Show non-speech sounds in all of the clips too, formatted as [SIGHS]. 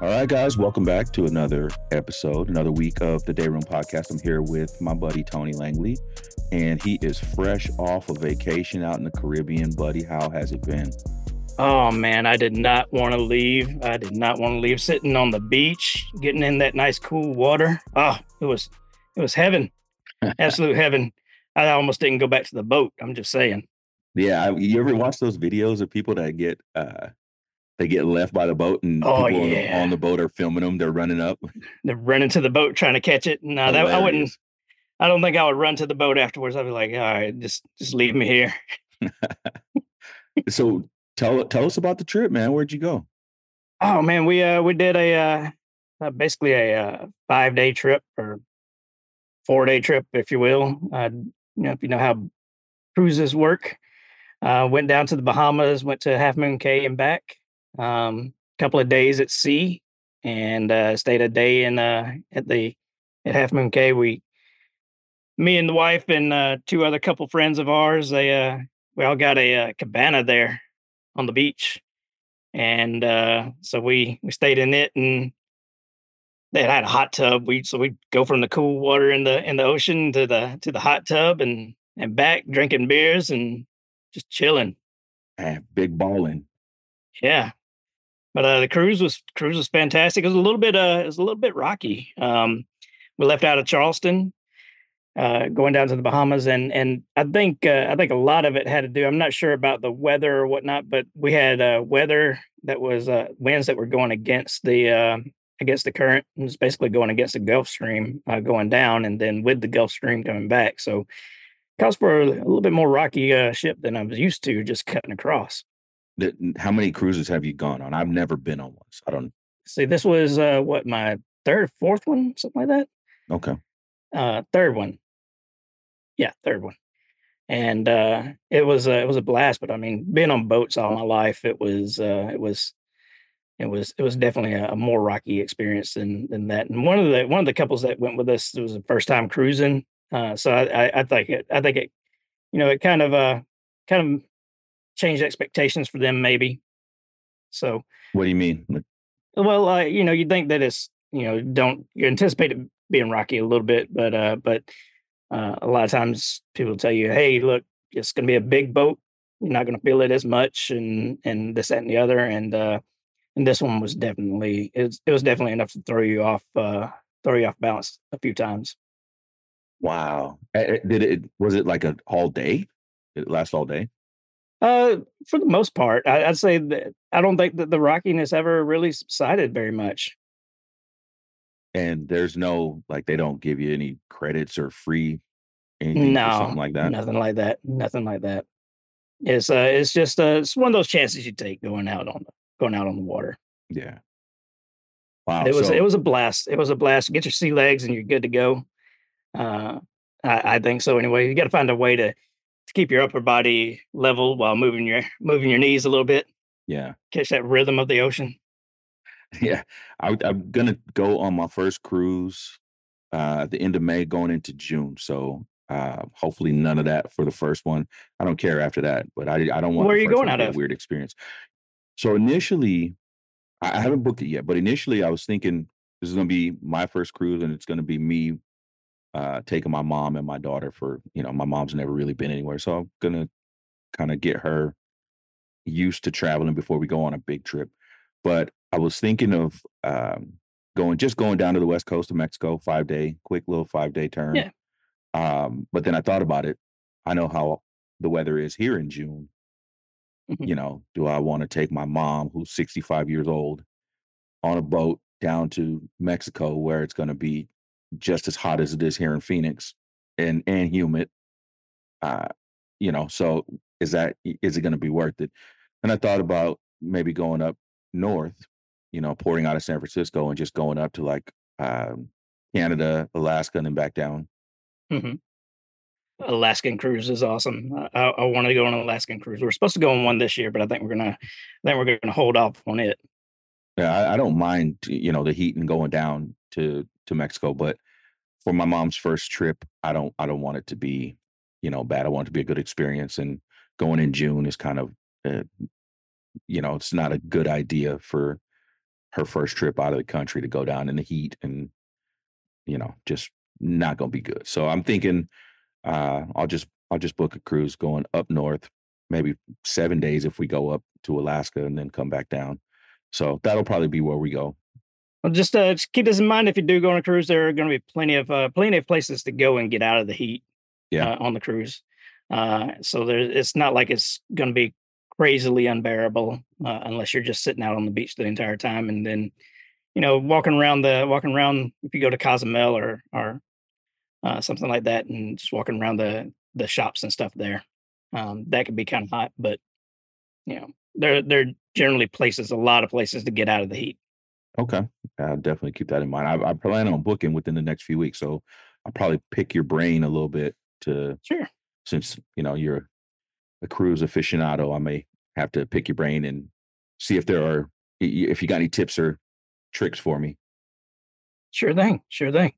All right, guys, welcome back to another episode, another week of the Dayroom Podcast. I'm here with my buddy Tony Langley, and he is fresh off a vacation out in the Caribbean. Buddy, how has it been? Oh man, I did not want to leave. I did not want to leave. Sitting on the beach, getting in that nice cool water. Oh, it was it was heaven, [LAUGHS] absolute heaven. I almost didn't go back to the boat. I'm just saying. Yeah, you ever watch those videos of people that get uh they get left by the boat and Oh, people on the- on the boat are filming them. They're running up. [LAUGHS] They're running to the boat trying to catch it. No, that I wouldn't. I don't think I would run to the boat afterwards. I'd be like, all right, just just leave me here. [LAUGHS] So tell tell us about the trip, man. Where'd you go? Oh man, we uh we did a uh, uh basically a uh, five day trip or four day trip, if you will. Uh, you know, if you know how cruises work. Uh, went down to the Bahamas, went to Half Moon Cay and back. Um, couple of days at sea, and uh, stayed a day in uh at the at Half Moon Cay. We, me and the wife and uh, two other couple friends of ours, they uh we all got a uh, cabana there on the beach and uh, so we we stayed in it and they had a hot tub we so we'd go from the cool water in the in the ocean to the to the hot tub and and back drinking beers and just chilling Man, big balling. yeah but uh the cruise was cruise was fantastic. It was a little bit uh it was a little bit rocky. Um we left out of charleston uh going down to the bahamas and and i think uh, i think a lot of it had to do i'm not sure about the weather or whatnot but we had uh weather that was uh winds that were going against the uh against the current it was basically going against the gulf stream uh, going down and then with the gulf stream coming back. So caused for a, little bit more rocky uh ship than i was used to just cutting across How many cruises have you gone on? I've never been on one. So I don't. See, this was uh what my third, fourth one, something like that. Okay. Uh third one. Yeah, third one. And uh it was uh, it was a blast, but I mean, being on boats all my life, it was uh it was it was it was definitely a, a more rocky experience than than that. And one of the one of the couples that went with us it was the first time cruising. Uh so I I, I think it I think it you know it kind of uh kind of changed expectations for them maybe. So What do you mean? Well, uh, you know, you think that it's you know don't you anticipate it being rocky a little bit, but uh, but uh, a lot of times people tell you, hey, look, it's going to be a big boat. You're not going to feel it as much, and and this that and the other, and uh, and this one was definitely it was, it was definitely enough to throw you off uh, throw you off balance a few times. wow. Eh, eh, Did it? Was it like a all day? Did it last all day? Uh, for the most part, I, I'd say that I don't think that the rockiness ever really subsided very much. And there's no like they don't give you any credits or free anything or something like that. Nothing like that. Nothing like that. It's uh, it's just uh, it's one of those chances you take going out on the going out on the water. Yeah. Wow. it was so- it was a blast. It was a blast. Get your sea legs and you're good to go. Uh, I, I think so. Anyway, you got to find a way to to keep your upper body level while moving your moving your knees a little bit. yeah. Catch that rhythm of the ocean. [LAUGHS] Yeah, I, I'm gonna go on my first cruise uh, at the end of May, going into June. So uh, hopefully none of that for the first one. I don't care after that, but I I don't want. Where are you going out a of? Weird experience. So initially, I I haven't booked it yet, but initially I was thinking this is gonna be my first cruise, and it's gonna be me uh, taking my mom and my daughter for you know my mom's never really been anywhere, so I'm gonna kind of get her used to traveling before we go on a big trip. But I was thinking of um, going just going down to the west coast of Mexico, five day, quick little five day turn. Yeah. Um, but then I thought about it. I know how the weather is here in June. Mhm. You know, do I want to take my mom, who's 65 years old, on a boat down to Mexico where it's going to be just as hot as it is here in Phoenix and and humid? Uh, you know, so is that is it going to be worth it? And I thought about maybe going up north, you know, porting out of San Francisco and just going up to like um, Canada, Alaska, and then back down. Mm-hmm. Alaskan cruise is awesome. I, I, I want to go on an Alaskan cruise. We're supposed to go on one this year, but I think we're gonna, I think we're gonna hold off on it. Yeah, I, I don't mind, you know, the heat and going down to to Mexico, but for my mom's first trip, I don't I don't want it to be, you know, bad. I want it to be a good experience, and going in June is kind of, uh, you know, it's not a good idea for her first trip out of the country to go down in the heat and you know just not gonna be good. So I'm thinking uh, I'll just I'll just book a cruise going up north, maybe seven days if we go up to Alaska and then come back down. So that'll probably be where we go. Well, just, uh, just keep this in mind if you do go on a cruise, there are going to be plenty of uh, plenty of places to go and get out of the heat Yeah. uh, on the cruise. Uh, so there, it's not like it's going to be crazily unbearable uh, unless you're just sitting out on the beach the entire time, and then you know walking around the walking around if you go to Cozumel or or uh, something like that, and just walking around the the shops and stuff there. Um, that could be kind of hot, but you know there there are generally places, a lot of places to get out of the heat. Okay. I'll definitely keep that in mind. I, I plan on booking within the next few weeks, so I'll probably pick your brain a little bit to Sure. since you know you're a cruise aficionado. I may have to pick your brain and see if there are i- i- if you got any tips or tricks for me. Sure thing. Sure thing.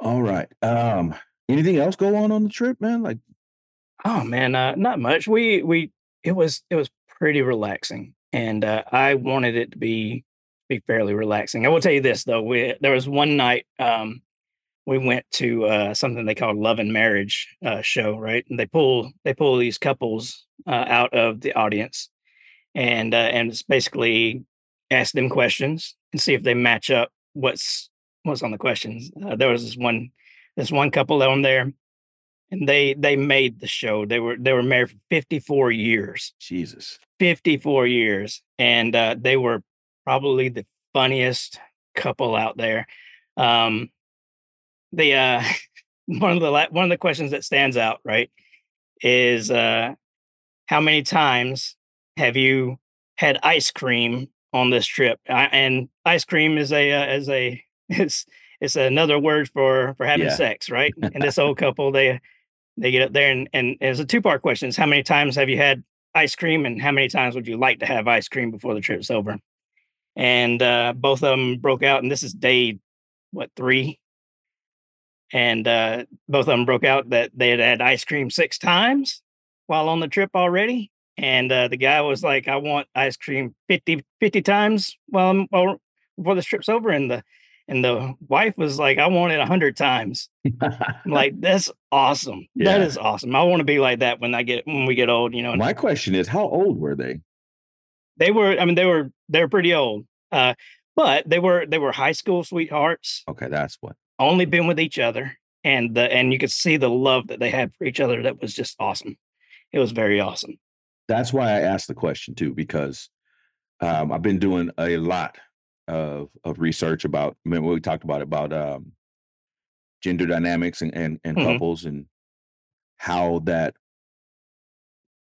All right. Um. Anything else go on on the trip, man? Like, Oh man, uh, not much. We we it was it was pretty relaxing, and uh, I wanted it to be be fairly relaxing. I will tell you this though, we there was one night um, we went to uh, something they call Love and Marriage uh, show, right? And they pull they pull these couples uh, out of the audience, and uh, and it's basically ask them questions and see if they match up what's what's on the questions. Uh, there was this one this one couple on there and they they made the show. They were they were married for 54 years. Jesus. 54 years. And uh they were probably the funniest couple out there. Um the uh [LAUGHS] one of the la- one of the questions that stands out, right, is uh how many times have you had ice cream on this trip? I, and ice cream is a uh, is a [LAUGHS] it's it's another word for for having Yeah. sex, right? [LAUGHS] And this old couple they they get up there and and it's a two part question: is how many times have you had ice cream, and how many times would you like to have ice cream before the trip's over? And uh, both of them broke out, and this is day what three, and uh, both of them broke out that they had had ice cream six times while on the trip already. And uh, the guy was like, "I want ice cream 50, 50 times while I'm well, before the trip's over," and the and the wife was like, "I want it a hundred times." I'm [LAUGHS] like, that's awesome. That Yeah. is awesome. I want to be like that when I get when we get old, you know. My question is, how old were they? They were, I mean, they were they were pretty old. Uh, but they were they were high school sweethearts, Okay, that's what. only been with each other. And the and you could see the love that they had for each other. That was just awesome. It was very awesome. That's why I asked the question too, because um, I've been doing a lot of of research about. Remember we talked about about um, gender dynamics and and, and Mhm. couples and how that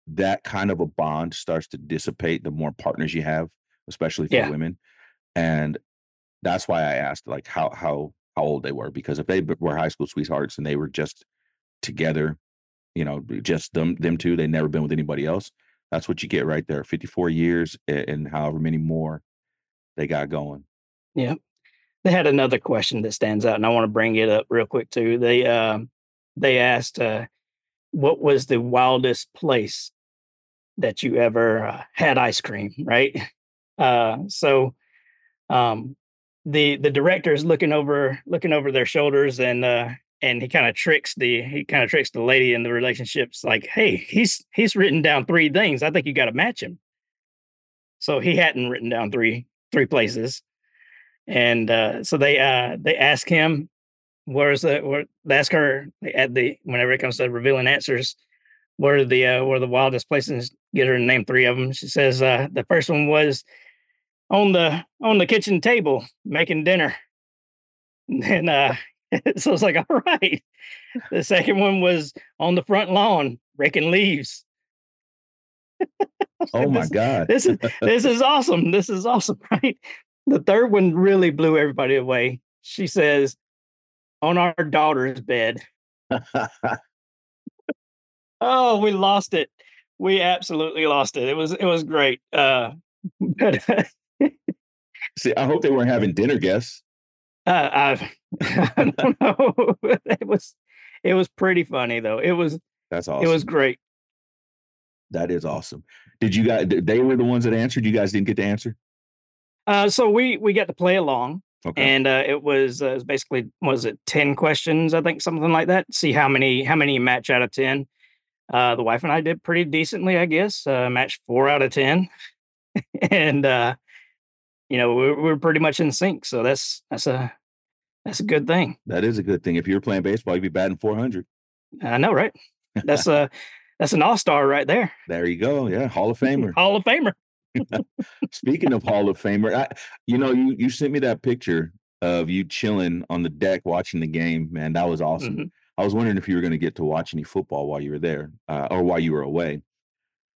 that kind of a bond starts to dissipate the more partners you have, especially for Yeah. women. And that's why I asked like how how how old they were because if they were high school sweethearts and they were just together, you know, just them them two, they never been with anybody else. That's what you get right there. 54 years and however many more they got going. Yeah. They had another question that stands out, and I want to bring it up real quick too. They um they asked uh what was the wildest place that you ever uh, had ice cream, right? Uh so um the the director is looking over looking over their shoulders and uh and he kind of tricks the he kind of tricks the lady in the relationships like hey he's he's written down three things. I think you got to match him. So he hadn't written down three three places. And uh so they uh they ask him where's the where they ask her at the whenever it comes to revealing answers where the uh where are the wildest places get her to name three of them she says uh the first one was on the on the kitchen table making dinner. [LAUGHS] And uh [LAUGHS] so it's like, [LAUGHS] all right. The second one was on the front lawn raking leaves. Oh my this, God. this is this is awesome. This is awesome, right? The third one really blew everybody away. She says, on our daughter's bed. Oh, we lost it. We absolutely lost it. It was it was great. Uh [LAUGHS] but See, I hope they weren't having dinner guests. Uh, I, [LAUGHS] I don't know. [LAUGHS] it was it was pretty funny though. It was That's awesome. it was great. that is awesome. Did you guys? They were the ones that answered. You guys didn't get to answer. Uh, so we we got to play along, Okay. and uh, it was uh, it was basically was it ten questions? I think something like that. See how many how many match out of ten. Uh, the wife and I did pretty decently, I guess. Uh, matched four out of ten, [LAUGHS] and uh, you know we're, we're pretty much in sync. So that's that's a that's a good thing. That is a good thing. If you're playing baseball, you'd be batting 400. I know, right? That's [LAUGHS] a that's an all star right there. There you go. Yeah, Hall of [LAUGHS] Famer. Hall of Famer. Speaking of Hall of Famer, I, you know, you you sent me that picture of you chilling on the deck watching the game. Man, that was awesome. Mhm. I was wondering if you were going to get to watch any football while you were there, uh, or while you were away.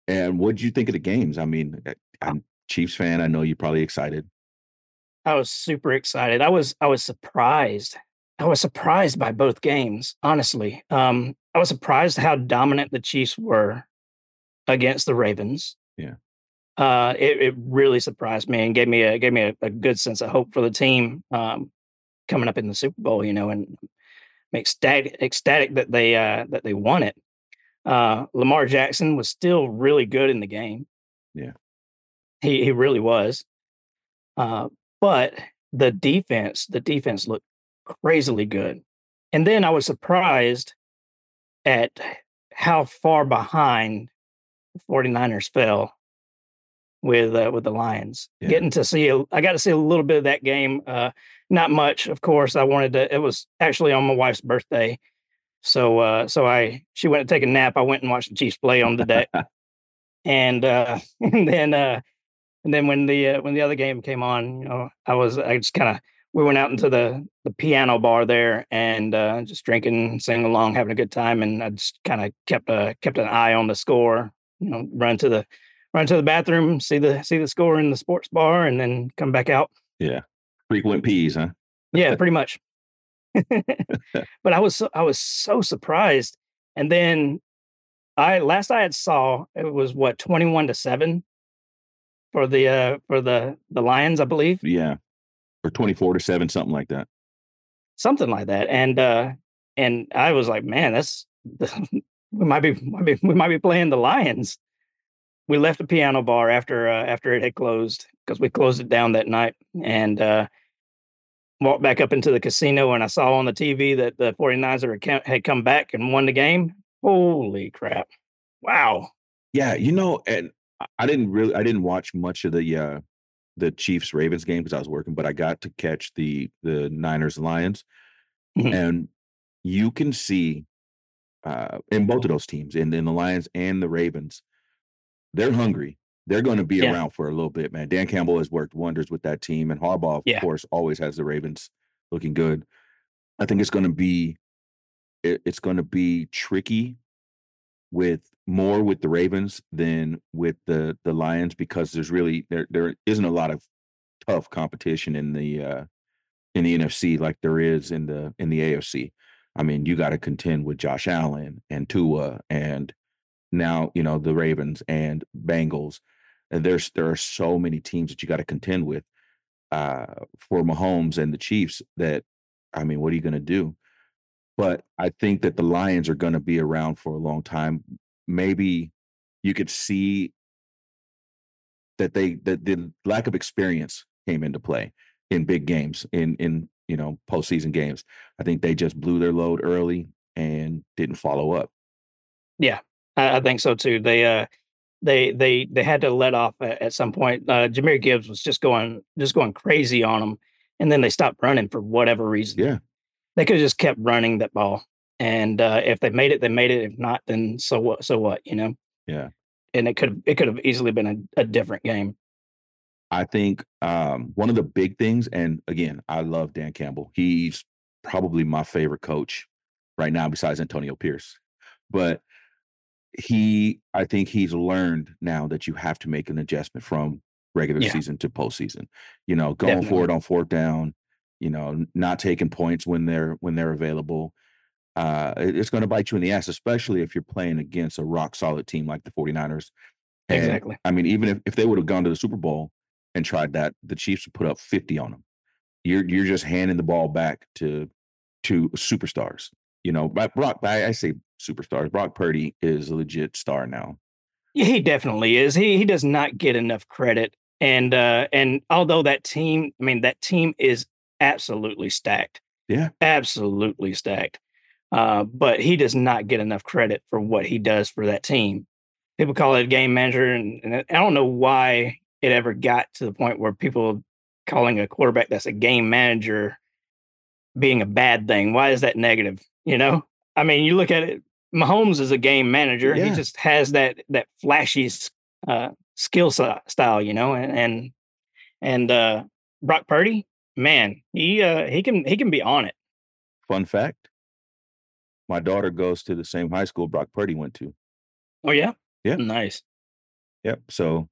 And what did you think of the games? I mean, I- I'm Chiefs fan. I know you're probably excited. I was super excited. I was I was surprised. I was surprised by both games, honestly. Um, I was surprised how dominant the Chiefs were against the Ravens. Yeah. Uh, it, it really surprised me and gave me a gave me a, a good sense of hope for the team um, coming up in the Super Bowl. You know, and ecstatic ecstatic that they uh, that they won it. Uh, Lamar Jackson was still really good in the game. Yeah. he he really was. Uh, but the defense, the defense looked crazily good. And then I was surprised at how far behind the 49ers fell with uh, with the Lions. Yeah. Getting to see a, I got to see a little bit of that game. Uh, not much, of course. I wanted to it was actually on my wife's birthday. So uh so I she went to take a nap. I went and watched the Chiefs play on the deck. [LAUGHS] and uh [LAUGHS] and then uh and then when the uh, when the other game came on, you know, I was I just kind of we went out into the the piano bar there and uh, just drinking, singing along, having a good time, and I just kind of kept a kept an eye on the score. You know, run to the run to the bathroom, see the see the score in the sports bar, and then come back out. Yeah, frequent pees, huh? Yeah, pretty much. [LAUGHS] [LAUGHS] but I was so, I was so surprised, and then I last I had saw it was what twenty one to seven for the uh for the the Lions, I believe. Yeah, or twenty-four to seven, something like that. something like that. And uh and I was like, man, that's [LAUGHS] we might be, might be we might be playing the Lions. We left the piano bar after uh, after it had closed because we closed it down that night and uh walked back up into the casino and I saw on the TV that the 49ers had come- back and won the game. Holy crap. Wow. Yeah, you know, and I- didn't really, I didn't watch much of the uh the Chiefs Ravens game because I was working, but I got to catch the the Niners Lions, Mhm. and you can see uh in both of those teams, in in the Lions and the Ravens, they're hungry. They're going to be Yeah. around for a little bit, man. Dan Campbell has worked wonders with that team, and Harbaugh, of Yeah. course, always has the Ravens looking good. I think it's going to be it, it's going to be tricky with more with the Ravens than with the the Lions because there's really there there isn't a lot of tough competition in the uh in the NFC like there is in the in the AFC. I mean, you got to contend with Josh Allen and Tua and now, you know, the Ravens and Bengals. And there's there are so many teams that you got to contend with uh for Mahomes and the Chiefs that I mean, what are you going to do? But I think that the Lions are going to be around for a long time. Maybe you could see that they that the lack of experience came into play in big games in in you know postseason games. I think they just blew their load early and didn't follow up. Yeah, I, I think so too. They uh they they they had to let off at, at some point. Uh Jahmyr Gibbs was just going just going crazy on them, and then they stopped running for whatever reason. Yeah, They could have just kept running that ball, and uh, if they made it, they made it. If not, then so what? So what? You know. yeah. And it could it could have easily been a, a different game. I think um, one of the big things, and again, I love Dan Campbell. He's probably my favorite coach right now, besides Antonio Pierce. But he, I think he's learned now that you have to make an adjustment from regular Yeah. season to postseason. You know, going Definitely. for it on fourth down. You know, not taking points when they're when they're available. Uh, it's going to bite you in the ass, especially if you're playing against a rock solid team like the 49ers. And, Exactly. I mean, even if, if they would have gone to the Super Bowl and tried that, the Chiefs would put up 50 on them. You're you're just handing the ball back to to superstars. You know, but Brock, I, I say superstars. Brock Purdy is a legit star now. Yeah, he definitely is. He he does not get enough credit And uh, and although that team, I mean, that team is absolutely stacked. Yeah. Absolutely stacked. Uh, but he does not get enough credit for what he does for that team. People call it a game manager, and, and I don't know why it ever got to the point where people calling a quarterback that's a game manager being a bad thing. Why is that negative? You know, I mean, you look at it. Mahomes is a game manager. Yeah. He just has that that flashy uh, skill style, you know, and and, and uh, Brock Purdy, man, he uh, he can he can be on it. Fun fact: my daughter goes to the same high school Brock Purdy went to. Oh yeah, Yeah. nice. Yep. So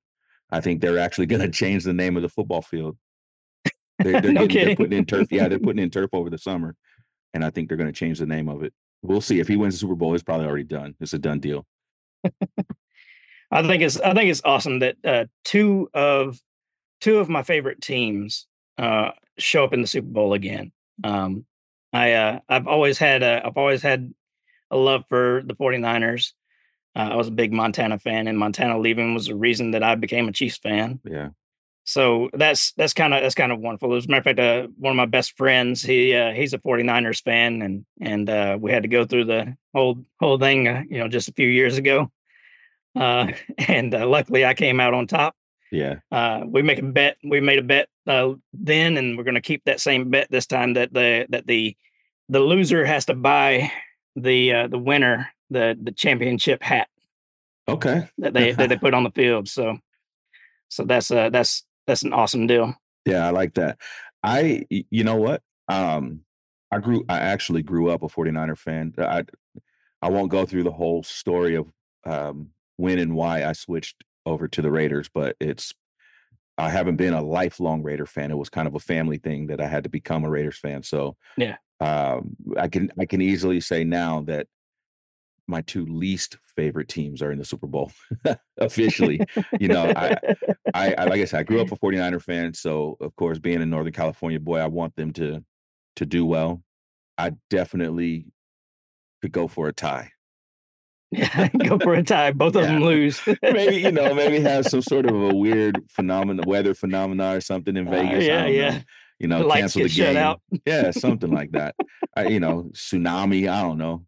I think they're actually going [LAUGHS] to change the name of the football field. They're, [LAUGHS] they're, No getting, they're putting in turf. Yeah, they're [LAUGHS] putting in turf over the summer, and I think they're going to change the name of it. We'll see. If he wins the Super Bowl, it's probably already done. It's a done deal. [LAUGHS] I think it's I think it's awesome that uh, two of two of my favorite teams uh, show up in the Super Bowl again. Um, I uh, I've always had a, I've always had a love for the 49ers. Uh, I was a big Montana fan, and Montana leaving was the reason that I became a Chiefs fan. Yeah. So that's that's kind of that's kind of wonderful. As a matter of fact, uh, one of my best friends, he uh, he's a 49ers fan, and and uh, we had to go through the whole whole thing, uh, you know, just a few years ago. Uh, [LAUGHS] [LAUGHS] and uh, luckily, I came out on top. Yeah. Uh, we make a bet. We made a bet uh, then, and we're going to keep that same bet this time. That the that the the loser has to buy the uh, the winner the the championship hat Okay. that [LAUGHS] they that they put on the field. So so that's uh that's that's an awesome deal. Yeah, I like that. I you know what? Um, I grew. I actually grew up a 49er fan. I, I won't go through the whole story of um, when and why I switched over to the Raiders, but it's. I haven't been a lifelong Raider fan. It was kind of a family thing that I had to become a Raiders fan. So Yeah. um, I can I can easily say now that my two least favorite teams are in the Super Bowl [LAUGHS] officially. You know, I, [LAUGHS] I, I like I said, I grew up a 49er fan, so of course, being a Northern California boy, I want them to to do well. I definitely could go for a tie. yeah, [LAUGHS] go for a tie. Both of them lose. Maybe you know, maybe have some sort of a weird phenomenon, weather phenomena or something in Uh, Vegas. I yeah, yeah. know. You know, The cancel the game. out. Yeah, something like that. I, you know, tsunami. I don't know.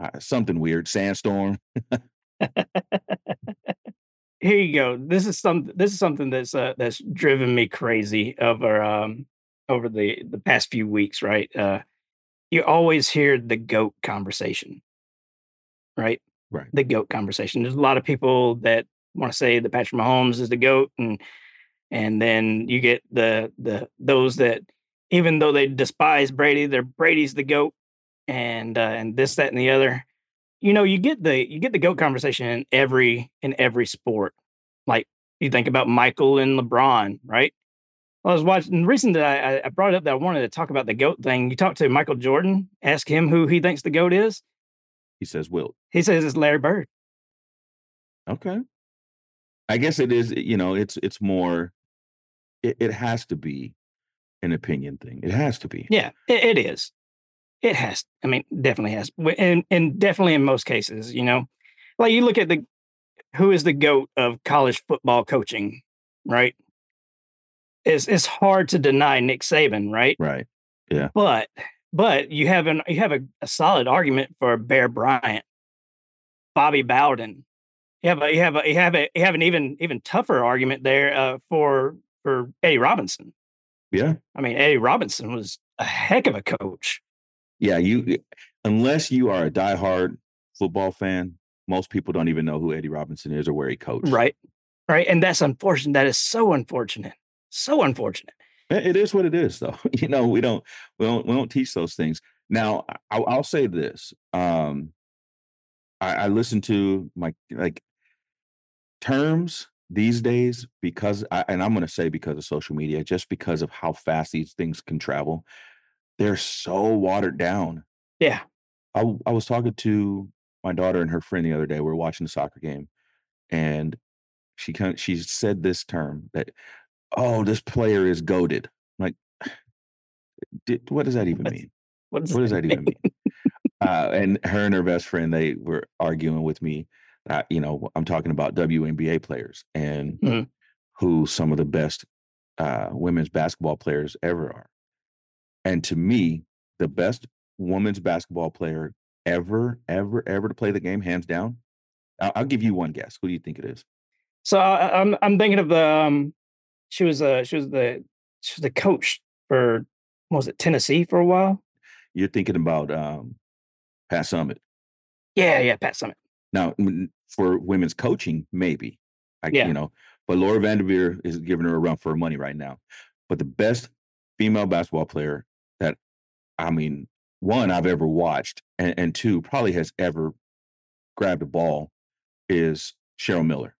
Uh, something weird. Sandstorm. [LAUGHS] Here you go. This is some. This is something that's uh, that's driven me crazy over um over the the past few weeks. Right. Uh, you always hear the goat conversation. Right. Right. the goat conversation. There's a lot of people that want to say that Patrick Mahomes is the goat, and and then you get the the those that even though they despise Brady, they're Brady's the goat, and uh, and this that and the other. You know, you get the you get the goat conversation in every in every sport. Like you think about Michael and LeBron, right? I was watching the reason that I, I brought it up that I wanted to talk about the goat thing. You talk to Michael Jordan, ask him who he thinks the goat is. He says, "Wilt." He says it's Larry Bird. Okay. I guess it is, you know, it's it's more it, it has to be an opinion thing. It has to be. Yeah, it, it is. It has. I mean, definitely has, and and definitely in most cases, you know, like you look at the who is the goat of college football coaching, right? It's it's hard to deny Nick Saban, right? Right. Yeah. But but you have an you have a, a solid argument for Bear Bryant, Bobby Bowden. You have a you have a you have a you have an even even tougher argument there uh, for for Eddie Robinson. Yeah. I mean, Eddie Robinson was a heck of a coach. Yeah, you unless you are a diehard football fan, most people don't even know who Eddie Robinson is or where he coached. Right. Right. And that's unfortunate. That is so unfortunate. So unfortunate. It is what it is, though. [LAUGHS] You know, we don't we don't we don't teach those things. Now, I, I'll say this: um, I, I listen to my like terms these days because, I, and I'm going to say because of social media, just because of how fast these things can travel. They're so watered down. Yeah. I, I was talking to my daughter and her friend the other day. We were watching the soccer game, and she kind of she said this term that, "Oh, this player is goaded." Like, did, what does that even mean? What does, What does that even mean? uh, and her and her best friend they were arguing with me. That, you know, I'm talking about WNBA players and Mhm. who some of the best uh, women's basketball players ever are. And to me, the best women's basketball player ever, ever, ever to play the game, hands down. I'll, I'll give you one guess. Who do you think it is? So I, I'm I'm thinking of the um, she was uh she was the she was the coach for what was it Tennessee for a while. You're thinking about um, Pat Summitt. Yeah, yeah, Pat Summitt. Now, for women's coaching, maybe. I, Yeah. You know, but Laura VanDerveer is giving her a run for her money right now. But the best female basketball player I mean, one I've ever watched, and, and two probably has ever grabbed a ball, is Cheryl Miller.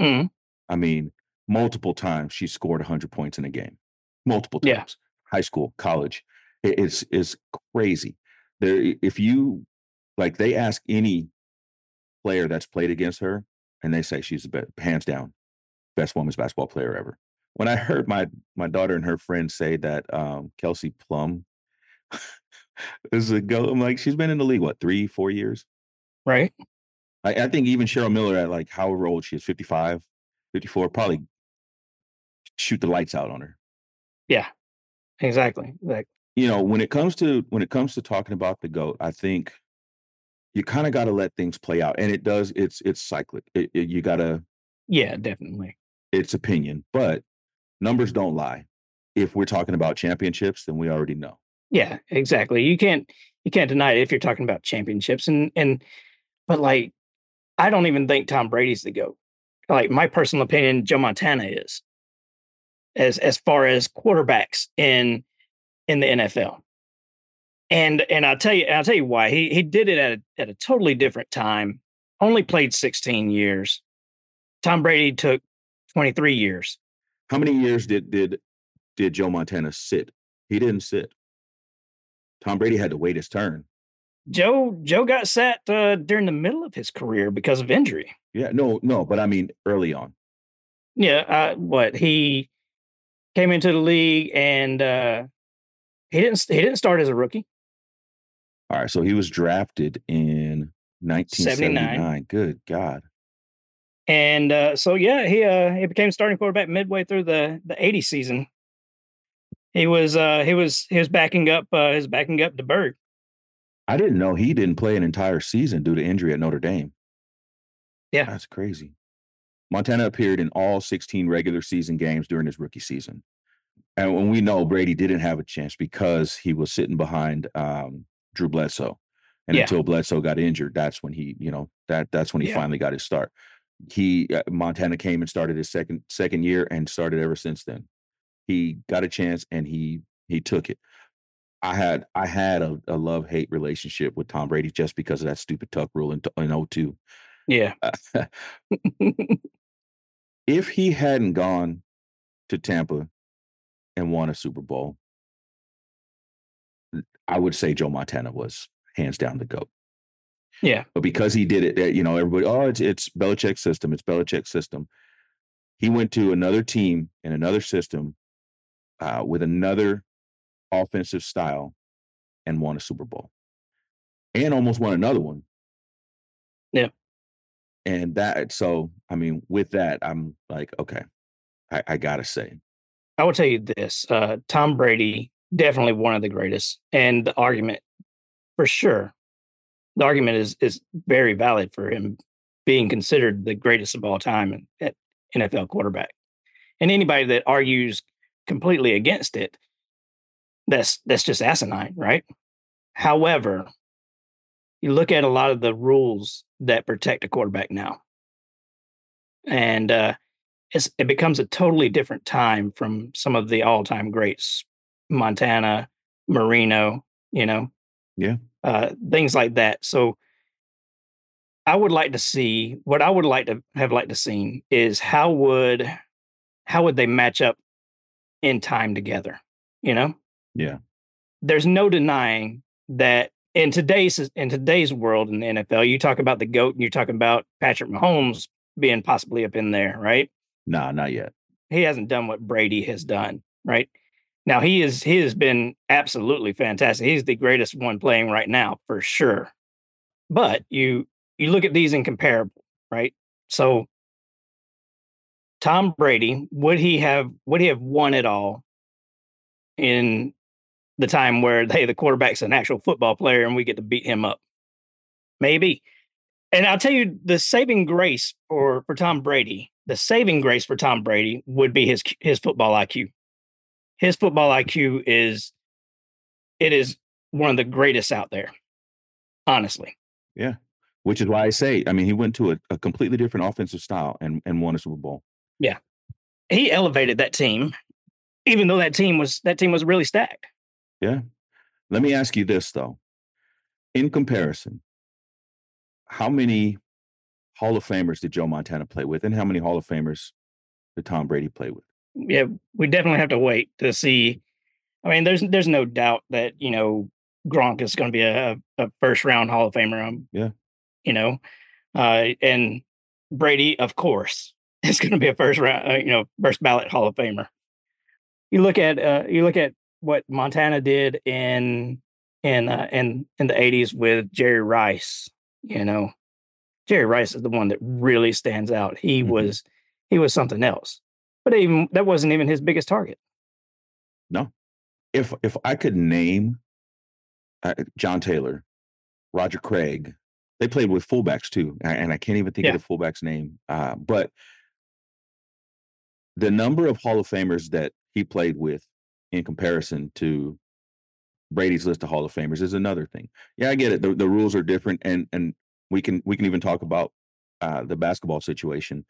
Mm, I mean, multiple times she scored 100 points in a game. Multiple Yeah. times. High school, college. It- it's it's crazy. There if you like they ask any player that's played against her and they say she's the best, hands down best women's basketball player ever. When I heard my my daughter and her friends say that um Kelsey Plum is a go, I'm like, she's been in the league, what, three, four years? right. I, I think even Cheryl Miller at like however old she is, 55, 54, probably shoot the lights out on her. Yeah, exactly. Like You know, when it comes to when it comes to talking about the GOAT, I think you kind of got to let things play out. And it does, it's it's cyclic. It, it- you gotta yeah, definitely. it's opinion, but numbers don't lie. If we're talking about championships, then we already know. Yeah, exactly. You can't you can't deny it if you're talking about championships and and but like I don't even think Tom Brady's the GOAT. Like my personal opinion, Joe Montana is. As as far as quarterbacks in in the NFL. And and I'll tell you I'll tell you why. He he did it at a, at a totally different time. Only played 16 years. Tom Brady took 23 years. How many years did did did Joe Montana sit? He didn't sit. Tom Brady had to wait his turn. Joe Joe got sat uh, during the middle of his career because of injury. Yeah, no, no, but I mean early on. Yeah, uh, what he came into the league and uh, he didn't he didn't start as a rookie. All right, so he was drafted in 1979. Good God. And uh, so yeah, he uh, he became starting quarterback midway through the the 80 season. He was uh, he was he was backing up uh, his backing up DeBerg. I didn't know he didn't play an entire season due to injury at Notre Dame. Yeah. That's crazy. Montana appeared in all 16 regular season games during his rookie season. And when we know Brady didn't have a chance because he was sitting behind um, Drew Bledsoe. And Yeah. until Bledsoe got injured, that's when he, you know, that that's when he Yeah. finally got his start. He uh, Montana came and started his second second year and started ever since then. He got a chance and he he took it. I had I had a, a love hate relationship with Tom Brady just because of that stupid tuck rule in, in 02. Yeah, [LAUGHS] [LAUGHS] if he hadn't gone to Tampa and won a Super Bowl, I would say Joe Montana was hands down the goat. yeah, But because he did it, uh, you know, everybody, oh, it's it's Belichick's system, it's Belichick's system. He went to another team in another system uh, with another offensive style and won a Super Bowl, and almost won another one. Yeah. And that, so I mean, with that, I'm like, okay, I, I gotta say, I will tell you this: uh, Tom Brady definitely one of the greatest, and the argument for sure, the argument is is very valid for him being considered the greatest of all time at NFL quarterback. And anybody that argues completely against it, that's that's just asinine, right? However, you look at a lot of the rules that protect a quarterback now, and uh, it's, it becomes a totally different time from some of the all-time greats, Montana, Marino, you know, Yeah. uh, things like that. So, I would like to see what I would like to have liked to seen is how would how would they match up in time together? You know, yeah, there's no denying that in today's in today's world in the NFL, you talk about the goat and you're talking about Patrick Mahomes being possibly up in there, right? nah, not yet. he hasn't done what Brady has done, right? Now he is he has been absolutely fantastic. He's the greatest one playing right now for sure. But you you look at these in comparable, right? So Tom Brady, would he have would he have won it all in the time where [LAUGHS] hey, the quarterback's an actual football player and we get to beat him up? Maybe. And I'll tell you the saving grace for for Tom Brady, the saving grace for Tom Brady would be his his football IQ. His football IQ is it is one of the greatest out there. Honestly. Yeah. Which is why I say, I mean, he went to a, a completely different offensive style and, and won a Super Bowl. Yeah. He elevated that team, even though that team was that team was really stacked. Yeah. Let me ask you this though. In comparison, how many Hall of Famers did Joe Montana play with, and how many Hall of Famers did Tom Brady play with? Yeah, we definitely have to wait to see. I mean, there's there's no doubt that you know Gronk is going to be a, a first round Hall of Famer. Um, yeah, you know, uh, and Brady, of course, is going to be a first round, uh, you know, first ballot Hall of Famer. You look at uh, you look at what Montana did in in uh, in in the '80s with Jerry Rice. You know, Jerry Rice is the one that really stands out. He mm-hmm. was he was something else, but even that wasn't even his biggest target. No, if if I could name uh, John Taylor, Roger Craig, they played with fullbacks too, and I can't even think yeah. of the fullback's name. Uh, but the number of Hall of Famers that he played with in comparison to Brady's list of Hall of Famers is another thing. Yeah, I get it. The, the rules are different, and and we can we can even talk about uh, the basketball situation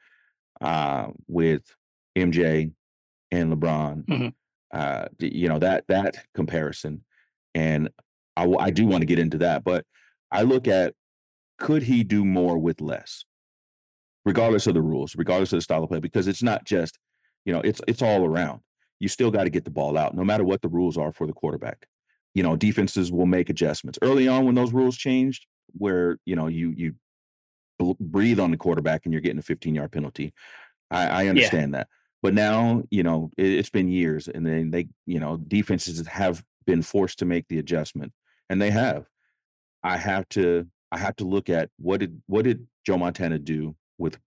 uh, with MJ and LeBron. Mm-hmm. Uh, you know that that comparison, and I, I do want to get into that, but I look at could he do more with less, regardless of the rules, regardless of the style of play, because it's not just you know it's it's all around. You still got to get the ball out, no matter what the rules are for the quarterback. You know, defenses will make adjustments early on when those rules changed, where you know you you breathe on the quarterback and you're getting a 15 yard penalty. I, I understand yeah. that. But now, you know, it, has been years and then they, you know, defenses have been forced to make the adjustment and they have. I have to I have to look at what did what did Joe Montana do with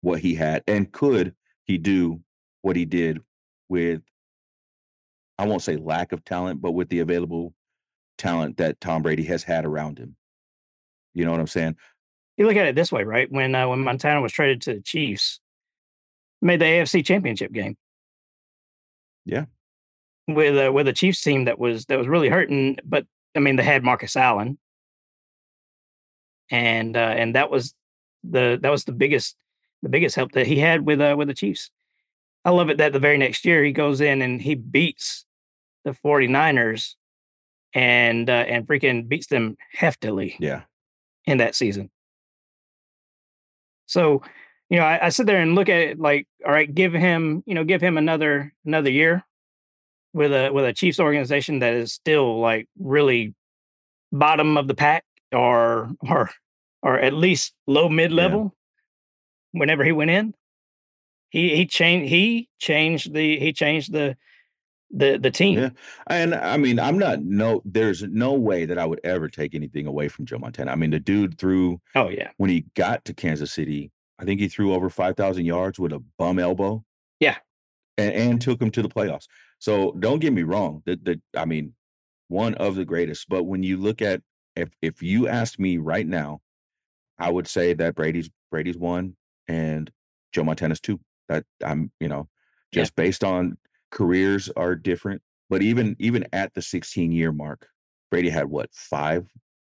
what he had and could he do what he did with I won't say lack of talent, but with the available talent that Tom Brady has had around him. You know what I'm saying? You look at it this way, right? When uh, when Montana was traded to the Chiefs, made the AFC Championship game. Yeah, with uh, with a Chiefs team that was that was really hurting, but I mean they had Marcus Allen, and uh, and that was the that was the biggest the biggest help that he had with uh, with the Chiefs. I love it that the very next year he goes in and he beats the 49ers and uh, and freaking beats them heftily. Yeah. In that season. So, you know, I, I sit there and look at it like, all right, give him, you know, give him another another year with a with a Chiefs organization that is still like really bottom of the pack or or or at least low mid level. Whenever he went in he he changed he changed the he changed the the the team. Yeah. And I mean, I'm not no there's no way that I would ever take anything away from Joe Montana. I mean, the dude threw Oh yeah. When he got to Kansas City, I think he threw over 5,000 yards with a bum elbow. Yeah. And, and took him to the playoffs. So don't get me wrong. The the I mean, one of the greatest, but when you look at if if you asked me right now, I would say that Brady's Brady's one and Joe Montana's too. That I'm, you know, just yeah. based on careers are different. But even even at the 16 year mark, Brady had what five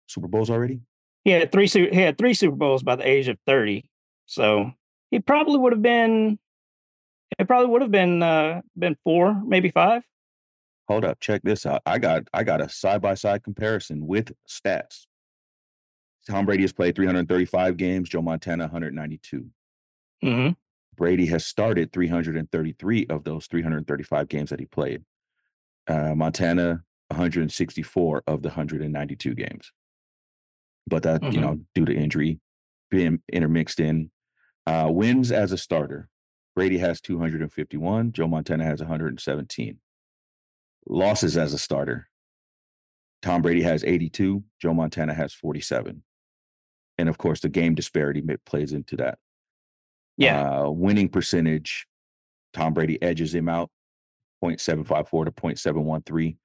Super Bowls already. He had three. He had three Super Bowls by the age of 30. So he probably would have been. It probably would have been uh, been four, maybe five. Hold up, check this out. I got I got a side by side comparison with stats. Tom Brady has played 335 games. Joe Montana 192. Mm-hmm. Brady has started 333 of those 335 games that he played. Uh, Montana 164 of the 192 games. But that, mm-hmm. you know, due to injury being intermixed in. Uh, wins as a starter. Brady has 251. Joe Montana has 117. Losses as a starter. Tom Brady has 82. Joe Montana has 47. And of course, the game disparity plays into that. Yeah. Uh, winning percentage, Tom Brady edges him out 0.754 to 0.713.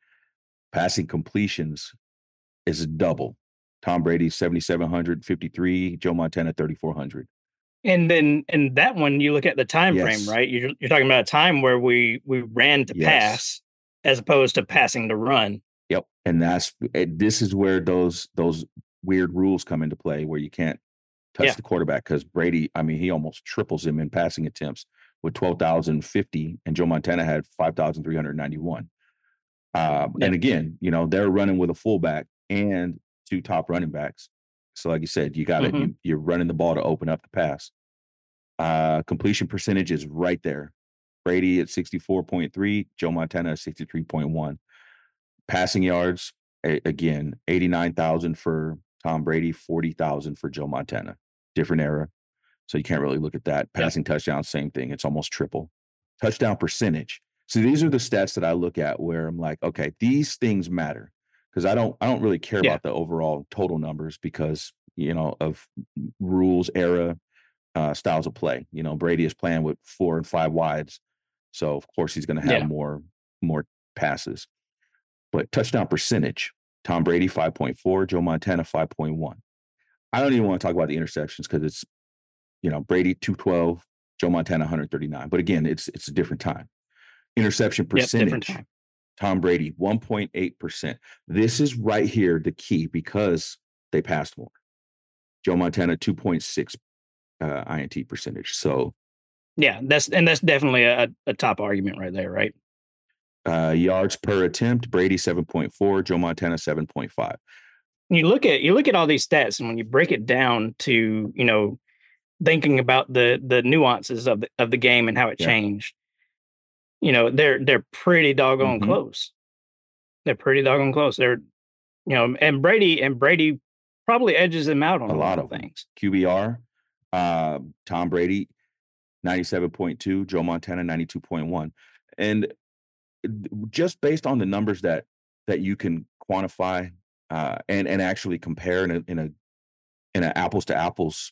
Passing completions is double. Tom Brady 7,753, Joe Montana 3,400. And then in that one, you look at the time frame, right? You're you're talking about a time where we we ran to Yes. pass as opposed to passing to run. Yep. And that's eh, this is where those those weird rules come into play where you can't touch Yeah. the quarterback because Brady, I mean, he almost triples him in passing attempts with 12,050 and Joe Montana had 5,391. Um, Yeah. and again, you know, they're running with a fullback and two top running backs. So like you said, you got to Mhm. you, you're running the ball to open up the pass. Uh, completion percentage is right there. Brady at 64.3, Joe Montana at 63.1. Passing yards, a- again, 89,000 for Tom Brady, 40,000 for Joe Montana. Different era. So you can't really look at that. Yeah. Passing touchdowns, same thing. It's almost triple. Touchdown percentage. So these are the stats that I look at where I'm like, okay, these things matter because I don't I don't really care Yeah. about the overall total numbers because you know of rules, era, uh, styles of play. You know, Brady is playing with four and five wides, so of course he's going to have Yeah. more more passes. But touchdown percentage, Tom Brady 5.4, Joe Montana 5.1. I don't even want to talk about the interceptions because it's you know Brady 212, Joe Montana 139. But again, it's it's a different time. Interception percentage. time. Tom Brady 1.8%. This is right here the key because they passed more. Joe Montana 2.6 uh, INT percentage. So Yeah, that's and that's definitely a, a top argument right there, right? Uh, yards per attempt, Brady 7.4, Joe Montana 7.5. you look at you look at all these stats and when you break it down to you know thinking about the the nuances of the of the game and how it Yeah. changed you know they're they're pretty doggone Mhm. close they're pretty doggone close they're you know and brady and brady probably edges him out on A a, lot lot of things QBR, uh, Tom Brady 97.2, Joe Montana 92.1. And uh, just based on the numbers that that you can quantify uh, and and actually compare in a in a in an apples to apples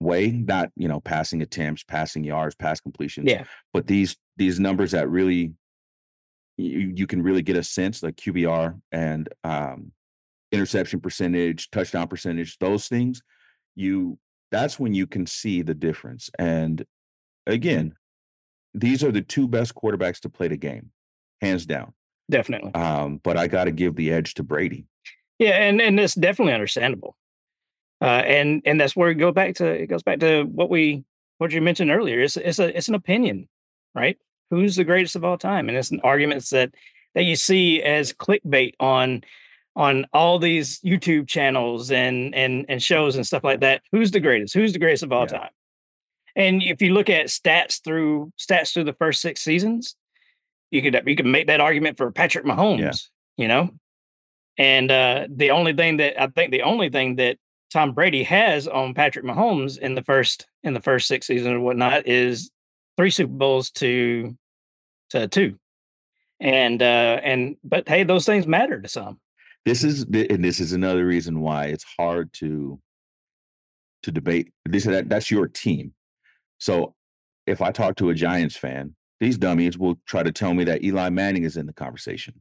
way, not you know passing attempts, passing yards, pass completions, yeah but these these numbers that really you, you can really get a sense like QBR and um, interception percentage, touchdown percentage, those things, you that's when you can see the difference. And again, these are the two best quarterbacks to play the game, hands down. definitely Um, but I got to give the edge to Brady. Yeah, and and that's definitely understandable. Uh, and and that's where it go back to it goes back to what we what you mentioned earlier. It's it's a it's an opinion, right? Who's the greatest of all time? And it's an arguments that that you see as clickbait on on all these YouTube channels and and and shows and stuff like that. Who's the greatest? Who's the greatest of all Yeah. time? And if you look at stats through stats through the first six seasons, you could you could make that argument for Patrick Mahomes. You know, and uh, the only thing that I think the only thing that Tom Brady has on Patrick Mahomes in the first in the first six seasons or whatnot is three Super Bowls to to two. And uh and but hey, those things matter to some. This is and this is another reason why it's hard to to debate. This that that's your team. So if I talk to a Giants fan, these dummies will try to tell me that Eli Manning is in the conversation.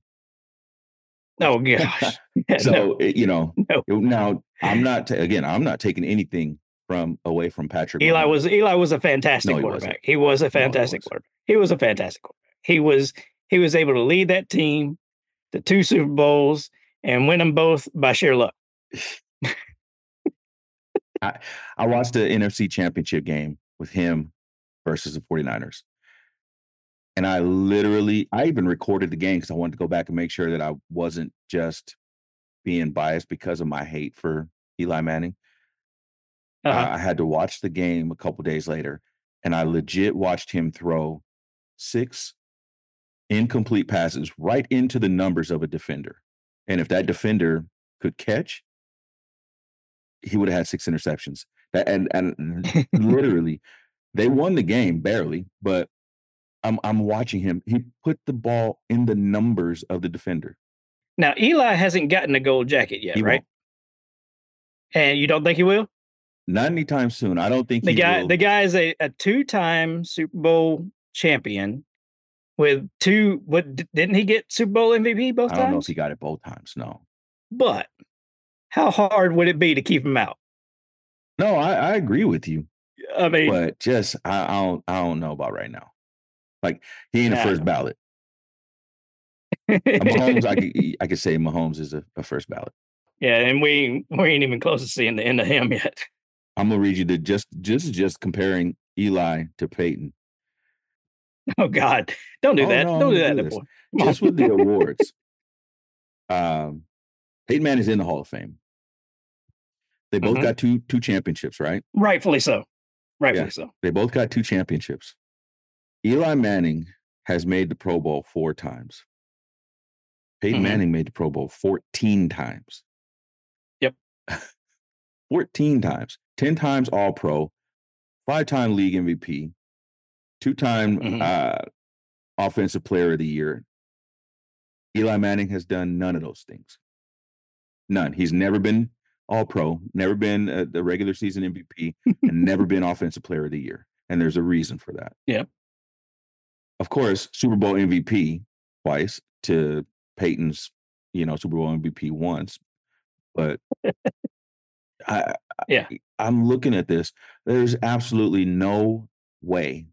Oh gosh. [LAUGHS] [LAUGHS] So no, you know, no. now I'm not ta- again. I'm not taking anything from away from Patrick. Eli Mahomes. was Eli was a fantastic No, he wasn't. quarterback. He was a fantastic wasn't. quarterback. He was a fantastic quarterback. He was he was able to lead that team to two Super Bowls and win them both by sheer luck. [LAUGHS] I, I watched the NFC Championship game with him versus the 49ers. And I literally, I even recorded the game because I wanted to go back and make sure that I wasn't just being biased because of my hate for Eli Manning. Uh, Uh-huh. I had to watch the game a couple days later, and I legit watched him throw six incomplete passes right into the numbers of a defender. And if that defender could catch, he would have had six interceptions. That and and [LAUGHS] literally, they won the game barely, but I'm I'm watching him. He put the ball in the numbers of the defender. now Eli hasn't gotten a gold jacket yet, He right? won't. And you don't think he will? not anytime soon. I don't think The he guy will. the guy is a, a two-time Super Bowl champion with two what didn't he get Super Bowl MVP both I don't know if times? he got it both times. No, But how hard would it be to keep him out? no, I, I agree with you, I mean, but just I, I don't I don't know about right now. Like he ain't a Yeah, I first ballot. [LAUGHS] Mahomes, I could I could say Mahomes is a, a first ballot. yeah, and we we ain't even close to seeing the end of him yet. I'm gonna read you the just just just comparing Eli to Peyton. Oh God, don't do Oh, that! no, don't do that, do boy. Just with the [LAUGHS] awards. Um, Peyton Manning is in the Hall of Fame. They both Mhm. got two two championships, right? Rightfully so. Rightfully Yeah. so. They both got two championships. Eli Manning has made the Pro Bowl four times. Peyton Mhm. Manning made the Pro Bowl 14 times. Yep. [LAUGHS] 14 times. 10 times All Pro, five time league MVP, two time Mhm. uh, Offensive Player of the Year. Eli Manning has done none of those things. None. He's never been All Pro, never been uh, the regular season MVP, and never [LAUGHS] been Offensive Player of the Year. And there's a reason for that. Yep. Of course, Super Bowl MVP twice to Peyton's, you know, Super Bowl MVP once. But I, Yeah. I'm looking at this. There's absolutely no way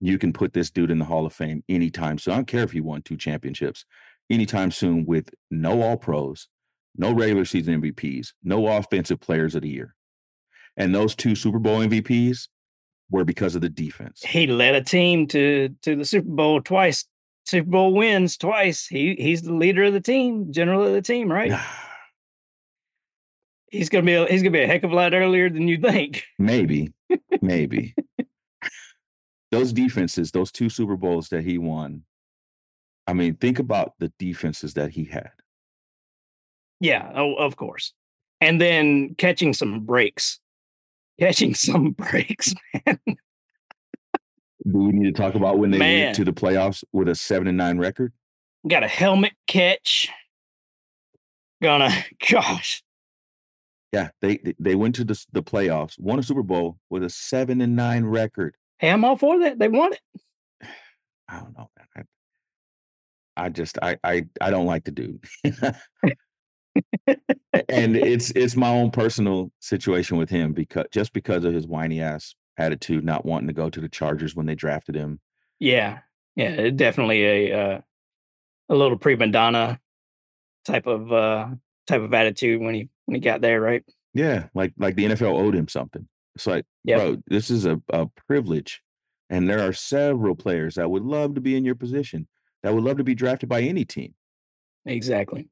you can put this dude in the Hall of Fame anytime soon. I don't care if he won two championships anytime soon with no All Pros, no regular season MVPs, no Offensive Players of the Year, and those two Super Bowl MVPs were because of the defense. He led a team to to the Super Bowl twice. Super Bowl wins twice. He he's the leader of the team, general of the team, right? He's gonna be a, he's gonna be a heck of a lot earlier than you think. Maybe, maybe. [LAUGHS] those defenses, those two Super Bowls that he won. I mean, think about the defenses that he had. Yeah, oh, of course. And then catching some breaks, catching some [LAUGHS] breaks. Man. Do we need to talk about when they Man. went to the playoffs with a seven and nine record? Got a helmet catch. Gonna, [LAUGHS] gosh, Yeah, they they- went to the the playoffs, won a Super Bowl with a seven and nine record. hey, I'm all for that. They won it. [SIGHS] I don't know, man. I, I just I I I don't like the dude. [LAUGHS] and [LAUGHS] it's it's my own personal situation with him because just because of his whiny ass attitude, not wanting to go to the Chargers when they drafted him. Yeah, yeah, definitely a uh, a little prima donna type of uh type of attitude when he when he got there, right? Yeah, like like the NFL owed him something. It's like, Yep. bro, this is a, a privilege. And there are several players that would love to be in your position, that would love to be drafted by any team. Exactly.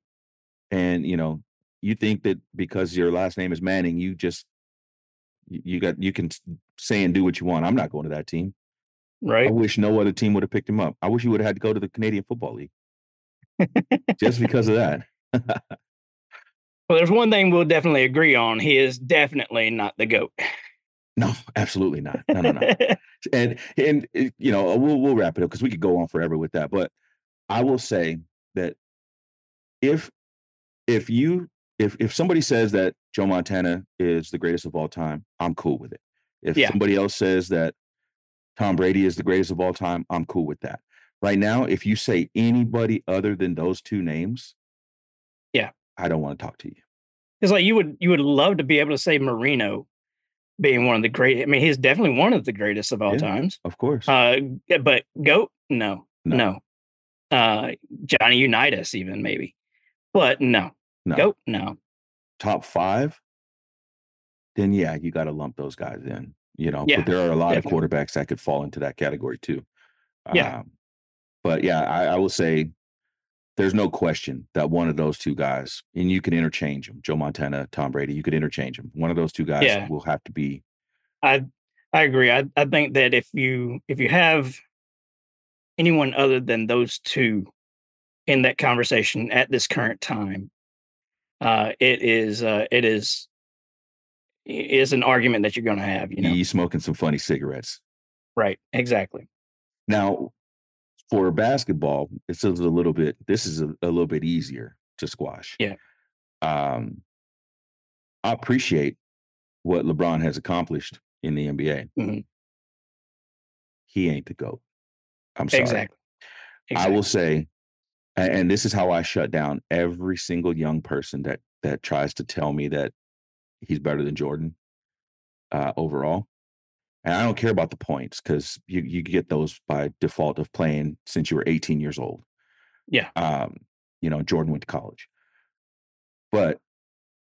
And you know, you think that because your last name is Manning, you just you got you can say and do what you want. I'm not going to that team. Right i wish no other team would have picked him up. I wish he would have had to go to the Canadian Football League just because of that. [LAUGHS] Well, there's one thing we'll definitely agree on. He is definitely not the goat. No, absolutely not. No, no, no. [LAUGHS] and and uh, you know we'll we'll wrap it up because we could go on forever with that. But I will say that if if you if if somebody says that Joe Montana is the greatest of all time, I'm cool with it. If Yeah. somebody else says that Tom Brady is the greatest of all time, I'm cool with that. Right now, if you say anybody other than those two names, Yeah. I don't want to talk to you. It's like you would you would love to be able to say Marino being one of the great. I mean, he's definitely one of the greatest of all Yeah. times. Of course. Uh, but goat, no, No. no. Uh, Johnny Unitas, even maybe, but no, no. goat, no. top five, then yeah, you got to lump those guys in. You know, Yeah, but there are a lot definitely. of quarterbacks that could fall into that category too. Yeah. Um, but yeah, I, I will say there's no question that one of those two guys, and you can interchange them, Joe Montana, Tom Brady, you could interchange them. One of those two guys Yeah. will have to be. I I agree. I I think that if you if you have anyone other than those two in that conversation at this current time, uh, it is uh, it is it is an argument that you're going to have. You know, You smoking some funny cigarettes. right? Exactly. Now, for basketball, it's a little bit. This is a, a little bit easier to squash. Yeah. Um, I appreciate what LeBron has accomplished in the NBA. Mhm. He ain't the GOAT. I'm sorry. Exactly. I will say, and this is how I shut down every single young person that that tries to tell me that he's better than Jordan uh, overall. And I don't care about the points because you you get those by default of playing since you were 18 years old. Yeah. Um, you know, Jordan went to college. But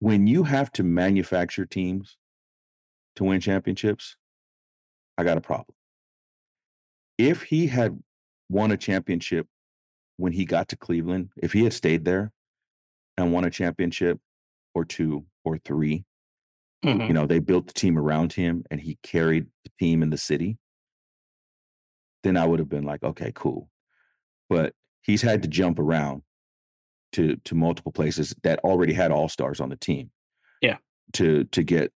when you have to manufacture teams to win championships, I got a problem. If he had won a championship when he got to Cleveland, if he had stayed there and won a championship or two or three, Mhm. you know, they built the team around him and he carried the team in the city, then I would have been like, okay, cool. But he's had to jump around to to multiple places that already had all-stars on the team. Yeah. To to get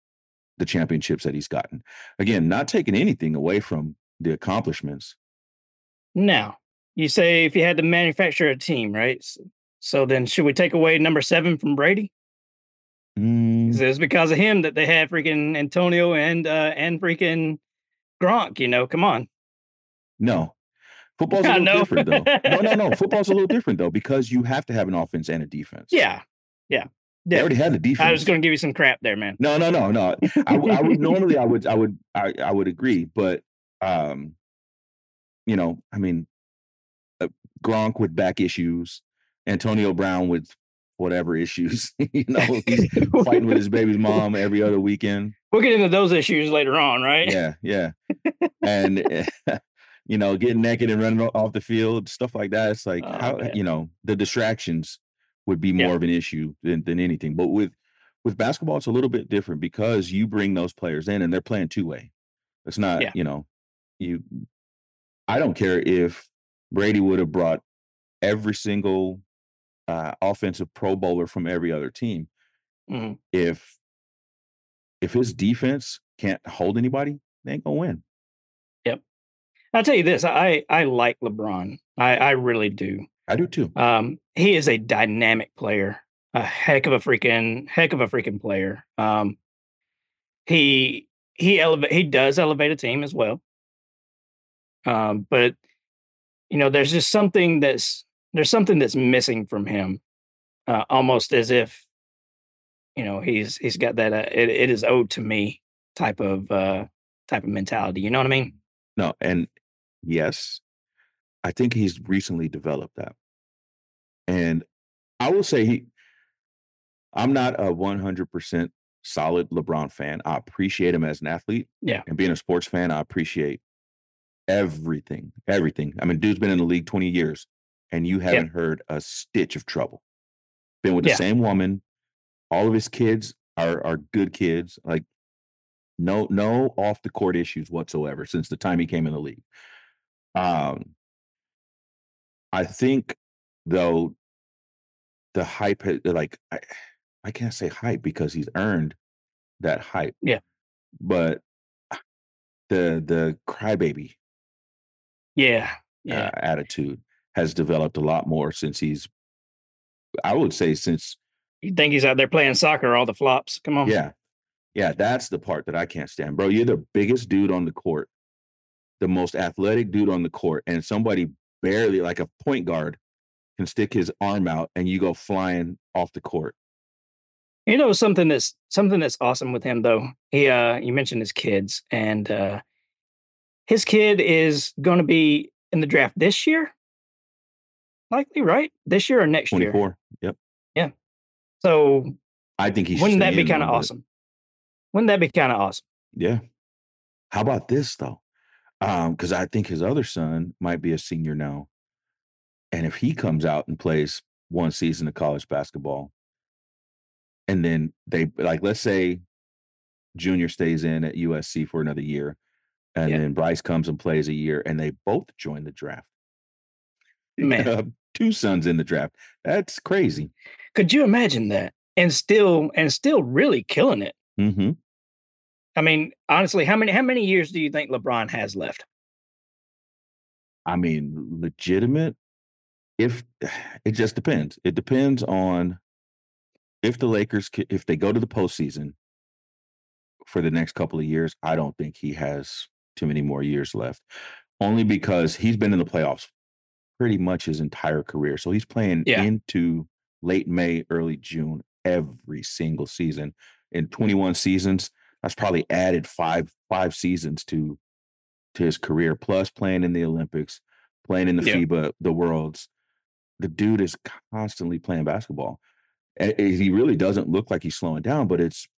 the championships that he's gotten. Again, not taking anything away from the accomplishments. Now, you say if you had to manufacture a team, right? S- So then, should we take away number seven from Brady? Mm, It's because of him that they had freaking Antonio and uh and freaking Gronk. You know, come on. no. [LAUGHS] Football's a little different though. No, no, no. [LAUGHS] Football's a little different though because you have to have an offense and a defense. Yeah, yeah. They already had the defense. I was going to give you some crap there, man. No, no, no, no. I, I would normally I would I would I, I would agree, but um, you know, I mean, Gronk with back issues, Antonio Brown with whatever issues. [LAUGHS] you [LAUGHS] know, he's fighting with his baby's mom every other weekend. We'll get into those issues later on, right? Yeah, yeah, [LAUGHS] and eh, you know, getting naked and running off the field, stuff like that. It's like Oh, how man. you know the distractions would be Yeah. more of an issue than than anything. But with with basketball, it's a little bit different because you bring those players in and they're playing two way. It's not, Yeah. you know, you. I don't care if Brady would have brought every single uh, offensive Pro Bowler from every other team. Mhm. If if his defense can't hold anybody, they ain't gonna win. Yep. I'll tell you this: I I like LeBron. I I really do. I do too. Um, he is a dynamic player, a heck of a freaking heck of a freaking player. Um, he he elevate he does elevate a team as well. Um, but you know, there's just something that's there's something that's missing from him, uh, almost as if you know he's he's got that uh, it, it is owed to me type of uh type of mentality. You know what I mean? No, and yes, I think he's recently developed that. And I will say he I'm not a 100% solid LeBron fan. I appreciate him as an athlete. Yeah. And being a sports fan, I appreciate everything. Everything. I mean, dude's been in the league 20 years and you haven't heard a stitch of trouble. Been with the Yeah. same woman. All of his kids are are good kids. Like no no off the court issues whatsoever since the time he came in the league. Um I think though the hype like I, I can't say hype because he's earned that hype. Yeah. But the the crybaby Yeah, yeah. uh, attitude has developed a lot more since he's I would say since You think he's out there playing soccer, all the flops? Come on. yeah. Yeah, that's the part that I can't stand. Bro, you're the biggest dude on the court, the most athletic dude on the court, and somebody barely like a point guard can stick his arm out and you go flying off the court. You know something that's something that's awesome with him though. He uh you mentioned his kids and uh his kid is going to be in the draft this year. Likely, right? This year or next year. 24. Yep. Yeah. So I think he wouldn't that be kind of awesome? Wouldn't that be kind of awesome? Yeah. How about this though? Um, because I think his other son might be a senior now. And if he comes out and plays one season of college basketball, and then they like, let's say Junior stays in at USC for another year, and Yeah. then Bryce comes and plays a year, and they both join the draft. Man. Uh, [LAUGHS] two sons in the draft. That's crazy. Could you imagine that? And still and still really killing it. hmm I mean, honestly, how many how many years do you think LeBron has left? I mean, legitimate. If [SIGHS] it just depends, it depends on if the Lakers, if they go to the postseason, for the next couple of years, I don't think he has too many more years left. Only because he's been in the playoffs pretty much his entire career. So he's playing Yeah. into late May, early June every single season. In 21 seasons, that's probably added five five seasons to to his career, plus playing in the Olympics, playing in the Yeah. FIBA, the Worlds. The dude is constantly playing basketball. He really doesn't look like he's slowing down, but it's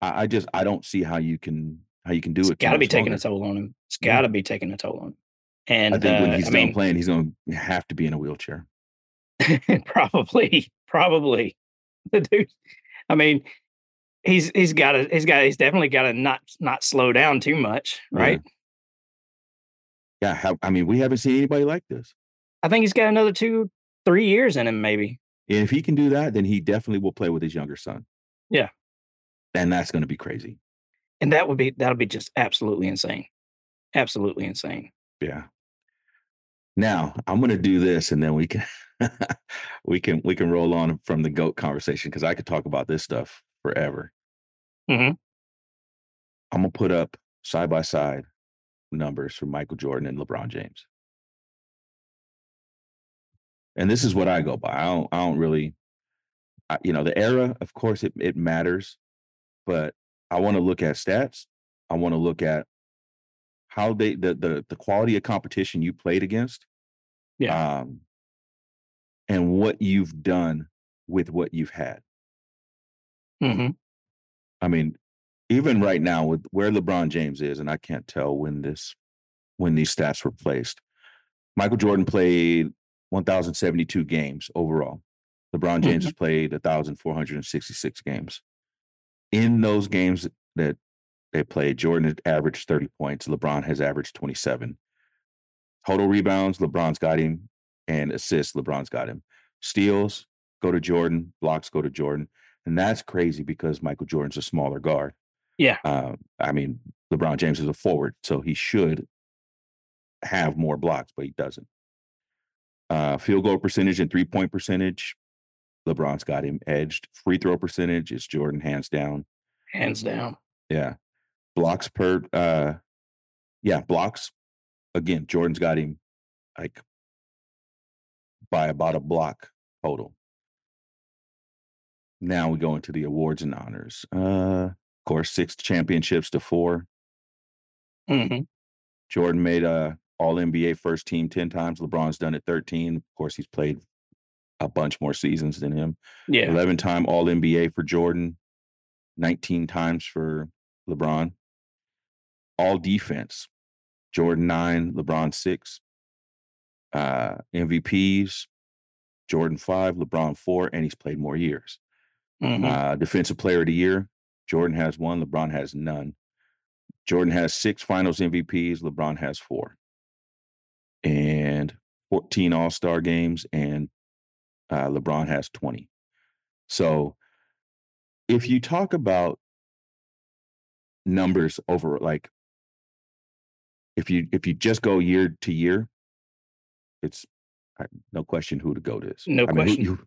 I, I just I don't see how you can how you can do It's it. got to be much taking longer. a toll on him. It's got to be taking a toll on him. And I think when uh, he's I done mean, playing, he's going to have to be in a wheelchair. [LAUGHS] probably, probably [LAUGHS] the dude. I mean, he's he's got to he's got he's definitely got to not not slow down too much, Yeah. right? Yeah, how, I mean, we haven't seen anybody like this. I think he's got another two three years in him, maybe. And if he can do that, then he definitely will play with his younger son. Yeah. And that's going to be crazy. And that would be that'll be just absolutely insane, absolutely insane. Yeah. Now I'm going to do this, and then we can [LAUGHS] we can we can roll on from the goat conversation because I could talk about this stuff forever. Mhm. I'm gonna put up side by side numbers for Michael Jordan and LeBron James, and this is what I go by. I don't I don't really, I, you know, the era. Of course, it it matters, but I want to look at stats. I want to look at how they the the the quality of competition you played against. Yeah. Um, and what you've done with what you've had. hmm I mean, even right now with where LeBron James is, and I can't tell when this when these stats were placed. Michael Jordan played 1,072 games overall. LeBron James has played 1,466 games. In those games that they played, Jordan had averaged 30 points. LeBron has averaged 27. Total rebounds, LeBron's got him, and assists, LeBron's got him. Steals go to Jordan, blocks go to Jordan. And that's crazy because Michael Jordan's a smaller guard. Yeah. Um, I mean, LeBron James is a forward, so he should have more blocks, but he doesn't. Uh, field goal percentage and three point percentage, LeBron's got him edged. Free throw percentage is Jordan hands down. Hands down. Yeah. Blocks per uh yeah, blocks. Again, Jordan's got him like by about a block total. Now we go into the awards and honors. Uh of course, six championships to four. hmm Jordan made a all NBA first team 10 times. LeBron's done it 13. Of course, he's played a bunch more seasons than him. Yeah. 11 time all NBA for Jordan, 19 times for LeBron. All defense, Jordan nine, LeBron six. Uh, MVPs, Jordan five, LeBron four, and he's played more years. hmm Uh, defensive player of the year, Jordan has one, LeBron has none. Jordan has six finals MVPs, LeBron has four. And 14 All Star games, and uh, LeBron has 20. So if you talk about numbers over like if you if you just go year to year, it's no question who the goat is. No who- question. who-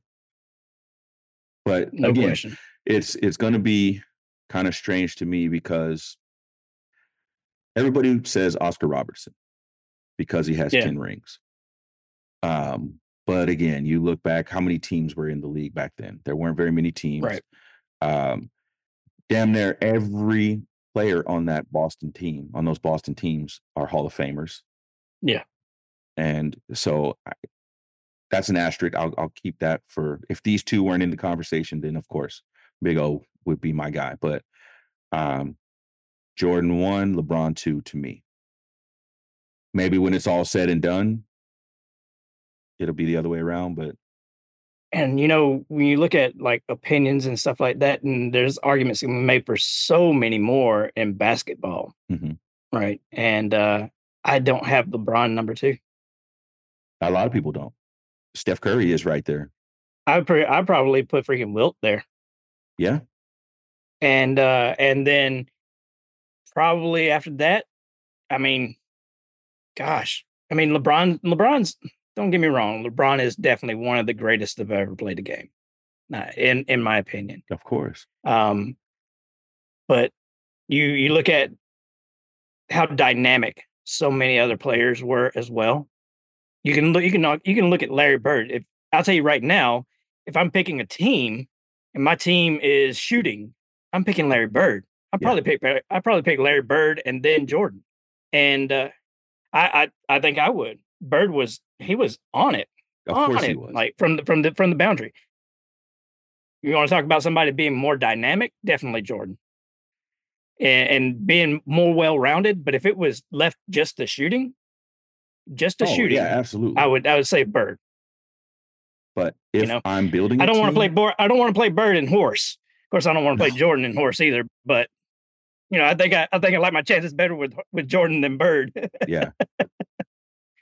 but No again, question. it's it's going to be kind of strange to me because everybody says Oscar Robertson because he has Yeah. 10 rings. Um, but again, you look back, how many teams were in the league back then? There weren't very many teams. Right. Um, damn near every player on that Boston team, on those Boston teams, are Hall of Famers. Yeah. And so I, that's an asterisk. I'll, I'll keep that for if these two weren't in the conversation, then of course Big O would be my guy. But um, Jordan one, LeBron two to me. Maybe when it's all said and done, it'll be the other way around. But And you know, when you look at like opinions and stuff like that, and there's arguments being made for so many more in basketball, Mhm. right? And uh I don't have LeBron number two. a lot of people don't. Steph Curry is right there. I pre- I probably put freaking Wilt there, Yeah. and uh and then probably after that, I mean, gosh, I mean LeBron. LeBron's don't get me wrong, LeBron is definitely one of the greatest to have ever played the game, uh, in in my opinion. Of course. Um, but you you look at how dynamic so many other players were as well. You can look you can you can look at Larry Bird. If I'll tell you right now, if I'm picking a team and my team is shooting, I'm picking Larry Bird. I Yeah. probably pick I probably pick Larry Bird and then Jordan. And uh, I, I I think I would. Bird was he was on it Of on course it he was. like from the from the from the boundary. You want to talk about somebody being more dynamic? Definitely Jordan. And, and being more well rounded. But if it was left just to shooting, just to oh, shooting, yeah, absolutely. I would I would say Bird. but if know, I'm building, I don't want to play Bor- I don't want to play Bird and Horse. Of course, I don't want to play No. Jordan and Horse either. But you know, I think I, I think I like my chances better with with Jordan than Bird, Yeah, [LAUGHS]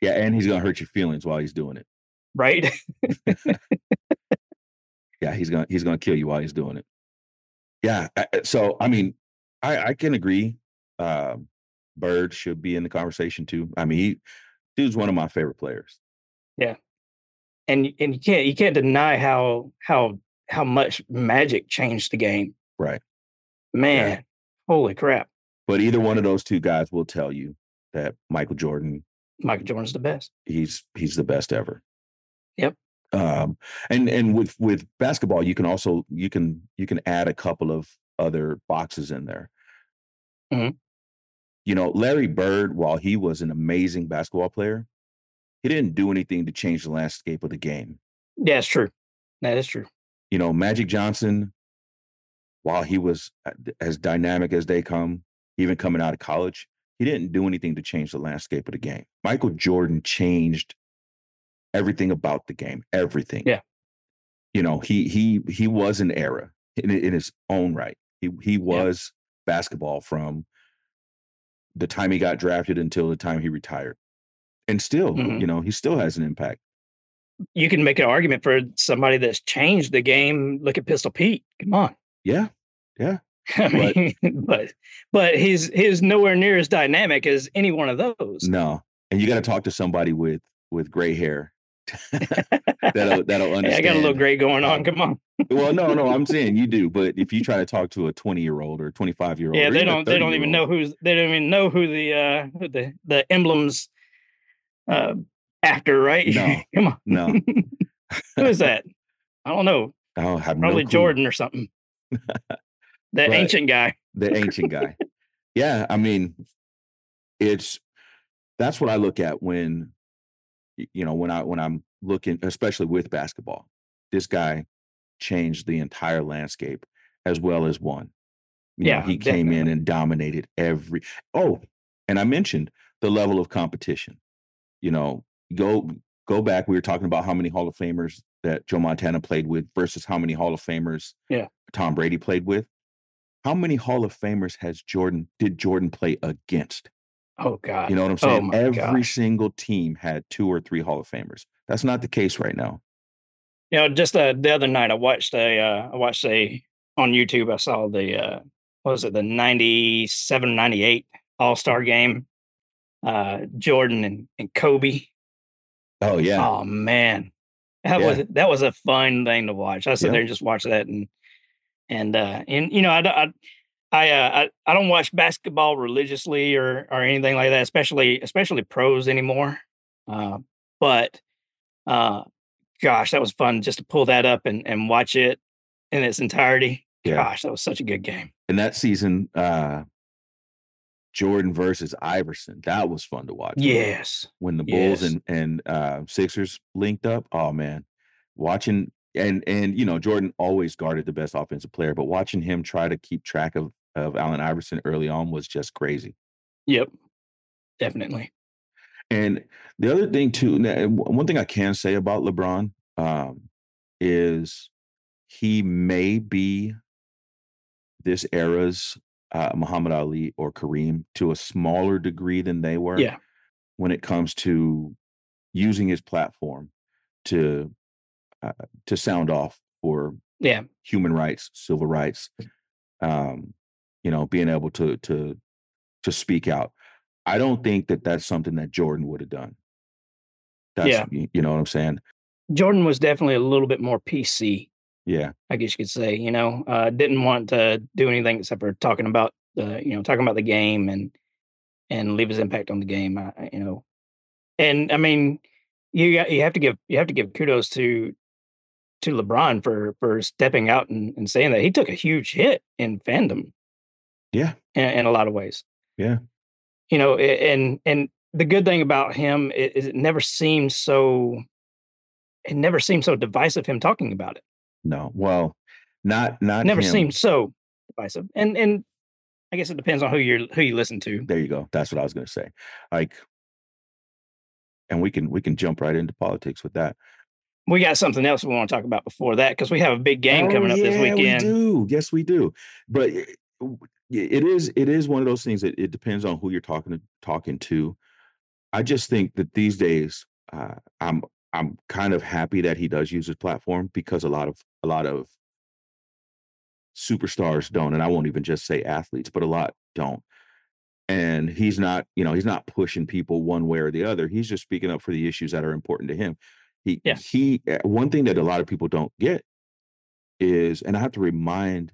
yeah, and he's gonna hurt your feelings while he's doing it. right? [LAUGHS] [LAUGHS] Yeah, he's gonna he's gonna kill you while he's doing it. Yeah, so I mean, I I can agree. Um, Bird should be in the conversation too. I mean, he dude's one of my favorite players. Yeah, and and you can't you can't deny how how how much Magic changed the game. Right. Man, holy crap! But either one of those two guys will tell you that Michael Jordan Michael Jordan's the best. he's he's the best ever. Yep. Um, and and with with basketball, you can also you can you can add a couple of other boxes in there. Mhm. You know, Larry Bird, while he was an amazing basketball player, he didn't do anything to change the landscape of the game. Yeah, it's true. That is true. You know, Magic Johnson, while he was as dynamic as they come, even coming out of college, he didn't do anything to change the landscape of the game. Michael Jordan changed everything about the game, everything. Yeah. You know, he he he was an era in, in his own right. He he was basketball from the time he got drafted until the time he retired. And still, Mhm. you know, he still has an impact. You can make an argument for somebody that's changed the game. Look at Pistol Pete. Come on. Yeah. Yeah. [LAUGHS] I But- mean, but but he's he's nowhere near as dynamic as any one of those. No. And you got to talk to somebody with with gray hair. [LAUGHS] that'll that'll [LAUGHS] Hey, understand. I got a little gray going on. um, Come on. Well, no, no, I'm saying you do, but if you try to talk to a 20 year old or 25 year old, Yeah, they don't they don't even know who's they don't even know who the uh who the the emblems uh actor, right? No. Come on. No, Who is that? I don't know. I don't have Probably no. Jordan or something. The But- ancient guy. the ancient guy. [LAUGHS] Yeah, I mean, it's that's what I look at when you know when I when I'm looking, especially with basketball. This guy changed the entire landscape as well as one. You know, Yeah, he came in and dominated every. Oh, and I mentioned the level of competition. You know, go go back. We were talking about how many Hall of Famers that Joe Montana played with versus how many Hall of Famers Yeah. Tom Brady played with. How many Hall of Famers has Jordan did Jordan play against? Oh God. You know what I'm Oh saying? my Every gosh. single team had two or three Hall of Famers. That's not the case right now. You know, just uh, the other night I watched a uh, I watched a on YouTube. I saw the uh, what was it the 97, 98 All Star game. Uh, Jordan and, and Kobe. Oh yeah. Oh man, that Yeah. was that was a fun thing to watch. I sit Yeah. there and just watch that and and uh and you know I don't- I I, uh, I I don't watch basketball religiously or or anything like that, especially especially pros anymore. Uh, but uh, gosh, that was fun just to pull that up and and watch it in its entirety. Yeah. Gosh, that was such a good game. And that season, uh Jordan versus Iverson, that was fun to watch. Yes, When the Bulls Yes. and and uh Sixers linked up. Oh man. Watching and and you know, Jordan always guarded the best offensive player, but watching him try to keep track of of Allen Iverson early on was just crazy. yep, definitely. And the other thing too, one thing I can say about LeBron um, is he may be this era's uh, Muhammad Ali or Kareem to a smaller degree than they were. Yeah. When it comes to using his platform to uh, to sound off for Yeah, human rights, civil rights, um, you know, being able to to to speak out. I don't think that that's something that Jordan would have done. That's Yeah. you know what I'm saying? Jordan was definitely a little bit more PC Yeah. I guess you could say, you know, uh, didn't want to do anything except for talking about the, you know, talking about the game and and leave his impact on the game. I, you know, and I mean, you you have to give you have to give kudos to to LeBron for for stepping out and, and saying that he took a huge hit in fandom Yeah. in, in a lot of ways. Yeah. You know, and and the good thing about him is it never seemed so it never seemed so divisive him talking about it. No. Well, not not never him. seemed so divisive. And and I guess it depends on who you're who you listen to. There you go. That's what I was gonna say. Like, and we can we can jump right into politics with that. We got something else we want to talk about before that because we have a big game coming Oh, up this yeah, weekend. We do. Yes, we do. But it, it is it is one of those things that it depends on who you're talking to talking to. I just think that these days, uh, I'm I'm kind of happy that he does use his platform because a lot of a lot of superstars don't, and I won't even just say athletes, but a lot don't. And he's not, you know, he's not pushing people one way or the other. He's just speaking up for the issues that are important to him. He Yeah. he uh, one thing that a lot of people don't get is, and I have to remind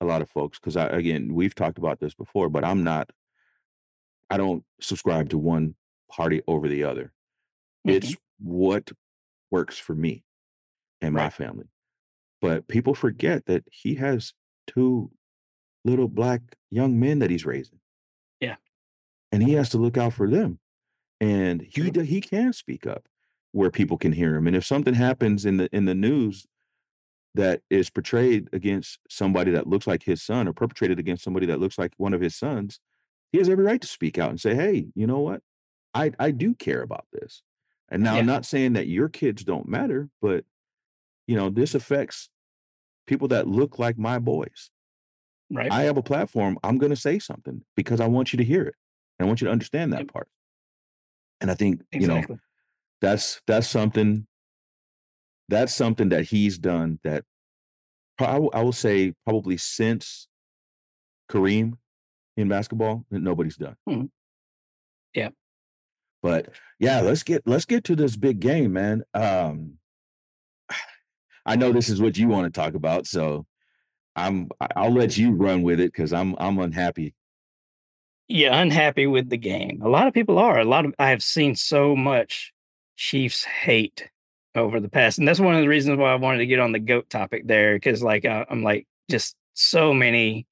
a lot of folks because I again we've talked about this before, but I'm not. I don't subscribe to one party over the other. It's what works for me and my Right. family. But people forget that he has two little black young men that he's raising. Yeah. And he has to look out for them. And he he can speak up where people can hear him. And if something happens in the in the news that is portrayed against somebody that looks like his son or perpetrated against somebody that looks like one of his sons, he has every right to speak out and say, "Hey, you know what? I I do care about this." And now Yeah. I'm not saying that your kids don't matter, but you know, this affects people that look like my boys. Right. I have a platform. I'm going to say something because I want you to hear it. And I want you to understand that Yep. part. And I think, you know, exactly. That's that's something that's something that he's done that pro- I will, say probably since Kareem in basketball that nobody's done. Mhm. Yeah. But yeah, let's get let's get to this big game, man. Um [SIGHS] I know this is what you want to talk about, so I'm I'll let you run with it because I'm I'm unhappy. yeah, unhappy with the game. A lot of people are. A lot of I have seen so much Chiefs hate over the past, and that's one of the reasons why I wanted to get on the goat topic there because, like, uh, I'm like just so many,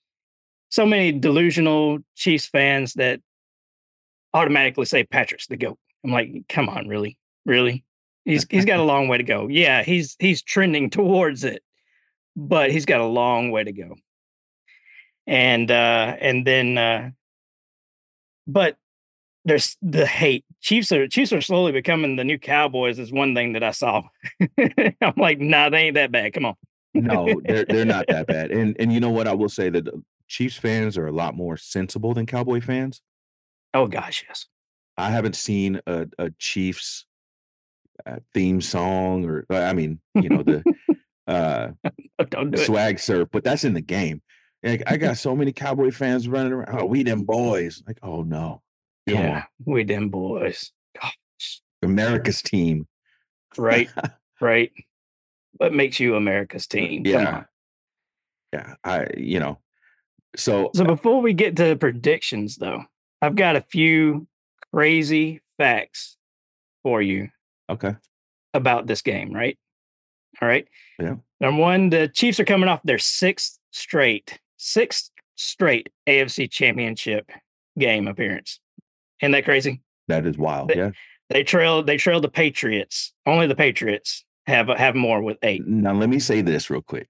so many delusional Chiefs fans that automatically say Patrick's the goat. I'm like, come on, really, really? He's he's got a [LAUGHS] long way to go. Yeah, he's he's trending towards it, but he's got a long way to go. And uh, and then uh, but there's the hate. Chiefs are Chiefs are slowly becoming the new Cowboys. Is one thing that I saw. [LAUGHS] I'm like, nah, they ain't that bad. Come on. No, they're they're not that [LAUGHS] bad. And and you know what? I will say that Chiefs fans are a lot more sensible than Cowboy fans. Oh gosh, yes. I haven't seen a, a Chiefs uh, theme song or uh, I mean, you know, the [LAUGHS] uh Oh, Don't do it. swag surf, but that's in the game. Like, I got so many Cowboy fans running around. Oh, we them boys. Like, oh no. Yeah, we them boys. Gosh. America's team. Right, [LAUGHS] right. What makes you America's team? Yeah. Yeah. I you know. So So before we get to predictions, though, I've got a few crazy facts for you okay. about this game, right? All right. Yeah. Number one, the Chiefs are coming off their sixth straight, sixth straight AFC championship game appearance. Isn't that crazy? That is wild. They- yeah. They trailed they trailed the Patriots. Only the Patriots have have more with eight. Now let me say this real quick.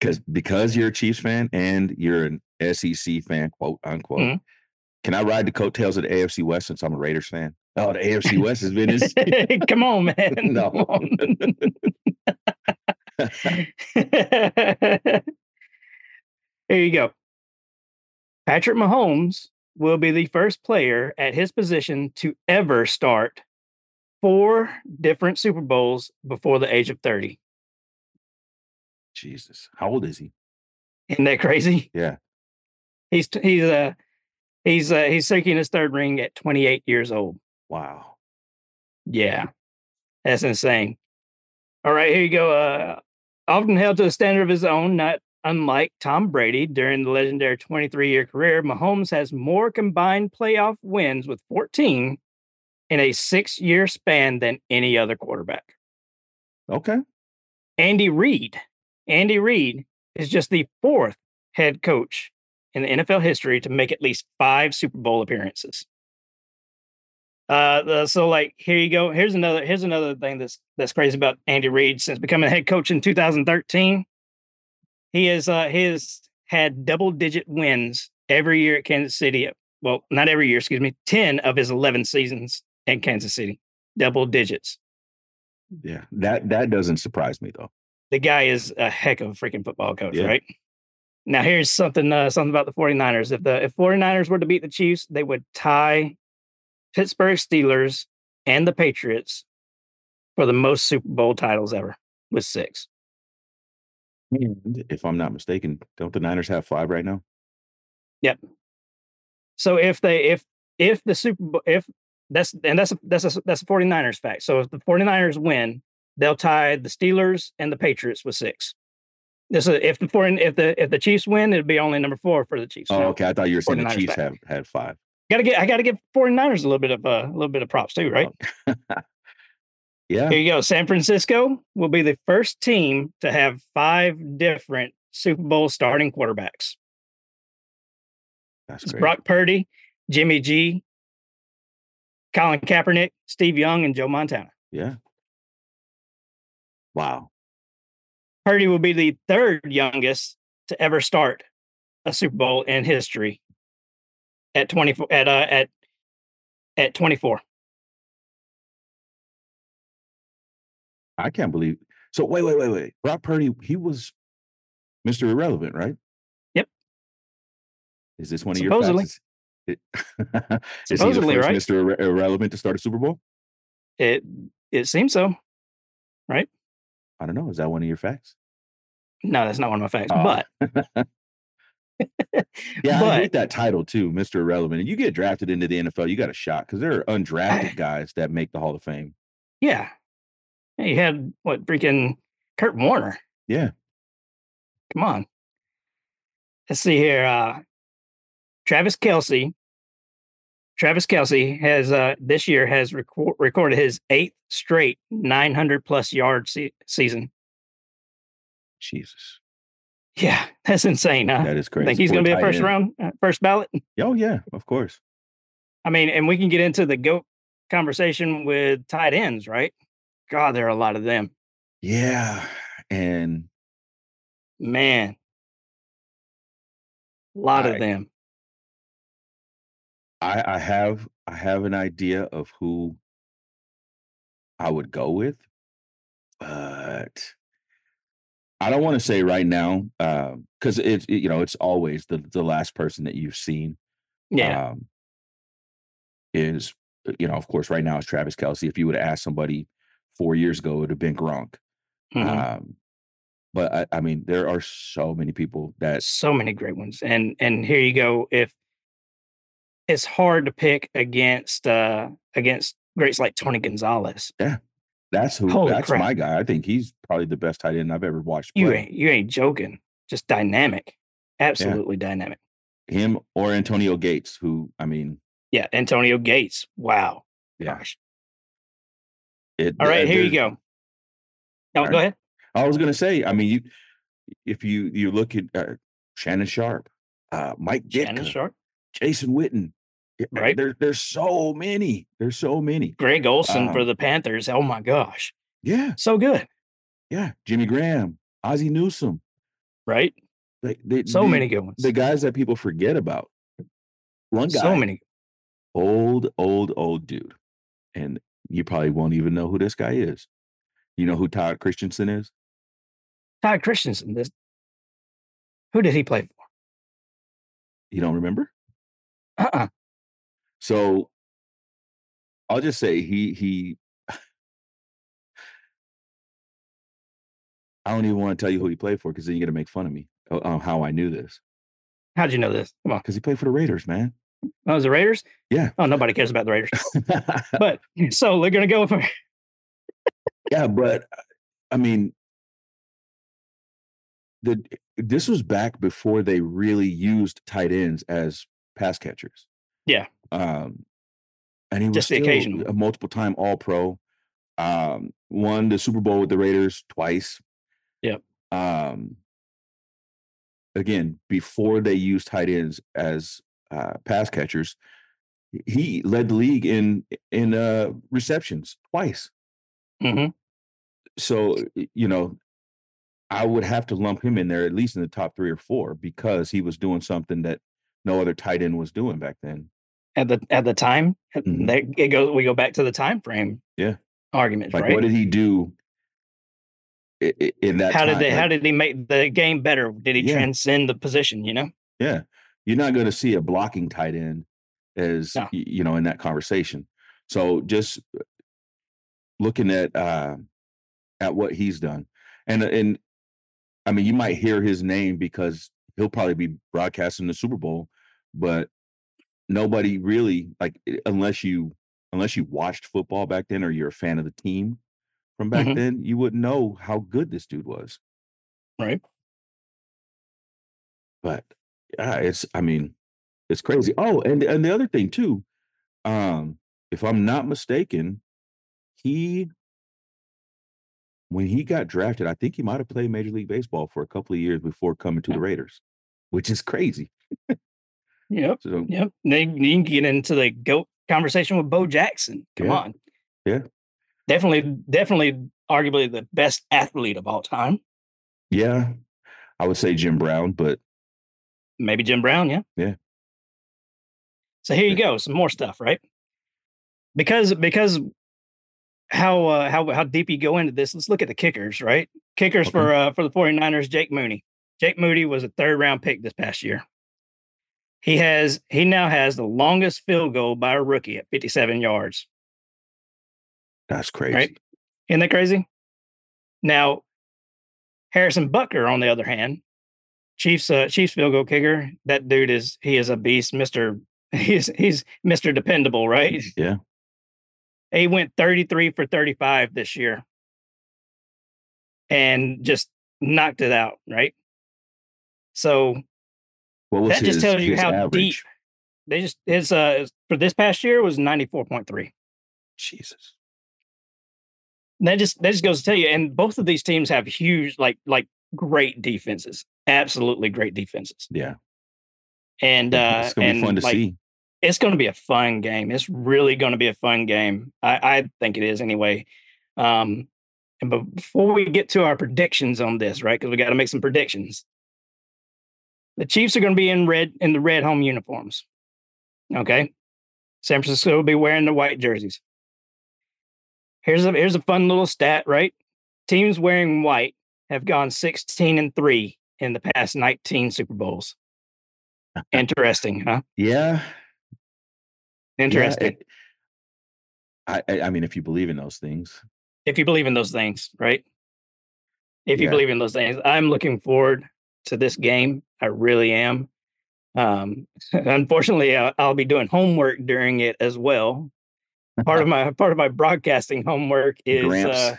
Because because you're a Chiefs fan and you're an SEC fan, quote unquote. Mhm. Can I ride the coattails of the AFC West since I'm a Raiders fan? Oh, the AFC [LAUGHS] West has been his [LAUGHS] Come on, [LAUGHS] man. No. On. Here you go. Patrick Mahomes will be the first player at his position to ever start four different Super Bowls before the age of 30. Jesus. How old is he? Isn't that crazy? [LAUGHS] Yeah. He's he's uh he's uh he's seeking his third ring at 28 years old. Wow. Yeah. That's insane. All right, here you go. Uh often held to a standard of his own, not unlike Tom Brady during the legendary 23 year career. Mahomes has more combined playoff wins with 14 in a six year span than any other quarterback. Okay. Andy Reid. Andy Reid is just the fourth head coach in the NFL history to make at least five Super Bowl appearances. Uh, the, so like here you go. Here's another here's another thing that's that's crazy about Andy Reid since becoming head coach in 2013. He is uh he has had double digit wins every year at Kansas City. Well, not every year, excuse me. 10 of his 11 seasons in Kansas City. Double digits. Yeah. That that doesn't surprise me though. The guy is a heck of a freaking football coach, Yeah. right? Now here's something uh, something about the 49ers. If the if 49ers were to beat the Chiefs, they would tie Pittsburgh Steelers and the Patriots for the most Super Bowl titles ever with 6. And if I'm not mistaken, don't the Niners have five right now? Yep. So if they if if the Super Bowl if that's and that's a, that's a, that's a 49ers fact. So if the 49ers win, they'll tie the Steelers and the Patriots with 6. This is if the foreign if the if the Chiefs win, it'd be only number 4 for the Chiefs. Oh, okay. I thought you were saying the Chiefs back. have had five. Got to get I got to give 49ers a little bit of uh, a little bit of props too, right? [LAUGHS] Yeah. Here you go. San Francisco will be the first team to have five different Super Bowl starting quarterbacks. That's It's great. Brock Purdy, Jimmy G, Colin Kaepernick, Steve Young, and Joe Montana. Yeah. Wow. Purdy will be the third youngest to ever start a Super Bowl in history at 24 at uh, at at 24. I can't believe. So wait, wait, wait, wait. Brock Purdy, he was Mr. Irrelevant, right? Yep. Is this one of Supposedly. your facts? It- [LAUGHS] Is Supposedly, right? Mr. Irre- Irrelevant to start a Super Bowl? It it seems so. Right? I don't know. Is that one of your facts? No, that's not one of my facts. Oh. But [LAUGHS] Yeah, I hate that title too, Mr. Irrelevant. And you get drafted into the NFL, you got a shot because there are undrafted guys that make the Hall of Fame. yeah. You had what freaking Kurt Warner. Yeah. Come on. Let's see here. Uh, Travis Kelce. Travis Kelce has uh, this year has record, recorded his eighth straight 900 plus yard se- season. Jesus. Yeah, that's insane. Huh? That is crazy. Think he's going to be a first end. round, uh, first ballot. Oh, yeah, of course. I mean, and we can get into the goat conversation with tight ends, right? God, there are a lot of them. Yeah. And Man, a lot I- of them. I, I have I have an idea of who I would go with, but I don't want to say right now because it's it- you know it's always the the last person that you've seen Yeah, um, is you know of course right now is Travis Kelce. If you would asked somebody four years ago, it would have been Gronk. mhm. Um, but I, I mean there are so many people that so many great ones. And and here you go. If it's hard to pick against uh against greats like Tony Gonzalez, yeah, that's who Holy that's crap. my guy. I think he's probably the best tight end I've ever watched you ain't you ain't joking. Just dynamic, absolutely dynamic. him or Antonio Gates, who I mean, Yeah, Antonio Gates. Wow. Yeah. Gosh. It. All right, uh, here you go. No, All go ahead. I was gonna say, I mean, you if you you look at uh, Shannon Sharpe, uh, Mike Shannon Sharpe, Jason Witten, Right. There, there's so many. There's so many. Greg Olsen for Um, the Panthers. Oh my gosh, Yeah, so good, yeah. Jimmy Graham, Ozzie Newsome, right? they, they, So many good ones. The guys that people forget about. One guy, So many. old, old, old dude, and you probably won't even know who this guy is. You know who Todd Christensen is? Todd Christensen. This. Who did he play for? You don't remember? Uh-uh. So I'll just say he he [SIGHS] I don't even want to tell you who he played for because then you're gonna make fun of me uh, on how I knew this. How'd you know this? Come on. Because he played for the Raiders, man. Oh, was the Raiders? Yeah. Oh, nobody cares about the Raiders. But [LAUGHS] so they're gonna go for [LAUGHS] yeah, but I mean, The this was back before they really used tight ends as pass catchers. Yeah. Um, and he was Just the still occasional. a multiple time All Pro. Um, won the Super Bowl with the Raiders twice. Yep. Um, again, before they used tight ends as uh, pass catchers, he led the league in in uh, receptions twice. Mhm. So you know, I would have to lump him in there at least in the top three or four because he was doing something that no other tight end was doing back then. At the at the time, Mhm. they it goes we go back to the time frame Yeah. argument. Like, right? what did he do in that? how did time? they how did he make the game better? Did he Yeah. transcend the position, you know? Yeah, you're not going to see a blocking tight end as you know in that conversation. So just looking at uh, at what he's done, and and I mean, you might hear his name because he'll probably be broadcasting the Super Bowl, but nobody really like unless you unless you watched football back then or you're a fan of the team from back Mhm. then, you wouldn't know how good this dude was. Right. But yeah, it's I mean, it's crazy. Oh, and and the other thing too, um, if I'm not mistaken, he when he got drafted, I think he might have played Major League Baseball for a couple of years before coming to the Raiders, which is crazy. Yep. [LAUGHS] So Yep. Then you can get into the goat conversation with Bo Jackson. Come Yeah. on. Yeah. Definitely, definitely arguably the best athlete of all time. yeah, I would say Jim Brown, but Maybe Jim Brown, yeah. Yeah. So here you go, some more stuff, right? Because because how uh, how how deep you go into this, let's look at the kickers, right? Kickers Okay. for uh for the 49ers, Jake Moody. Jake Moody was a third round pick this past year. He has he now has the longest field goal by a rookie at 57 yards. that's crazy. Right. Isn't that crazy? Now, Harrison Butker, on the other hand, Chiefs uh, Chiefs field goal kicker. That dude is he is a beast, Mister. [LAUGHS] He's he's Mister Dependable, right? Yeah. He went thirty three for thirty five this year, and just knocked it out, right? So What was That just tells you how average? deep- they just his uh for this past year was ninety four point three. Jesus. that just that just goes to tell you, and both of these teams have huge, like like great defenses, absolutely great defenses, Yeah. and uh, it's gonna and be fun to like, see. It's going to be a fun game. It's really going to be a fun game. I, I think it is anyway. Um, and but before we get to our predictions on this, right? Because we got to make some predictions. The Chiefs are going to be in red in the red home uniforms. Okay, San Francisco will be wearing the white jerseys. Here's a here's a fun little stat, right? Teams wearing white have gone 16 and 3 in the past 19 Super Bowls. [LAUGHS] Interesting, huh? Yeah. yeah, Interesting. it- I, I mean, if you believe in those things, if you believe in those things, right? If you Yeah. believe in those things, I'm looking forward to this game. I really am. Um, [LAUGHS] unfortunately, I'll, I'll be doing homework during it as well. Part of [LAUGHS] my part of my broadcasting homework is uh,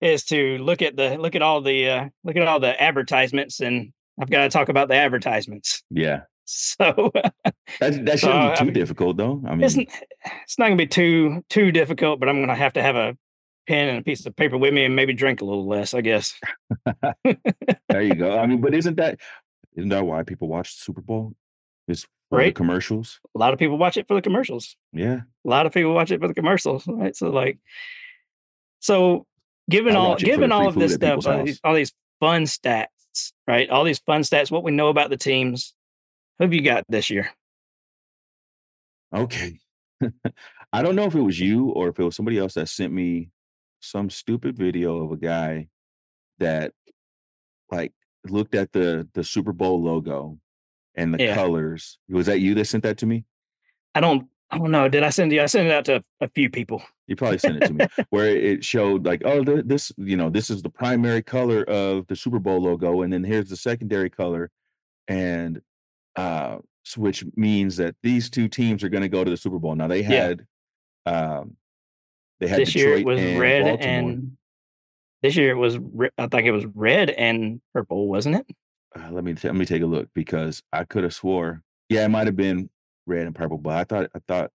is to look at the look at all the uh, look at all the advertisements, and I've got to talk about the advertisements. yeah, [LAUGHS] So that that shouldn't So, be I too mean, difficult, though. I mean, it's it's not gonna be too too difficult, but I'm gonna have to have a pen and a piece of paper with me and maybe drink a little less, I guess. [LAUGHS] there you go. I mean, but isn't that isn't that why people watch the Super Bowl? The Right. commercials. A lot of people watch it for the commercials. Yeah, A lot of people watch it for the commercials, right? So like, so given all watch it for given all of this stuff, all these, all these fun stats, right? All these fun stats, what we know about the teams. Who have you got this year? Okay. [LAUGHS] I don't know if it was you or if it was somebody else that sent me some stupid video of a guy that like looked at the the Super Bowl logo and the Yeah. colors. Was that you that sent that to me? I don't I don't know. Did I send you? I sent it out to a few people. You probably sent it to me [LAUGHS] where it showed like, oh, th- this, you know, this is the primary color of the Super Bowl logo, and then here's the secondary color, and uh, which means that these two teams are going to go to the Super Bowl. Now they Yeah. had, um, they had This year it was and red Baltimore. and This year it was I think it was red and purple, wasn't it? Uh, let me t let me take a look because I coulda swore yeah, it might have been red and purple, but I thought I thought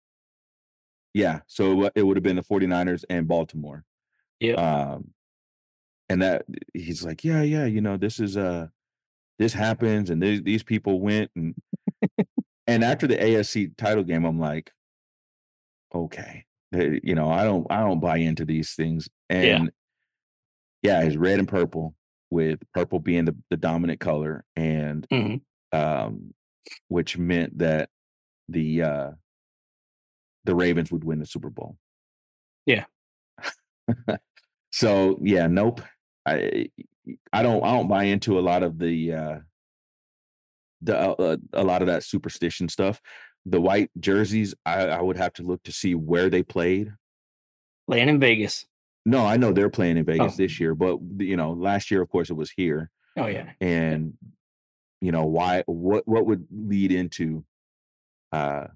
yeah, so it would have been the 49ers and Baltimore. Yeah. Um, and that he's like, "Yeah, yeah, you know, this is, uh this happens and these these people went," and and after the AFC title game, I'm like okay, you know, I don't I don't buy into these things, and yeah, it's red and purple, with purple being the the dominant color, and, Mhm. um, which meant that the, uh the Ravens would win the Super Bowl. Yeah. [LAUGHS] So, yeah, nope. I I don't I don't buy into a lot of the, uh the, uh uh, a lot of that superstition stuff. The white jerseys, I I would have to look to see where they played. Playing in Vegas. No, I know they're playing in Vegas Oh. this year, but, you know, last year, of course, it was here, Oh, yeah. And, you know, why what what would lead into, uh,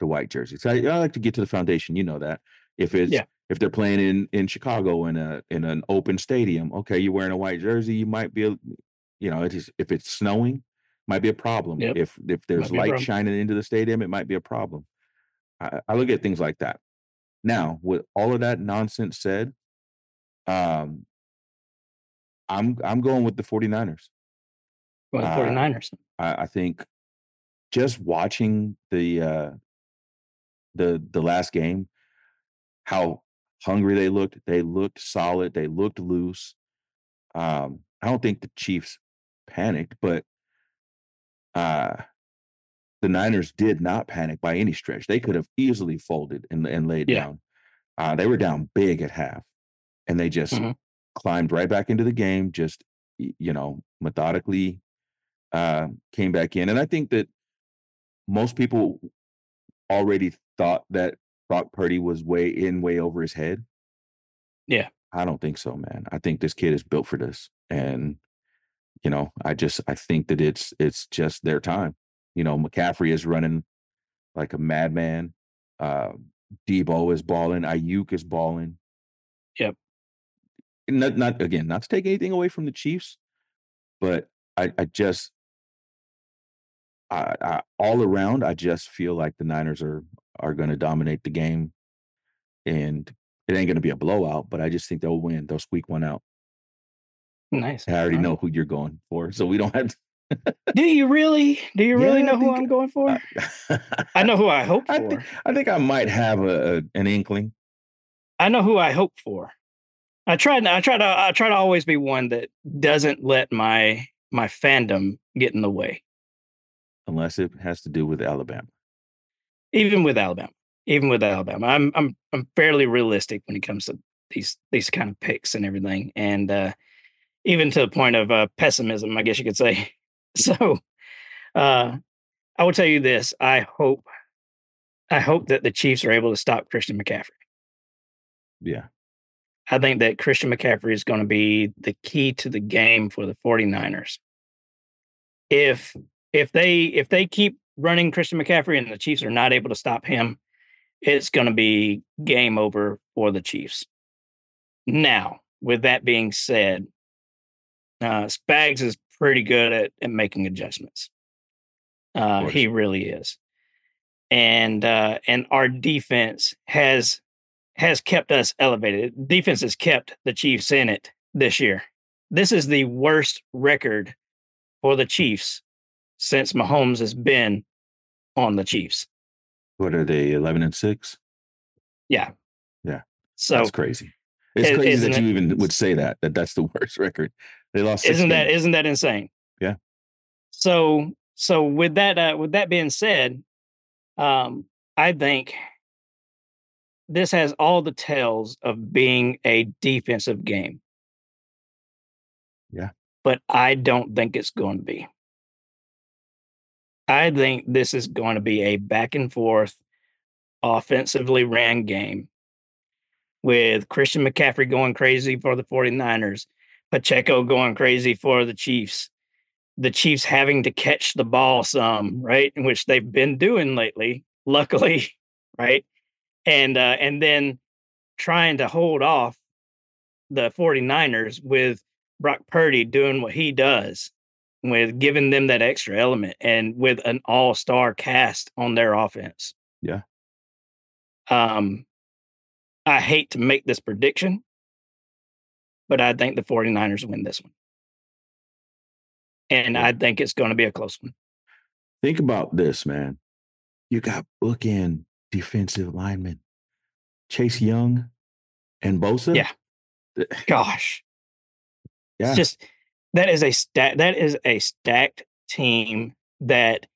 the white jerseys? I I like to get to the foundation, you know that. If it's Yeah. if they're playing in in Chicago in a in an open stadium, okay, you're wearing a white jersey, you might be a you know, it is if it's snowing, might be a problem. Yep. If if there's Might be a light shining into the stadium, it might be a problem. I I look at things like that. Now, with all of that nonsense said, um I'm I'm going with the 49ers. Going Uh, 49ers. I I think just watching the, uh the the last game, how hungry they looked, they looked solid, they looked loose. Um, I don't think the Chiefs panicked, but uh, the Niners did not panic by any stretch. They could have easily folded and and laid Yeah. down. Uh, they were down big at half, and they just Mhm. climbed right back into the game, just, you know, methodically, uh, came back in, and I think that most people already thought that Brock Purdy was way in, way over his head. Yeah. I don't think so, man. I think this kid is built for this, and, you know, I just I think that it's it's just their time. You know, McCaffrey is running like a madman. Um, Deebo is balling, Aiyuk is balling. Yep. Not not again, not to take anything away from the Chiefs, but I I just I I all around, I just feel like the Niners are are gonna dominate the game, and it ain't gonna be a blowout, but I just think they'll win. They'll squeak one out. Nice. I already know who you're going for, so we don't have to [LAUGHS] Do you really? Do you really Yeah, know who I'm going for? I I [LAUGHS] know who I hope I think for. I think I might have a a an inkling. I know who I hope for. I try I try to I try to always be one that doesn't let my my fandom get in the way. Unless it has to do with Alabama. Even with Alabama even with Alabama. I'm I'm I'm fairly realistic when it comes to these these kind of picks and everything, and, uh, even to the point of, uh, pessimism, I guess you could say. [LAUGHS] So, uh, I will tell you this, I hope I hope that the Chiefs are able to stop Christian McCaffrey. Yeah. I think that Christian McCaffrey is gonna be the key to the game for the 49ers. If if they if they keep running Christian McCaffrey and the Chiefs are not able to stop him, it's gonna be game over for the Chiefs. Now, with that being said, uh, Spags is pretty good at at making adjustments. Uh, he really is. And, uh, and our defense has has kept us elevated. Defense has kept the Chiefs in it this year. This is the worst record for the Chiefs since Mahomes has been on the Chiefs. What are they, 11 and 6? Yeah. Yeah. So That's crazy. It's crazy that it you even would say that, that that's the [LAUGHS] worst record. They lost 6 Isn't that isn't that insane? Yeah. So so with that, uh, with that being said, um, I think this has all the tells of being a defensive game. Yeah. But I don't think it's going to be. I think this is gonna be a back and forth, offensively ran game with Christian McCaffrey going crazy for the 49ers, Pacheco going crazy for the Chiefs, the Chiefs having to catch the ball some, right? In which they've been doing lately, luckily, [LAUGHS] right? And, uh, and then trying to hold off the 49ers with Brock Purdy doing what he does, with giving them that extra element and with an all-star cast on their offense. Yeah. Um I hate to make this prediction, but I think the 49ers win this one. And Yeah. I think it's going to be a close one. Think about this, man. You got bookend defensive linemen, Chase Young and Bosa. Yeah. Gosh. Yeah. It's just that is a stat that is a stacked team that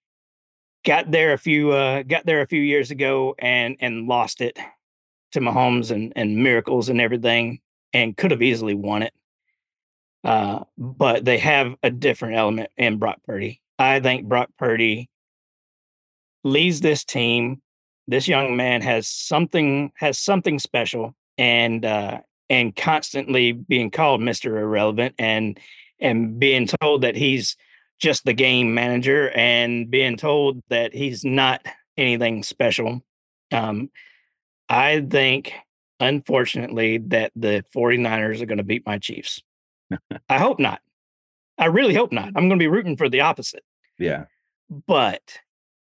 got there a few uh got there a few years ago and and lost it to Mahomes and and miracles and everything and could have easily won it. Uh but they have a different element in Brock Purdy. I think Brock Purdy leads this team. This young man has something has something special and uh and constantly being called Mr. Irrelevant and and being told that he's just the game manager and being told that he's not anything special. Um, I think, unfortunately, that the 49ers are going to beat my Chiefs. I hope not. I really hope not. I'm going to be rooting for the opposite. yeah. But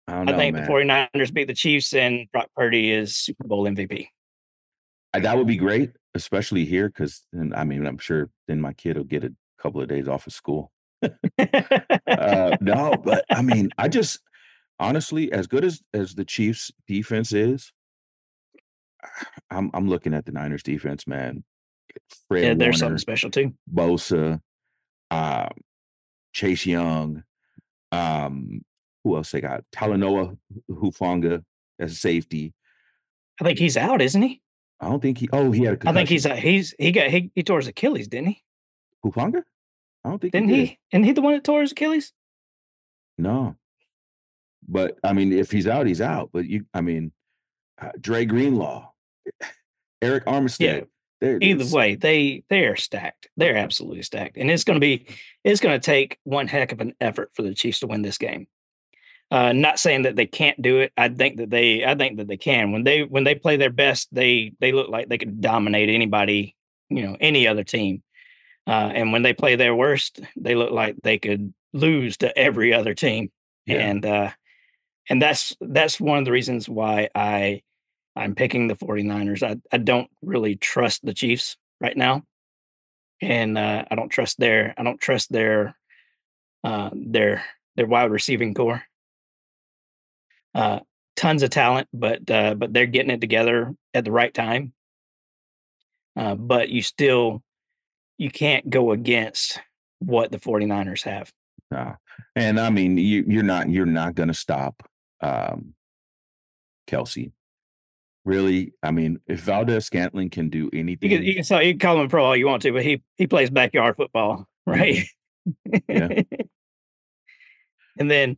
I don't I think man. the 49ers beat the Chiefs and Brock Purdy is Super Bowl MVP. That would be great, especially here, because I mean, I'm sure then my kid will get a couple of days off of school. [LAUGHS] Uh, no, but I mean, I just honestly, as good as as the Chiefs' defense is, I'm I'm looking at the Niners' defense, man. Fred yeah, there's something special too. Bosa, um, Chase Young, um, who else they got? Talanoa Hufanga as a safety. I think he's out, isn't he? I don't think he. Oh, he had a I concussion. think he's uh, he's he got he, he tore his Achilles, didn't he? Hufanga. I don't think Didn't he. Did. he? Isn't he the one that tore his Achilles? No. But I mean, if he's out, he's out. But you, I mean, uh, Dre Greenlaw, [LAUGHS] Arik Armstead. they're- Either way, they they are stacked. They're absolutely stacked, and it's going to be it's going to take one heck of an effort for the Chiefs to win this game. Uh, not saying that they can't do it. I think that they I think that they can. When they when they play their best, they they look like they could dominate anybody, you know, any other team. Uh, and when they play their worst, they look like they could lose to every other team. Yeah. And uh, and that's that's one of the reasons why I I'm picking the 49ers. I, I don't really trust the Chiefs right now. And uh, I don't trust their I don't trust their uh, their their wide receiving core. Uh, tons of talent, but uh, but they're getting it together at the right time. Uh, but you still you can't go against what the 49ers have. No. And I mean, you, you're not you're not going to stop um, Kelce. Really, I mean, if Valdes-Scantling can do You anything, can you can, you can call him a pro all you want to, but he he plays backyard football, [LAUGHS] right? Yeah. [LAUGHS] and then,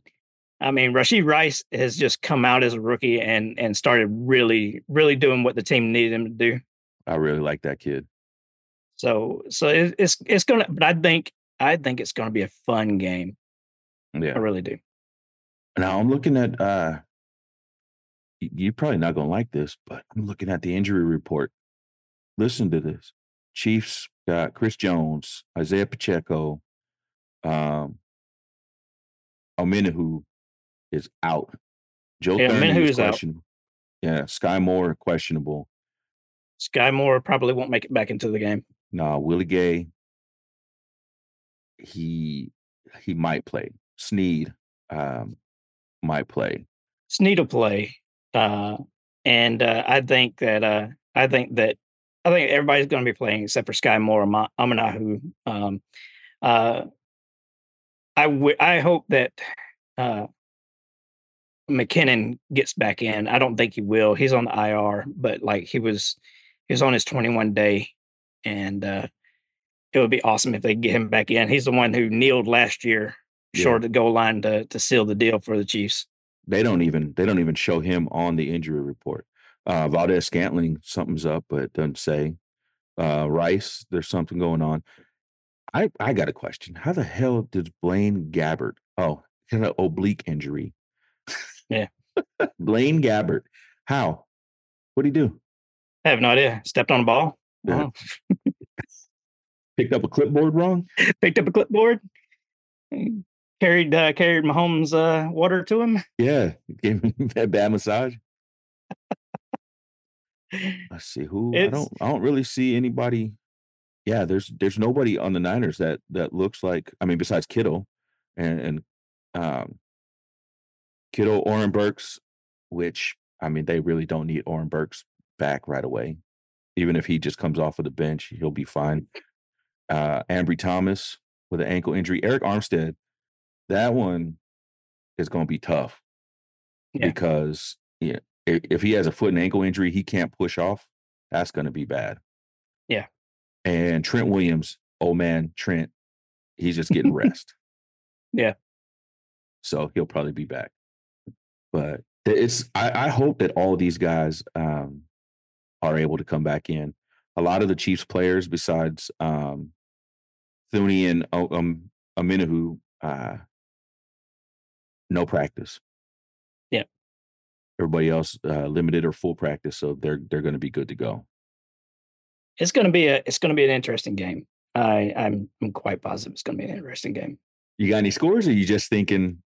I mean, Rashee Rice has just come out as a rookie and and started really really doing what the team needed him to do. I really like that kid. So so it, it's it's gonna, but I think I think it's gonna be a fun game. Yeah, I really do. Now I'm looking at. uh You're probably not going to like this, but I'm looking at the injury report. Listen to this: Chiefs got Chris Jones, Isaiah Pacheco, um, Omenihu is out. Joe Yeah, Thuney is is out. questionable. Yeah, Skyy Moore questionable. Skyy Moore probably won't make it back into the game. No, Willie Gay. He he might play. Sneed um, might play. Sneed will play, uh, and uh, I think that uh, I think that I think everybody's going to be playing except for Skyy Moore, Ama- Omenihu. Um, uh, I w- I hope that uh, McKinnon gets back in. I don't think he will. He's on the IR, but like he was, he was on his 21 day, and uh, it would be awesome if they get him back in. He's the one who kneeled last year, Yeah. short of the goal line to to seal the deal for the Chiefs. They don't even they don't even show him on the injury report. Uh, Valdes-Scantling, something's up, but it doesn't say. Uh, Rice, there's something going on. I I got a question. How the hell did Blaine Gabbert? Oh, had an oblique injury. Yeah. [LAUGHS] Blaine Gabbert. How? What'd he do? I have no idea. Stepped on a ball. Yeah. Picked up a clipboard wrong? Picked up a clipboard. Carried uh, carried Mahomes uh, water to him. Yeah, gave him [LAUGHS] that bad massage. [LAUGHS] Let's see who I don't I don't really see anybody. Yeah, there's there's nobody on the Niners that that looks like I mean besides Kittle and and um Kittle, Oren Burks, which I mean they really don't need Oren Burks back right away. Even if he just comes off of the bench, he'll be fine. Uh Ambry Thomas with an ankle injury. Arik Armstead, that one is going to be tough Yeah. because yeah, if, he has a foot and ankle injury, he can't push off. That's going to be bad. Yeah. And Trent Williams, oh man, Trent, he's just getting [LAUGHS] rest. Yeah. So he'll probably be back. But it's I, I hope that all these guys um, are able to come back in. A lot of the Chiefs players, besides um, Thuney and O- um, Omenihu, uh, no practice. Yeah. Everybody else uh, limited or full practice, so they're they're going to be good to go. it's gonna be a it's gonna be an interesting game. I I'm I'm quite positive it's gonna be an interesting game. You got any scores? Or you just thinking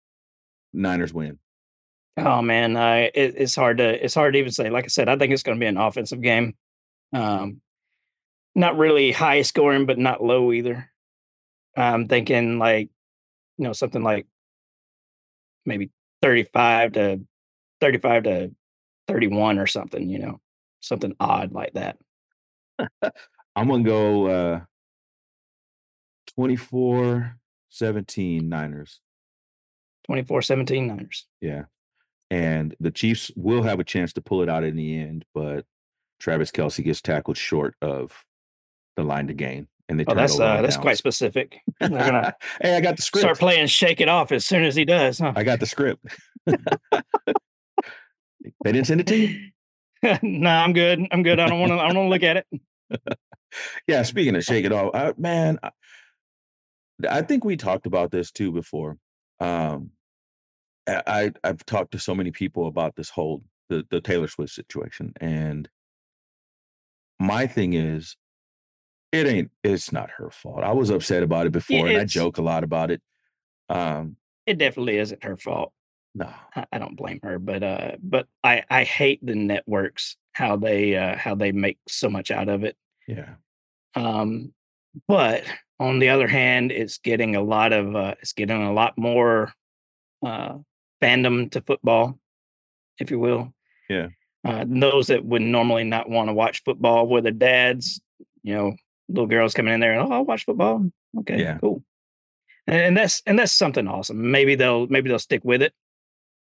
Niners win? Oh man, I it, it's hard to it's hard to even say. Like I said, I think it's going to be an offensive game. Um, not really high scoring, but not low either. I'm thinking like you know something like maybe thirty five to thirty five to thirty one or something. You know, something odd like that. [LAUGHS] I'm gonna go uh 24 17 Niners. 24-17 Niners. Yeah. And the Chiefs will have a chance to pull it out in the end, but Travis Kelce gets tackled short of the line to gain. And they Oh, that's uh, that's quite specific. [LAUGHS] They're gonna hey, I got the script. start playing "Shake It Off" as soon as he does. Huh? I got the script. [LAUGHS] they didn't send it to you? [LAUGHS] no, I'm good. I'm good. I don't want to. I don't want to look at it. Yeah, speaking of shake it off, I, man, I, I think we talked about this too before. Um, I I- I've talked to so many people about this whole the the Taylor Swift situation, and my thing is, it ain't. It's not her fault. I was upset about it before, and I joke a lot about it. Um, It definitely isn't her fault. no, I, I don't blame her, but uh, but I I hate the networks how they uh how they make so much out of it. yeah, Um, but on the other hand, it's getting a lot of uh, it's getting a lot more uh fandom to football, if you will. Yeah. Uh, those that would normally not want to watch football with their dads, you know, little girls coming in there and oh, I'll watch football. Okay, Yeah. cool. And, and that's and that's something awesome. Maybe they'll maybe they'll stick with it.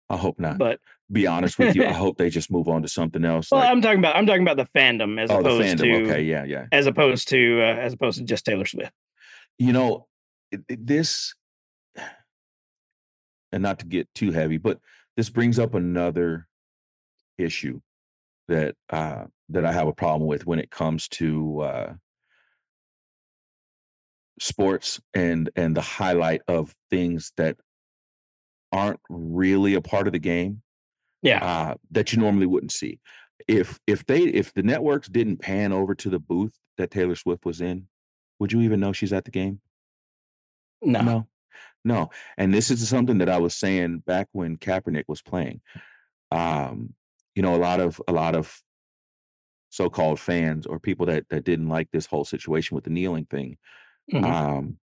I hope not. But Be honest with you, I [LAUGHS] hope they just move on to something else. well, like- I'm talking about I'm talking about the fandom as oh, opposed fandom. to Okay, yeah, yeah. as opposed to uh, as opposed to just Taylor Swift. you know it- it- this and not to get too heavy but this brings up another issue that uh that i have a problem with when it comes to uh sports and and the highlight of things that aren't really a part of the game Yeah. uh that you normally wouldn't see if if they if the networks didn't pan over to the booth that taylor swift was in would you even know she's at the game No. no, no. And this is something that I was saying back when Kaepernick was playing. Um, you know, a lot of a lot of so-called fans or people that that didn't like this whole situation with the kneeling thing. Mhm. Um,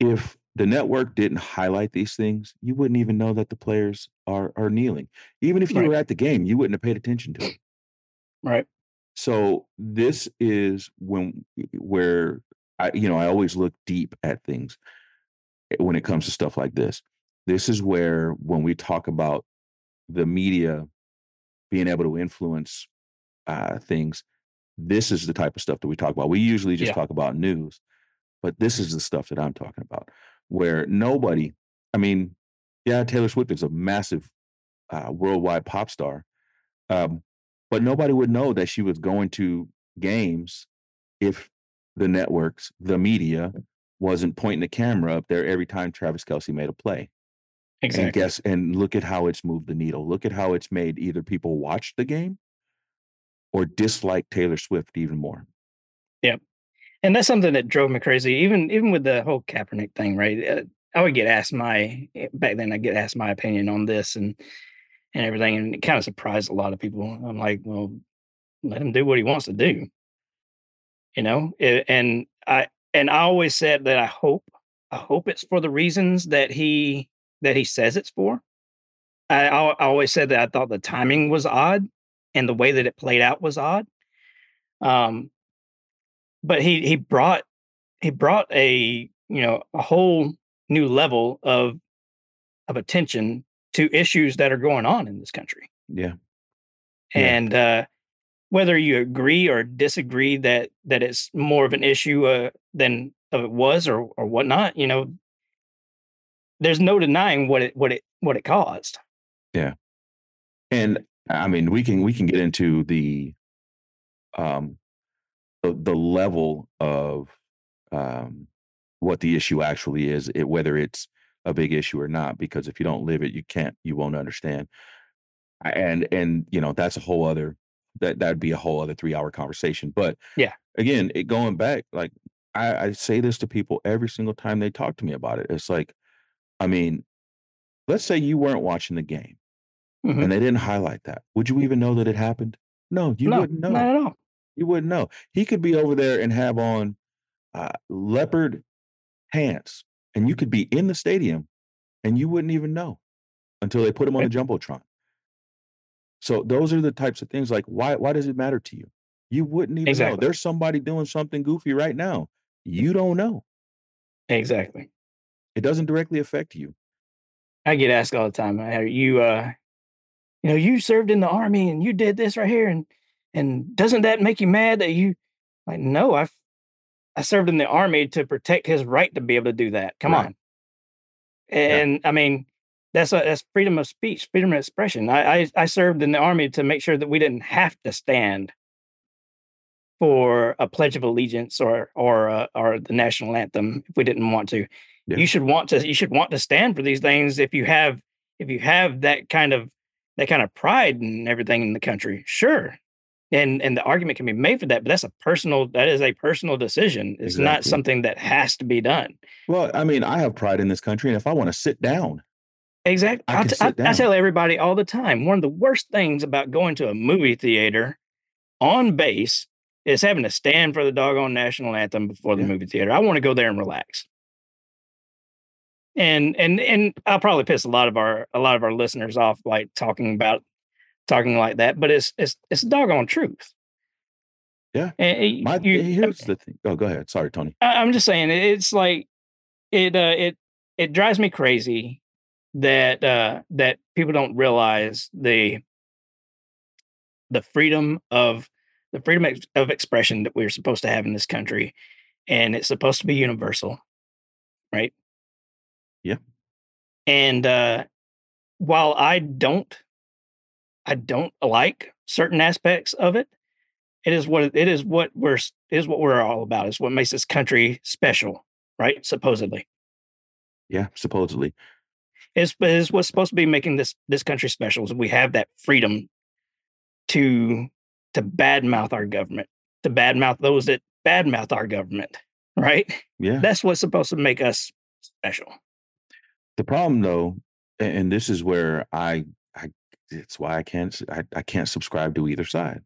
if the network didn't highlight these things, you wouldn't even know that the players are are kneeling. Even if you Right. were at the game, you wouldn't have paid attention to it. right. So this is when where I you know I always look deep at things eh, when it comes to stuff like this. This is where when we talk about the media being able to influence uh, things, this is the type of stuff that we talk about. We usually just Yeah. talk about news, but this is the stuff that I'm talking about, where nobody, I mean, yeah, Taylor Swift is a massive uh, worldwide pop star, um, but nobody would know that she was going to games if the networks, the media, wasn't pointing the camera up there every time Travis Kelce made a play. And Exactly. guess and look at how it's moved the needle. Look at how it's made either people watch the game or dislike Taylor Swift even more. And that's something that drove me crazy. Even even with the whole Kaepernick thing, right? Uh, I would get asked my eh, back then. I get asked my opinion on this and and everything, and it kind of surprised a lot of people. I'm like, well, let him do what he wants to do, you know. And I and I always said that I hope I hope it's for the reasons that he that he says it's for. I, I always said that I thought the timing was odd and the way that it played out was odd. Um, but he he brought he brought a you know a whole new level of of attention to issues that are going on in this country. Yeah. And uh, whether you agree or disagree that that it's more of an issue uh, than of it was or or whatnot, you know, there's no denying what it what it what it caused. Yeah. And I mean, we can we can get into the um the, the level of um what the issue actually is, it, whether it's a big issue or not, because if you don't live it, you can't, you won't understand. And and you know that's a whole other that that'd be a whole other three hour conversation. But yeah, again, it going back, like I, I say this to people every single time they talk to me about it. It's like, I mean, let's say you weren't watching the game mm-hmm. and they didn't highlight that. Would you even know that it happened? No, you no, wouldn't know. Not at all. You wouldn't know. He could be over there and have on uh, leopard pants, and you could be in the stadium and you wouldn't even know until they put him on the jumbotron. So those are the types of things like why why does it matter to you? You wouldn't even exactly. know. There's somebody doing something goofy right now. You don't know. Exactly. It doesn't directly affect you. I get asked all the time, you uh you know, you served in the army and you did this right here and and doesn't that make you mad that you like no, I I served in the army to protect his right to be able to do that. Come right. on. And yeah. I mean, that's a, that's freedom of speech, freedom of expression. I, I I served in the army to make sure that we didn't have to stand for a pledge of allegiance or or uh, or the national anthem if we didn't want to. Yeah. You should want to you should want to stand for these things if you have if you have that kind of that kind of pride and everything in the country. Sure, and and the argument can be made for that but that's a personal that is a personal decision. It's exactly. not something that has to be done. Well i mean i have pride in this country and if i want to sit down exactly I tell everybody all the time one of the worst things about going to a movie theater on base is having to stand for the doggone national anthem before the yeah. movie theater. I want to go there and relax. And and and i'll probably piss a lot of our a lot of our listeners off like talking about talking like that, but it's it's it's doggone truth. Yeah. And My, you, here's the thing. Oh, go ahead. Sorry, Tony. I, am just saying it's like it uh it it drives me crazy that uh that people don't realize the the freedom of the freedom of expression that we're supposed to have in this country and it's supposed to be universal right yeah and uh while i don't I don't like certain aspects of it. It is what it is what we're is what we're all about. It's what makes this country special, right? Supposedly. Yeah, supposedly. It's, it's what's supposed to be making this this country special is we have that freedom to to badmouth our government, to badmouth those that badmouth our government, [LAUGHS] right? Yeah. That's what's supposed to make us special. The problem though, and this is where I it's why I can't I, I can't subscribe to either side.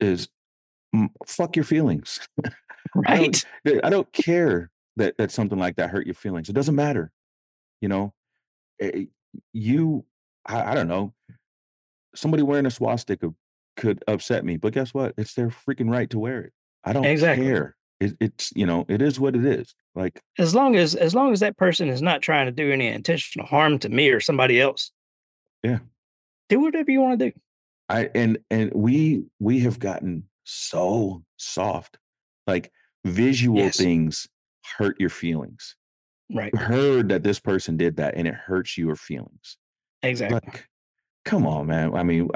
Is fuck your feelings. right. [LAUGHS] I don't, I don't care that that something like that hurt your feelings. It doesn't matter. You know, it, you I, I don't know. Somebody wearing a swastika could upset me, but guess what? It's their freaking right to wear it. I don't exactly. care. It, it's you know, it is what it is. Like as long as as long as that person is not trying to do any intentional harm to me or somebody else. Yeah do whatever you want to do. I and and we we have gotten so soft. Like visual yes. things hurt your feelings. Right. You heard that this person did that and it hurts your feelings. Exactly. Like, come on, man. I mean,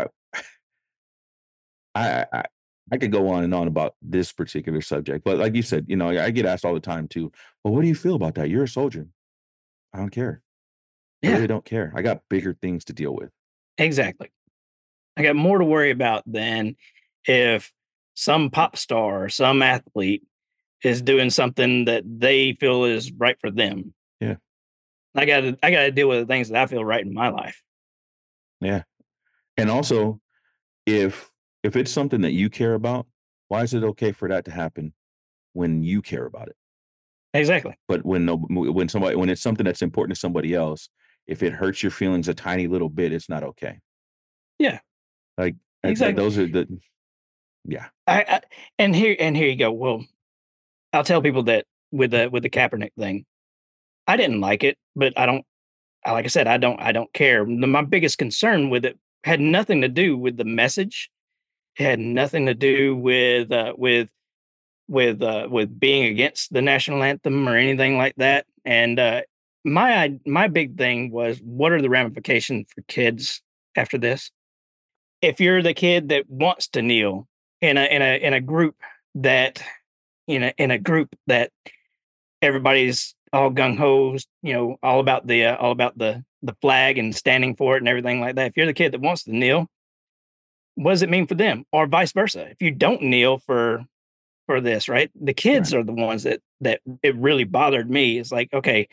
I, [SIGHS] I I could go on and on about this particular subject, but like you said, you know, I get asked all the time too. Well, what do you feel about that? You're a soldier. I don't care. Yeah. I really don't care. I got bigger things to deal with. Exactly. I got more to worry about than if some pop star or some athlete is doing something that they feel is right for them. Yeah. I gotta I gotta deal with the things that I feel right in my life. Yeah. And also, if if it's something that you care about, why is it okay for that to happen when you care about it? Exactly. But when no when somebody when it's something that's important to somebody else, if it hurts your feelings a tiny little bit, it's not okay. Yeah. Like, uh, Exactly. those are the yeah. I I and here and here you go. Well, I'll tell people that with the with the Kaepernick thing, I didn't like it, but I don't I like I said, I don't I don't care. My biggest concern with it had nothing to do with the message. It had nothing to do with, uh, with with, uh, with being against the national anthem or anything like that, and, uh, my my big thing was, what are the ramifications for kids after this? If you're the kid that wants to kneel in a in a in a group that in a in a group that everybody's all gung hos, you know, all about the, uh, all about the the flag and standing for it and everything like that. If you're the kid that wants to kneel, what does it mean for them? Or vice versa. If you don't kneel for for this, right? The Right. kids are the ones that that it really bothered me. It's like, okay,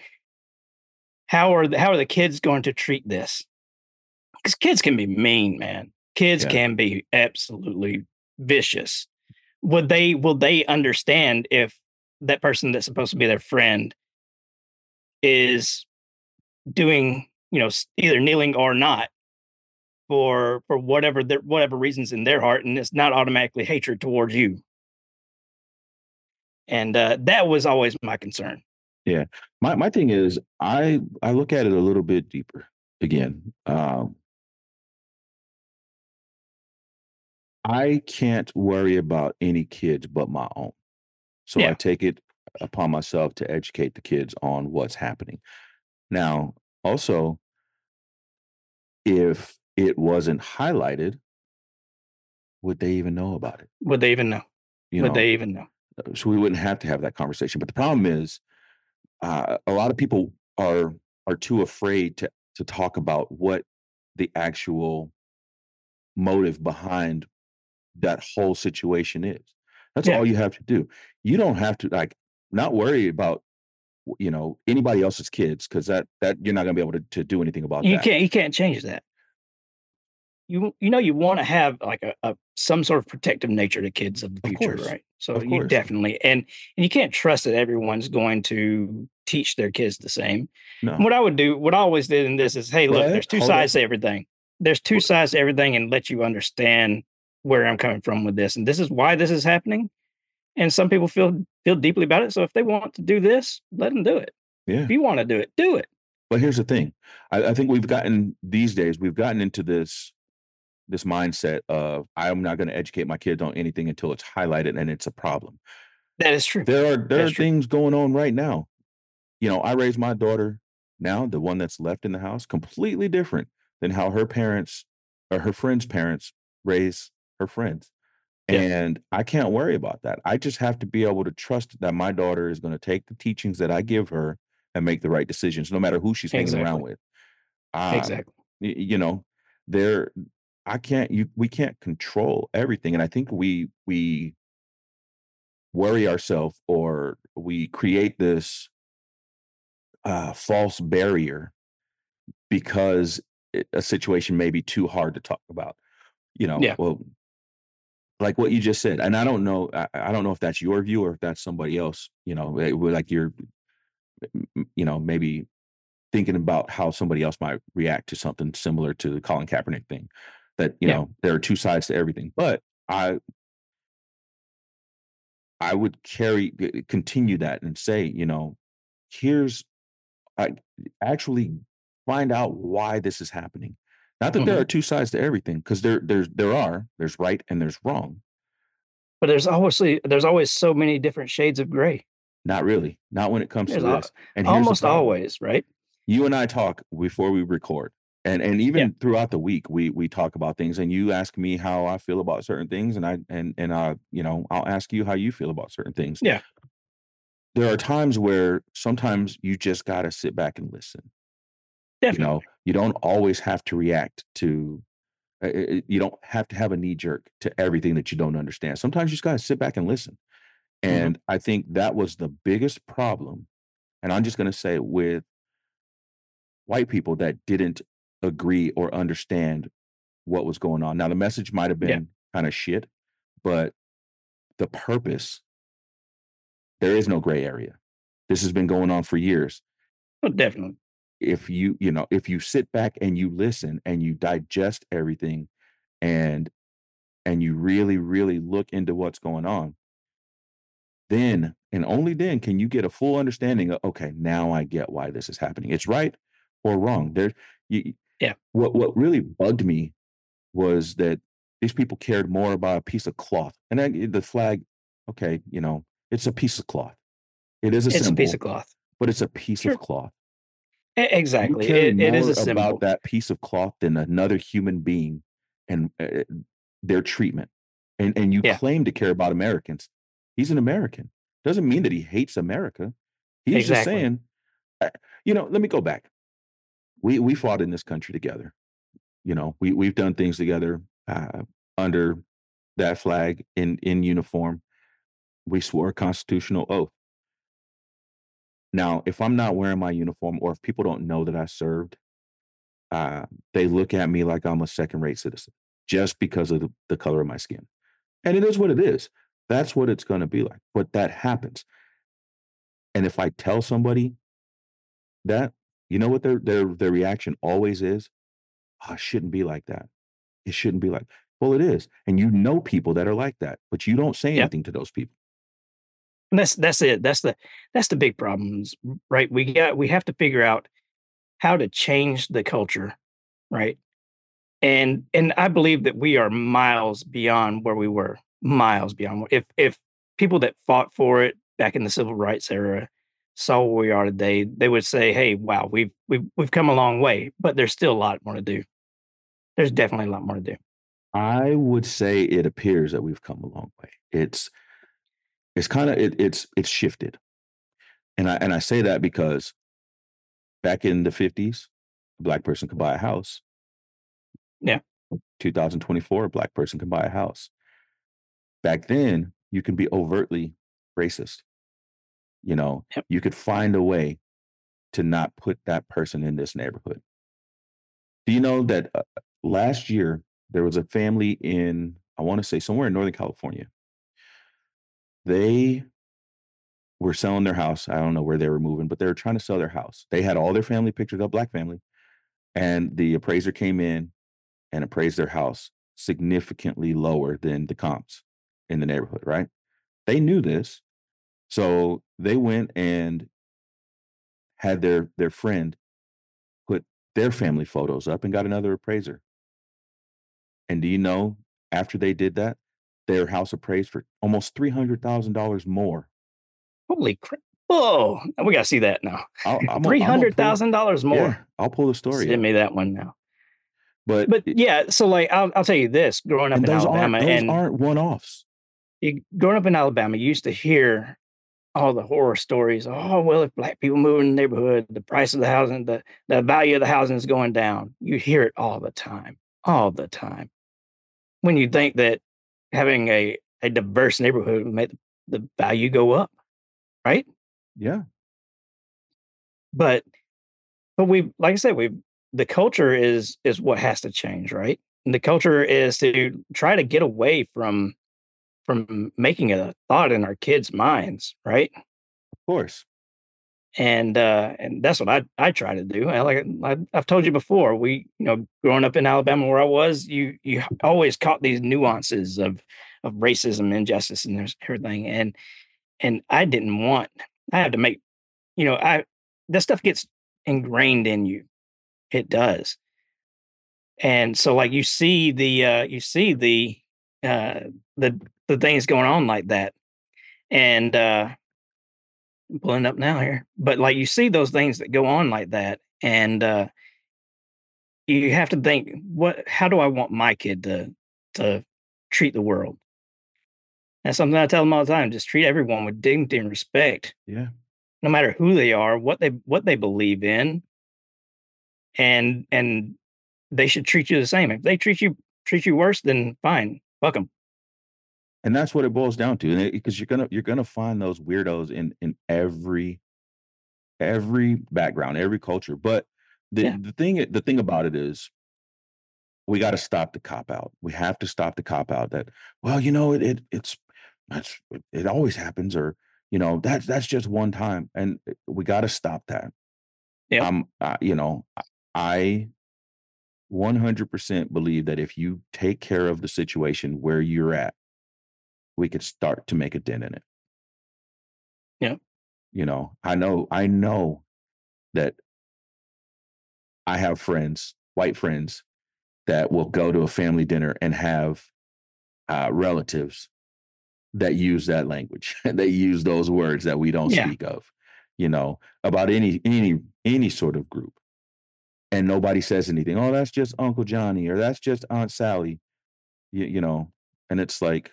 how are the how are the kids going to treat this? Because kids can be mean, man. Kids Yeah. can be absolutely vicious. Would they will they understand if that person that's supposed to be their friend is doing, you know, either kneeling or not for for whatever their whatever reasons in their heart, and it's not automatically hatred towards you. And, uh, that was always my concern. Yeah. My my thing is, I I look at it a little bit deeper again, um I can't worry about any kids but my own. So I Yeah. take it upon myself to educate the kids on what's happening. Now, also if it wasn't highlighted would they even know about it? Would they even know? You Would know? they even know? Uh, so we wouldn't have to have that conversation, but the problem is, uh, a lot of people are are too afraid to to talk about what the actual motive behind that whole situation is. That's Yeah. all you have to do. You don't have to, like, not worry about, you know, anybody else's kids because that that you're not gonna be able to to do anything about You that. can't you can't change that. You you know, you wanna have, like, a a some sort of protective nature to kids of the future, course. right? So Of you definitely and and you can't trust that everyone's going to teach their kids the same. No. What I would do what I always did in this is, "Hey, look, there's 2 hold up. sides to everything. There's 2 W sides to everything and let you understand where I'm coming from with this, and this is why this is happening, and some people feel feel deeply about it, so if they want to do this, let them do it. Yeah. If you wanna do it, do it." But here's the thing. I I think we've gotten these days, we've gotten into this this mindset of, "I'm not gonna educate my kids on anything until it's highlighted and it's a problem." That is true. There are there That's are true. things going on right now. You know, I raised my daughter now, the one that's left in the house, completely different than how her parents or her friends' parents raise her friends, Yeah. and I can't worry about that. I just have to be able to trust that my daughter is gonna take the teachings that I give her and make the right decisions no matter who she's hanging around with. Um, Exactly. you know, there I can't you we can't control everything, and I think we we worry ourselves or we create this uh, false barrier because a situation may be too hard to talk about. You know, Yeah. well like what you just said, and I don't know I I don't know if that's your view or if that's somebody else, you know, eh, like you're, you know, maybe thinking about how somebody else might react to something similar to the Colin Kaepernick thing, that, you Yeah. know, there are 2 sides to everything, but I I would carry continue that and say, you know, "Here's" like, actually find out why this is happening. Not that there are. 2 sides to everything, 'cause there there's there are, there's right and there's wrong. But there's obviously there's always so many different shades of gray. Not really, not when it comes to There's a this, and here's almost always, right? You and I talk before we record, and and Yeah. even throughout the week, we we talk about things, and you ask me how I feel about certain things, and I and and, uh, you know, I'll ask you how you feel about certain things. Yeah. There are times where sometimes you just gotta sit back and listen. You know, you don't always have to react to uh, eh eh, you don't have to have a knee jerk to everything that you don't understand. Sometimes you just gotta sit back and listen, Mhm. And I think that was the biggest problem, and I'm just gonna say with white people that didn't agree or understand what was going on. Now the message might have Yeah. been kinda shit, but the purpose there is no gray area. This has been going on for years. Oh, definitely. If you you know, if you sit back and you listen and you digest everything and and you really, really look into what's going on then, and only then, can you get a full understanding of, "Okay, now I get why this is happening." It's right or wrong. There y y Yeah. what what really bugged me was that these people cared more about a piece of cloth, and then the flag, okay, you know, it's a piece of cloth. It is a It's a piece of cloth. but it's a piece of cloth. You exactly. care It it is more a about that piece of cloth than another human being and, eh, their treatment, and and you Yeah. claim to care about Americans. He's an American. Doesn't mean that he hates America. He's just saying, uh you know, let me go back. We we fought in this country together. You know, we we've done things together, uh, under that flag in in uniform. We swore a constitutional oath. Now, if I'm not wearing my uniform or if people don't know that I served, uh, they look at me like I'm a second-rate citizen just because of the the color of my skin, and it is what it is. That's what it's gonna be like, but that happens. And if I tell somebody that, you know what their their their reaction always is? "Oh, it shouldn't be like that. It shouldn't be like" Well, it is, and you know people that are like that, but you don't say Yep. anything to those people. And that's that's it. That's the that's the big problems, right? We got we have to figure out how to change the culture, right? And and I believe that we are miles beyond where we were, miles beyond if if people that fought for it back in the civil rights era saw where we are today, they would say, "Hey, wow, we've we've we've come a long way," but there's still a lot more to do. There's definitely a lot more to do. I would say it appears that we've come a long way. It's it's kinda it it's it's shifted. And I and I say that because back in the '50s, a black person could buy a house. Yeah. 2024, a black person can buy a house. Back then, you can be overtly racist. You know, Yep. you could find a way to not put that person in this neighborhood. Do you know that, uh, last year, there was a family in, I wanna say somewhere in Northern California they were selling their house. I don't know where they were moving, but they were trying to sell their house. They had all their family pictures a black family, and the appraiser came in and appraised their house significantly lower than the comps in the neighborhood, right? They knew this, so they went and had their their friend put their family photos up and got another appraiser. And do you know, after they did that, their house appraised for almost $300,000 more. Holy crap! Whoa, we gotta see that now. I'll I'm gonna three hundred thousand dollars Yeah, more. I'll pull the story Send me that one now. But But, yeah, so, like, I'll I'll tell you this, growing up in those aren't Alabama those and aren't one-offs. y growing up in Alabama, you used to hear all the horror stories, "Oh, well, if black people move in the neighborhood, the price of the housing the the value of the housing is going down." You hear it all the time, all the time. When you think that having a a diverse neighborhood make the value go up, right? Yeah. But but we've like I said, we've the culture is is what has to change, right? And the culture is to try to get away from from making it a thought in our kids' minds, right? Of course. And, uh, and that's what I I try to do. I like I I've told you before, we you know, growing up in Alabama where I was, you you always caught these nuances of of racism, injustice, and everything, and and I didn't want I had to make you know, I that stuff gets ingrained in you. It does. And so, like, you see the, uh, you see the, uh, the the things going on like that, and, uh I'm pulling up now here, but, like, you see those things that go on like that, and, uh you have to think, "What how do I want my kid to to treat the world?" That's something I tell them all the time, "Just treat everyone with dignity and respect." Yeah. No matter who they are, what they what they believe in and and they should treat you the same. If they treat you treat you worse, then fine, fuck 'em. And that's what it boils down to, and it 'cause you're gonna you're gonna find those weirdos in in every every background, every culture, but the Yeah. the thing the thing about it is we gotta stop the cop out. We have to stop the cop out that, "Well, you know, it it it's that's it always happens," or, you know, "That's that's just one time," and, eh, we gotta stop that. Yep. Um, uh, you know, I I 100% believe that if you take care of the situation where you're at we could start to make a dent in it. Yeah. You know, I know I know that I have friends, white friends, that will go to a family dinner and have, uh, relatives that use that language. [LAUGHS] They use those words that we don't Yeah. speak of, you know, about any any any sort of group. And nobody says anything, "Oh, that's just Uncle Johnny," or "That's just Aunt Sally." Y you know, and it's like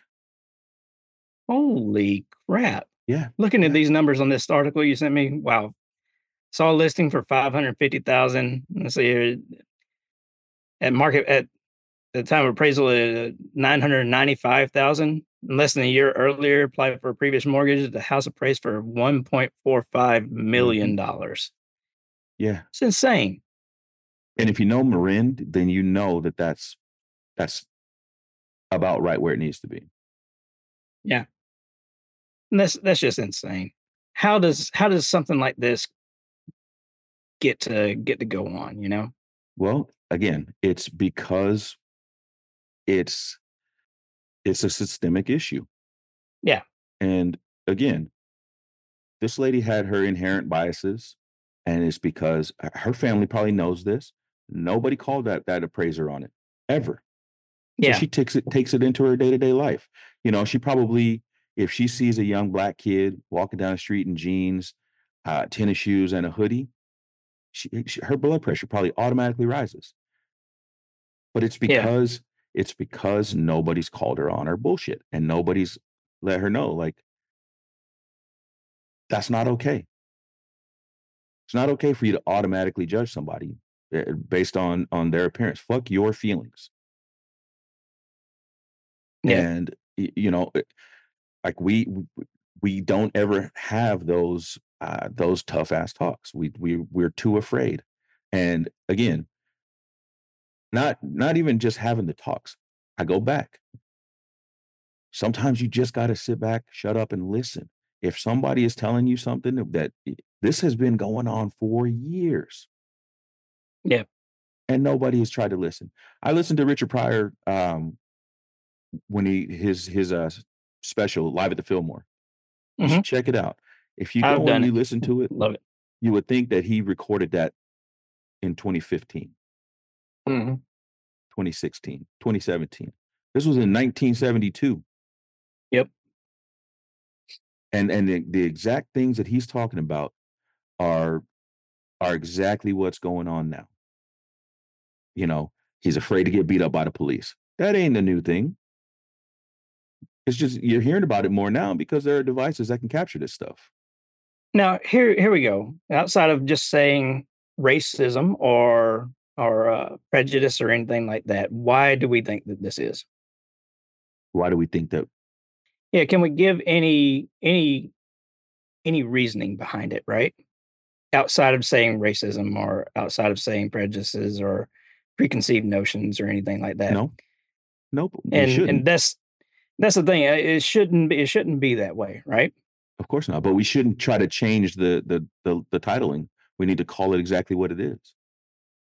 Holy crap. Yeah, Looking at these numbers on this article you sent me, wow. Saw a listing for 550,000. Let's see here. At market at the time of appraisal, uh, 995,000. Less than a year earlier, applied for a previous mortgage, the house appraised for $1.45 million. Yeah. It's insane. And if you know Marin, then you know that that's that's about right where it needs to be. Yeah. And that's that's just insane. How does how does something like this get to get to go on, you know? Well, again, it's because it's it's a systemic issue. Yeah. And, again this lady had her inherent biases, and it's because her family probably knows this. Nobody called that that appraiser on it, ever. So Yeah. she takes it takes it into her day-to-day life. You know, she probably if she sees a young black kid walking down the street in jeans, uh, tennis shoes, and a hoodie, she eh, sh her blood pressure probably automatically rises. But it's Yeah. because it's because nobody's called her on her bullshit, and nobody's let her know, like that's not okay. It's not okay for you to automatically judge somebody, eh, based on on their appearance. Fuck your feelings. Yeah. And, you know, eh, like, we we don't ever have those, uh, those tough-ass talks. We we we're too afraid. And, again not not even just having the talks. I go back sometimes you just gotta sit back, shut up, and listen. If somebody is telling you something that this has been going on for years Yeah. and nobody has tried to listen. I listened to Richard Pryor, um, when he his his, uh, special, Live at the Fillmore. You Mhm. should check it out. If you go and you it. listen to it, Love it. you would think that he recorded that in 2015. Mhm. 2016, 2017. This was in 1972. Yep. And and the the exact things that he's talking about are are exactly what's going on now. You know, he's afraid to get beat up by the police. That ain't a new thing. It's just you're hearing about it more now because there are devices that can capture this stuff. Now, here here we go. Outside of just saying racism or or, uh, prejudice or anything like that, why do we think that this is? Why do we think that Yeah, can we give any any any reasoning behind it, right? Outside of saying racism or outside of saying prejudices or preconceived notions or anything like that. No. Nope, And shouldn't. and that's that's the thing, uh, it shouldn't be it shouldn't be that way, right? Of course not, but we shouldn't try to change the the the the titling. We need to call it exactly what it is.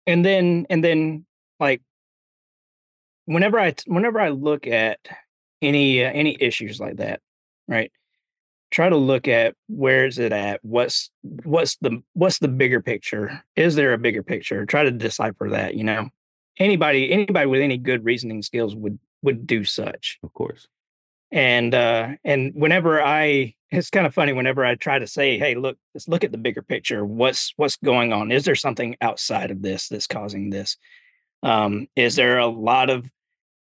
And then and then, like whenever I whenever I look at any, uh, any issues like that, right? Try to look at where is it at? What's what's the what's the bigger picture? Is there a bigger picture? Try to decipher that, you know? Anybody anybody with any good reasoning skills would would do such. Of course. And, uh, and whenever I it's kinda funny whenever I try to say, "Hey, look, let's look at the bigger picture. What's what's going on? Is there something outside of this that's causing this? Um, is there a lot of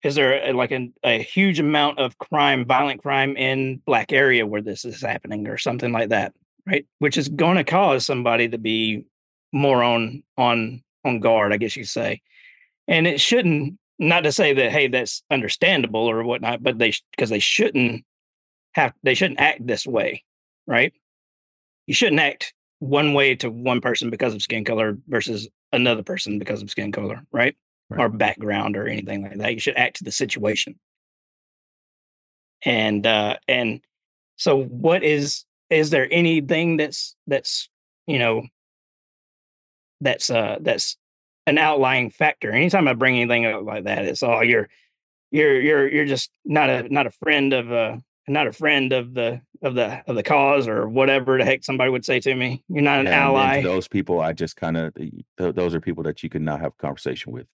is there, uh, like, an a huge amount of crime, violent crime in black area where this is happening?" Or something like that, right? Which is gonna cause somebody to be more on on on guard, I guess you'd say. And it shouldn't not to say that, hey, that's understandable or whatnot, but they because they shouldn't have they shouldn't act this way, right? You shouldn't act one way to one person because of skin color versus another person because of skin color, right? Right. Or background or anything like that. You should act to the situation. And, uh, and so what is is there anything that's that's, you know that's, uh, that's an outlying factor? Anytime I bring anything up like that, it's, "Oh, you're you're you're you're just not a not a friend of, uh not a friend of the of the of the cause," or whatever the heck somebody would say to me. "You're not an Yeah, ally." those people, I just kinda th those are people that you cannot have a conversation with,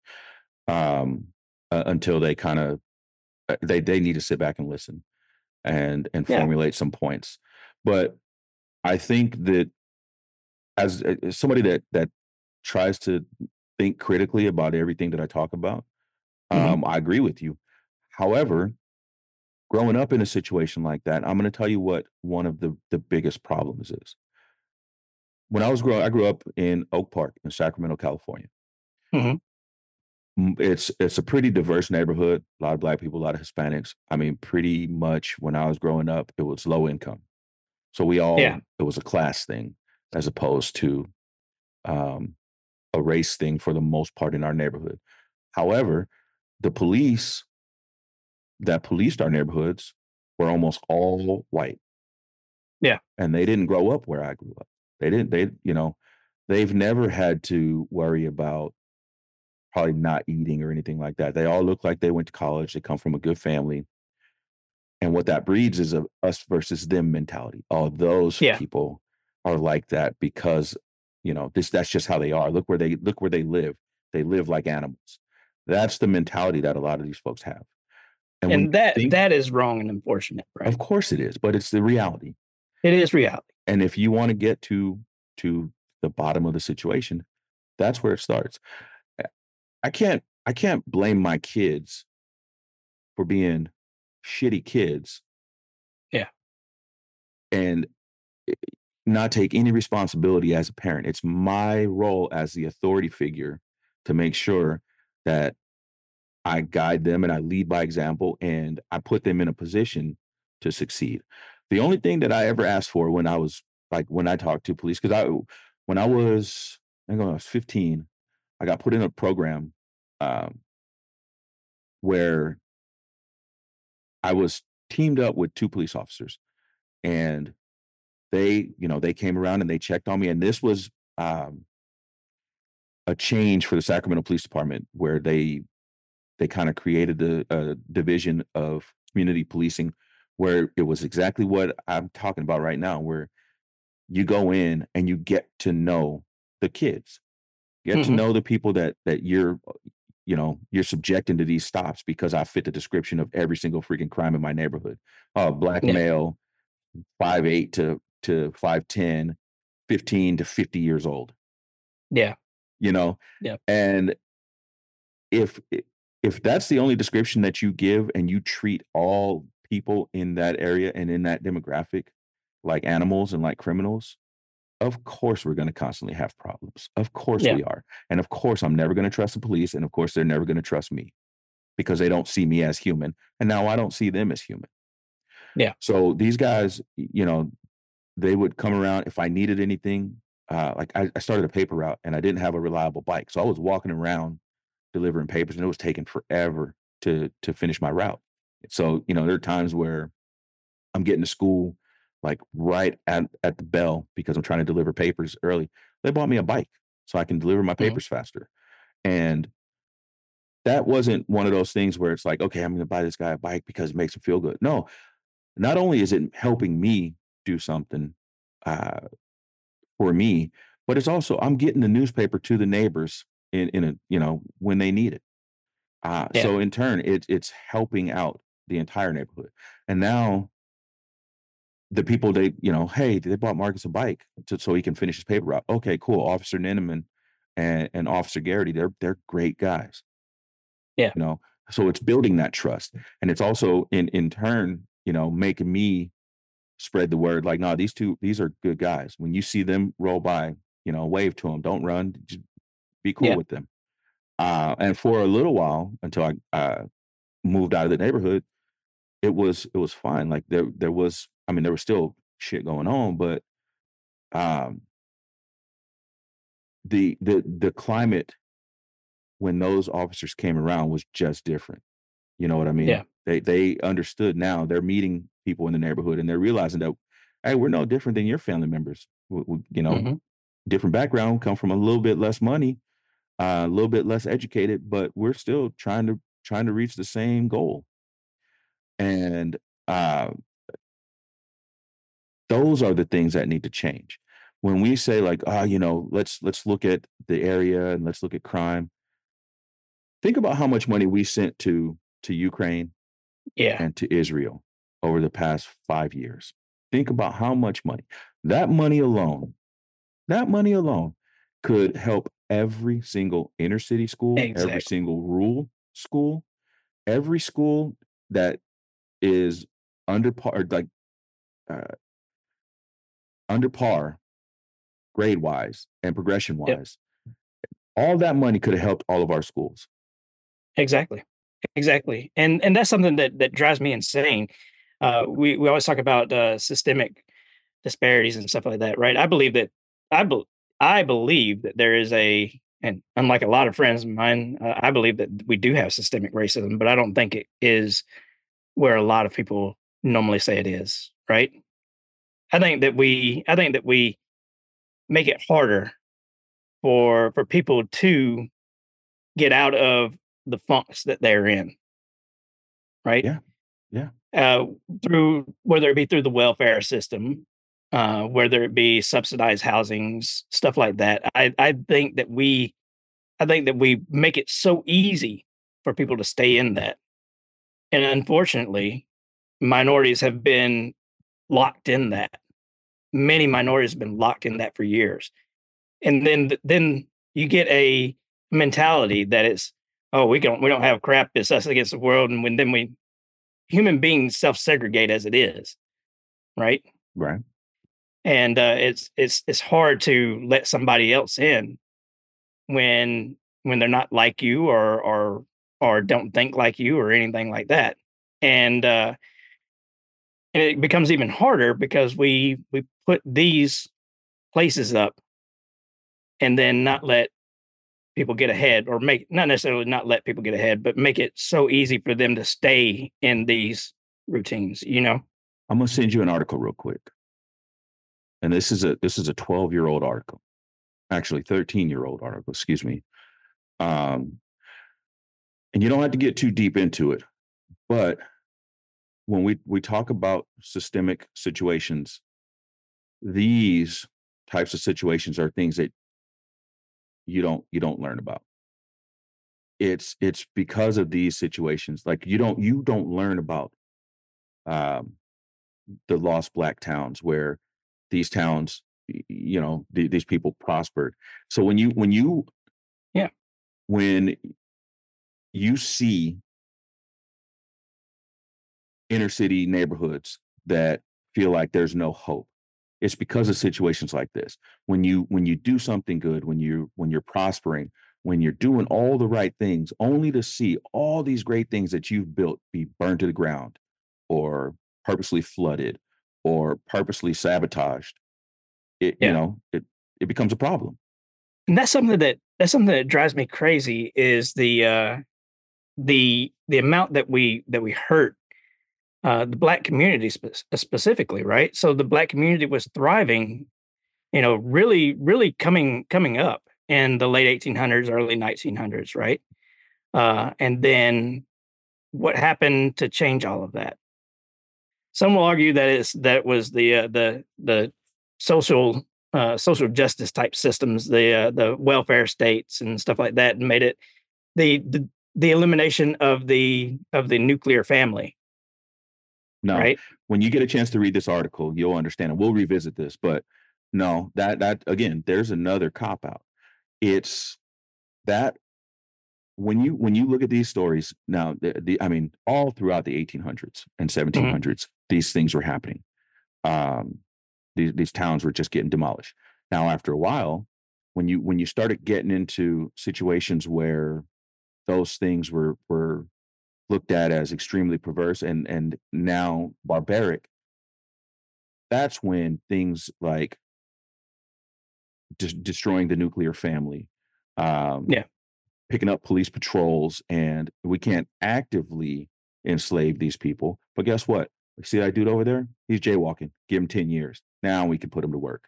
um, u until they kinda uh, they they need to sit back and listen and and Yeah. formulate some points. But I think that as, uh, as somebody that that tries to think critically about everything that I talk about, Mhm. um, I agree with you. However, growing up in a situation like that, I'm gonna tell you what one of the the biggest problems is. When I was grow I grew up in Oak Park in Sacramento, California. Mhm. Mm, it's it's a pretty diverse neighborhood, a lot of Black people, a lot of Hispanics. I mean, pretty much when I was growing up, it was low income. So we all Yeah. it was a class thing as opposed to, um, a race thing for the most part in our neighborhood. However, the police that policed our neighborhoods were almost all white. Yeah. And they didn't grow up where I grew up. They didn't they you know, they've never had to worry about probably not eating or anything like that. They all look like they went to college, they come from a good family. And what that breeds is a us versus them mentality. All those Yeah. people are like that because, you know, this that's just how they are. Look where they look where they live. They live like animals." That's the mentality that a lot of these folks have. And And that think that is wrong and unfortunate, right? Of course it is, but it's the reality. It is reality. And if you wanna get to to the bottom of the situation, that's where it starts. I can't I can't blame my kids for being shitty kids Yeah. and, not take any responsibility as a parent. It's my role as the authority figure to make sure that I guide them and I lead by example, and I put them in a position to succeed. The only thing that I ever asked for when I was like, when I talked to police, because I when I was I think I was 15, I got put in a program, um where I was teamed up with 2 police officers, and they, you know, they came around and they checked on me, and this was, um a change for the Sacramento Police Department where they they kinda created the, uh, division of community policing, where it was exactly what I'm talking about right now, where you go in and you get to know the kids. Get to Mhm. know the people that that you're, uh, you know, you're subjecting to these stops because I fit the description of every single freaking crime in my neighborhood. Uh, black Yeah. male, 5'8" to to 5'10", 15 to 50 years old. Yeah. You know? Yep. And if if that's the only description that you give and you treat all people in that area and in that demographic like animals and like criminals, of course we're gonna constantly have problems. Of course Yeah. we are. And of course I'm never gonna trust the police, and of course they're never gonna trust me because they don't see me as human, and now I don't see them as human. Yeah. So these guys, you know, they would come around if I needed anything, uh, like I I started a paper route and I didn't have a reliable bike, so I was walking around delivering papers and it was taking forever to to finish my route. So, you know, there are times where I'm getting to school, like, right at at the bell because I'm trying to deliver papers early. They bought me a bike so I can deliver my Mhm. papers faster. And that wasn't one of those things where it's like, "Okay, I'm gonna buy this guy a bike because it makes him feel good." No. Not only is it helping me do something, uh, for me, but it's also I'm getting the newspaper to the neighbors in in a you know, when they need it. Uh, Yeah. so in turn, it's it's helping out the entire neighborhood. And now the people they you know, "Hey, they bought Marcus a bike to so he can finish his paper route." "Okay, cool. Officer Ninnaman and and Officer Garrity, they're they're great guys." Yeah. You know? So it's building that trust, and it's also in in turn, you know, making me spread the word like, "Nah, these 2 these are good guys. When you see them roll by, you know, wave to them. Don't run. Just be cool Yeah. with them." Uh, and for a little while until I, uh, moved out of the neighborhood, it was it was fine. Like there there was I mean, there was still shit going on, but um the the the climate when those officers came around was just different. You know what I mean? Yeah. They they understood now. They're meeting people in the neighborhood and they're realizing that, hey, we're no different than your family members. W- w- you know, Mhm. different background, come from a little bit less money, uh, a little bit less educated, but we're still trying to trying to reach the same goal. And uh, those are the things that need to change. When we say like, ah, you know, let's let's look at the area and let's look at crime. Think about how much money we sent to to Ukraine Yeah. and to Israel over the past 5 years. Think about how much money. That money alone, that money alone could help every single inner city school, every single rural school, every school that is under par like, uh, under par grade-wise and progression-wise. All that money could have helped all of our schools. Exactly. Exactly. And and that's something that that drives me insane. Uh, we we always talk about uh, systemic disparities and stuff like that, right? I believe that I bel I believe that there is a and unlike a lot of friends of mine, uh, I believe that we do have systemic racism, but I don't think it is where a lot of people normally say it is, right? I think that we I think that we make it harder for for people to get out of the funks that they're in, right? Yeah, yeah, Uh, through whether it be through the welfare system, uh, whether it be subsidized housings, stuff like that. I I think that we I think that we make it so easy for people to stay in that. And unfortunately, minorities have been locked in that. Many minorities have been locked in that for years. And then then you get a mentality that is, oh, we don't we don't have crap. It's us against the world. And when then we human beings self segregate as it is, right? right. And uh, it's it's it's hard to let somebody else in when when they're not like you or or or don't think like you or anything like that. And uh, and it becomes even harder because we we put these places up and then not let people get ahead or make not necessarily not let people get ahead, but make it so easy for them to stay in these routines, you know? I'm gonna send you an article real quick. And this is a this is a 12-year-old article. Actually, 13-year-old article, excuse me. Um, and you don't have to get too deep into it, but when we we talk about systemic situations, these types of situations are things that you don't you don't learn about. It's it's because of these situations. Like you don't you don't learn about um the lost black towns where these towns you know th- these people prospered so when you when you Yeah. when you see inner city neighborhoods that feel like there's no hope it's because of situations like this. When you when you do something good when you when you're prospering when you're doing all the right things only to see all these great things that you've built be burned to the ground or purposely flooded or purposely sabotaged it you know it it becomes a problem. And that's something that that's something that drives me crazy is the uh the the amount that we that we hurt uh the black community spe- specifically, right? So the black community was thriving, you know, really really coming coming up in the late 1800s, early 1900s, right? Uh and then what happened to change all of that? Some will argue that it's that was the uh, the the social uh, social justice type systems, the uh, the welfare states and stuff like that, and made it the the the elimination of the of the nuclear family, no right? when you get a chance to read this article you'll understand and we'll revisit this but no that that again there's another cop out it's that when you when you look at these stories now the, the i mean all throughout the 1800s and Mhm. 1700s these things were happening um these, these towns were just getting demolished now after a while when you when you started getting into situations where those things were were looked at as extremely perverse and and now barbaric, that's when things like de- destroying the nuclear family, um, Yeah. picking up police patrols, and we can't actively enslave these people. But guess what? See that dude over there? He's jaywalking. Give him 10 years. Now we can put him to work.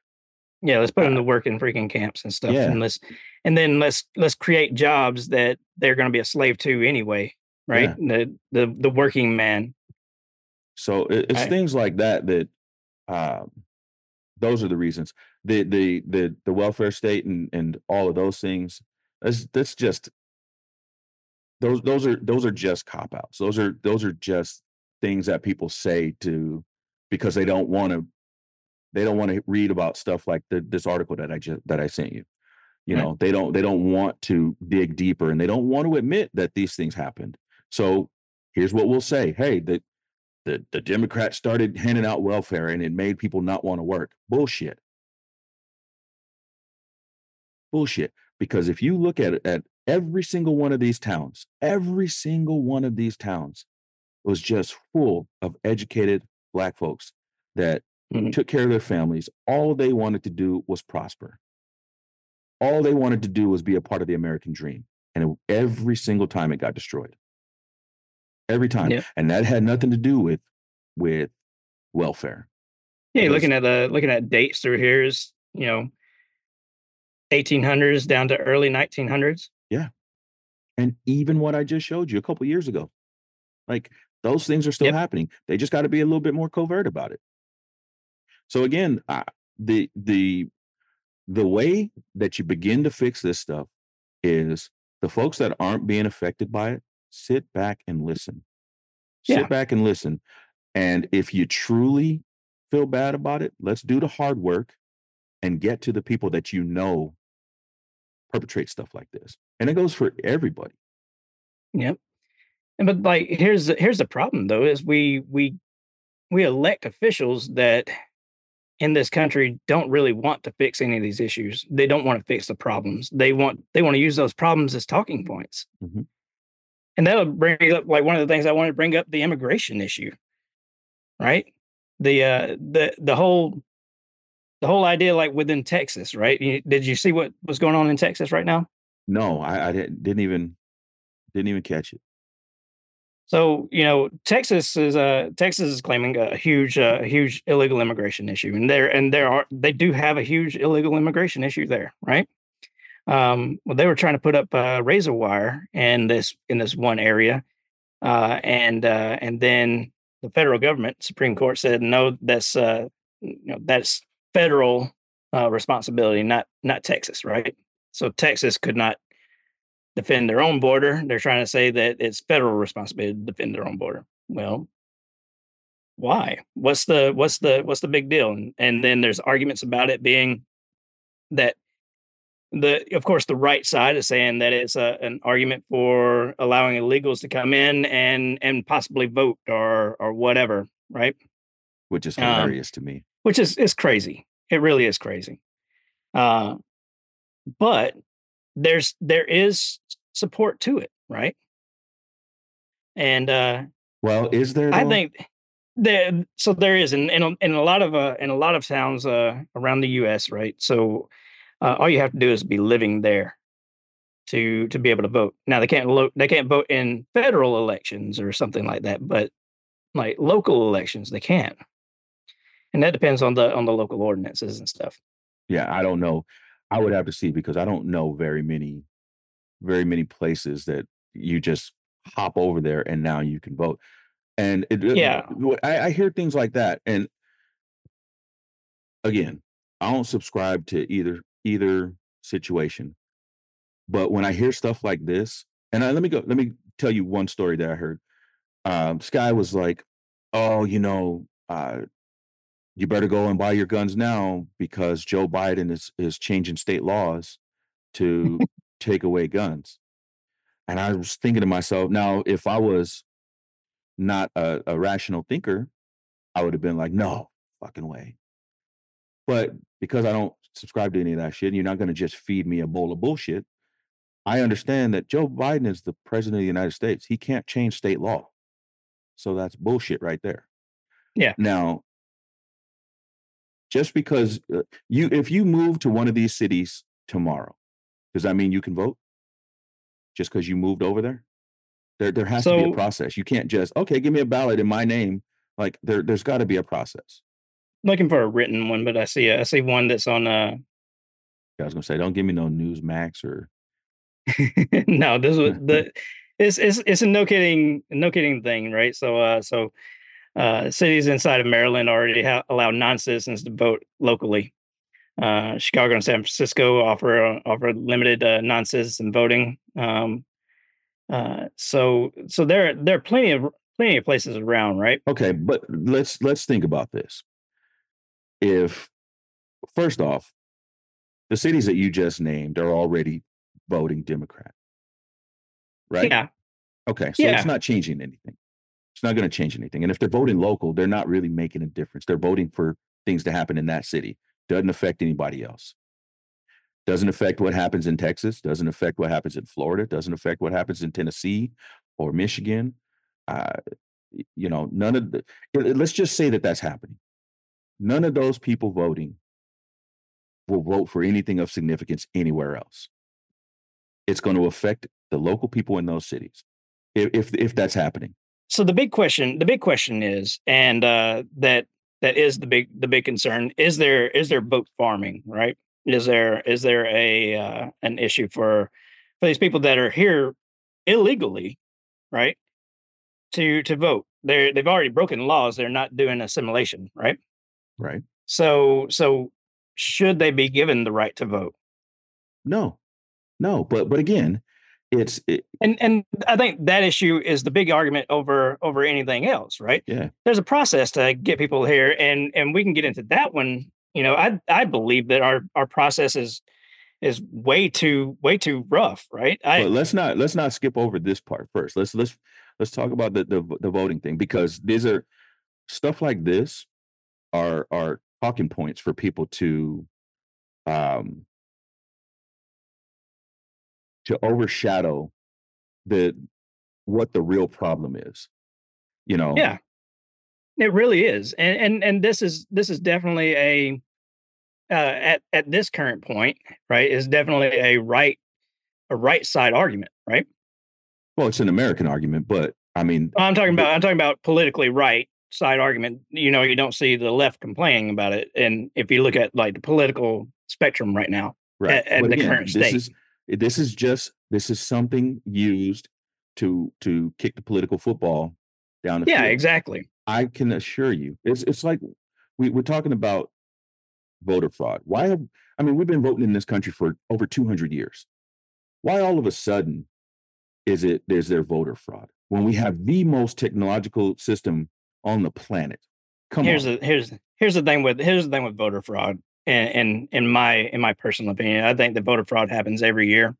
Yeah, let's put them Uh, to work in freaking camps and stuff, yeah. and let's and then let's let's create jobs that they're going to be a slave to anyway, right? The the the working man. So it, it's Right. things like that that um, those are the reasons. The the the the welfare state and and all of those things. That's that's just those those are those are just cop outs. Those are those are just things that people say to because they don't want to they don't want to read about stuff like the, this article that I just that I sent you. You Right. know, they don't they don't want to dig deeper and they don't want to admit that these things happened. So here's what we'll say. Hey, the the, the Democrats started handing out welfare and it made people not want to work. Bullshit. Bullshit. Because if you look at at every single one of these towns, every single one of these towns was just full of educated black folks that Mhm. took care of their families. All they wanted to do was prosper. All they wanted to do was be a part of the American dream. And it- every single time it got destroyed. Every time. Yep. And that had nothing to do with with welfare. Yeah, looking at the looking at dates through here is you know, 1800s down to early 1900s. Yeah, And even what I just showed you a couple years ago. Like those things are still Yep. happening. They just got to be a little bit more covert about it. So again, I, the the the way that you begin to fix this stuff is the folks that aren't being affected by it sit back and listen. Sit back and listen. And if you truly feel bad about it, let's do the hard work and get to the people that you know perpetrate stuff like this. And it goes for everybody. Yep. And but like here's the here's the problem though is we we we elect officials that in this country don't really want to fix any of these issues. They don't want to fix the problems. They want they want to use those problems as talking points. Mhm. And that'll bring up like one of the things I want to bring up the immigration issue. Right? The uh the the whole the whole idea like within Texas, right? You, did you see what was going on in Texas right now? No, I, I didn't, didn't even didn't even catch it. So you know, Texas is uh Texas is claiming a huge uh, huge illegal immigration issue, and there and there are they do have a huge illegal immigration issue there, right? Um, well, they were trying to put up uh, razor wire in this in this one area, uh, and uh, and then the federal government, Supreme Court said no, that's uh, you know that's federal uh, responsibility, not not Texas, right? So Texas could not defend their own border. They're trying to say that it's federal responsibility to defend their own border. Well, why? What's the what's the what's the big deal? And, and then there's arguments about it being that the of course the right side is saying that it's a, an argument for allowing illegals to come in and and possibly vote or or whatever, right? which is Um, hilarious to me. which is is crazy. It really is crazy. Uh, but there's there is support to it, right? And uh, Well, is there? I think there so there is in in a, in a lot of uh, in a lot of towns uh, around the U.S. Right, so uh, all you have to do is be living there to to be able to vote. Now they can't lo- they can't vote in federal elections or something like that, but like local elections they can, and that depends on the on the local ordinances and stuff. Yeah, I don't know. I would have to see because I don't know very many, very many places that you just hop over there and now you can vote. And it, Yeah. I, I hear things like that, and again, I don't subscribe to either either situation. But when I hear stuff like this, and I, let me go, let me tell you one story that I heard. Um, guy was like, "Oh, you know, uh, you better go and buy your guns now because Joe Biden is is changing state laws to [LAUGHS] take away guns." And I was thinking to myself, now if I was not a, a rational thinker, I would have been like, "No fucking way." But because I don't subscribe to any of that shit. And you're not going to just feed me a bowl of bullshit. I understand that Joe Biden is the president of the United States. He can't change state law. So that's bullshit right there. Yeah. Now, just because uh, you, if you move to one of these cities tomorrow, does that mean you can vote? Just because you moved over there? There, there has to be a process. You can't just okay, give me a ballot in my name. Like there, there's got to be a process. Looking for a written one, but I see a, I see one that's on uh I was gonna say, don't give me no Newsmax or [LAUGHS] no, this was [LAUGHS] the it's it's it's a no kidding no kidding thing, right? So uh so uh cities inside of Maryland already ha- allow non-citizens to vote locally. Uh Chicago and San Francisco offer uh, offer limited uh, non-citizen voting. Um uh so so there there are plenty of plenty of places around, right? okay, but let's let's think about this. If first off, the cities that you just named are already voting Democrat, right? Yeah. Okay, so Yeah. it's not changing anything. It's not going to change anything. And if they're voting local, they're not really making a difference. They're voting for things to happen in that city. Doesn't affect anybody else. Doesn't affect what happens in Texas. Doesn't affect what happens in Florida. Doesn't affect what happens in Tennessee or Michigan. Uh, you know, none of the. Let's just say that that's happening. None of those people voting will vote for anything of significance anywhere else. It's going to affect the local people in those cities, if if, if that's happening. so the big question the big question is and uh that that is the big the big concern is there is there vote farming right is there is there a uh, an issue for for these people that are here illegally right to to vote they're they've already broken laws they're not doing assimilation right Right? so so should they be given the right to vote No, no. But but again, it's it, and and i think that issue is the big argument over over anything else right yeah. there's a process to get people here and and we can get into that one you know i i believe that our our process is is way too way too rough right But let's not let's not skip over this part first. Let's let's let's talk about the the, the voting thing because these are stuff like this are are talking points for people to um to overshadow the what the real problem is. You know, yeah it really is and and and this is this is definitely a uh at at this current point right is definitely a right a right side argument right well, it's an American argument, but I mean, i'm talking about i'm talking about politically right side argument you know you don't see the left complaining about it and if you look at like the political spectrum right now right. at- at the again, current this state. is eh, this is just this is something used to to kick the political football down the yeah field. exactly I can assure you, it's it's like we, we're talking about voter fraud. Why have I mean we've been voting in this country for over 200 years. Why all of a sudden is it there's there voter fraud when we have the most technological system on the planet? Come here's on. the here's here's the thing with here's the thing with voter fraud and in in my in my personal opinion i think that voter fraud happens every year.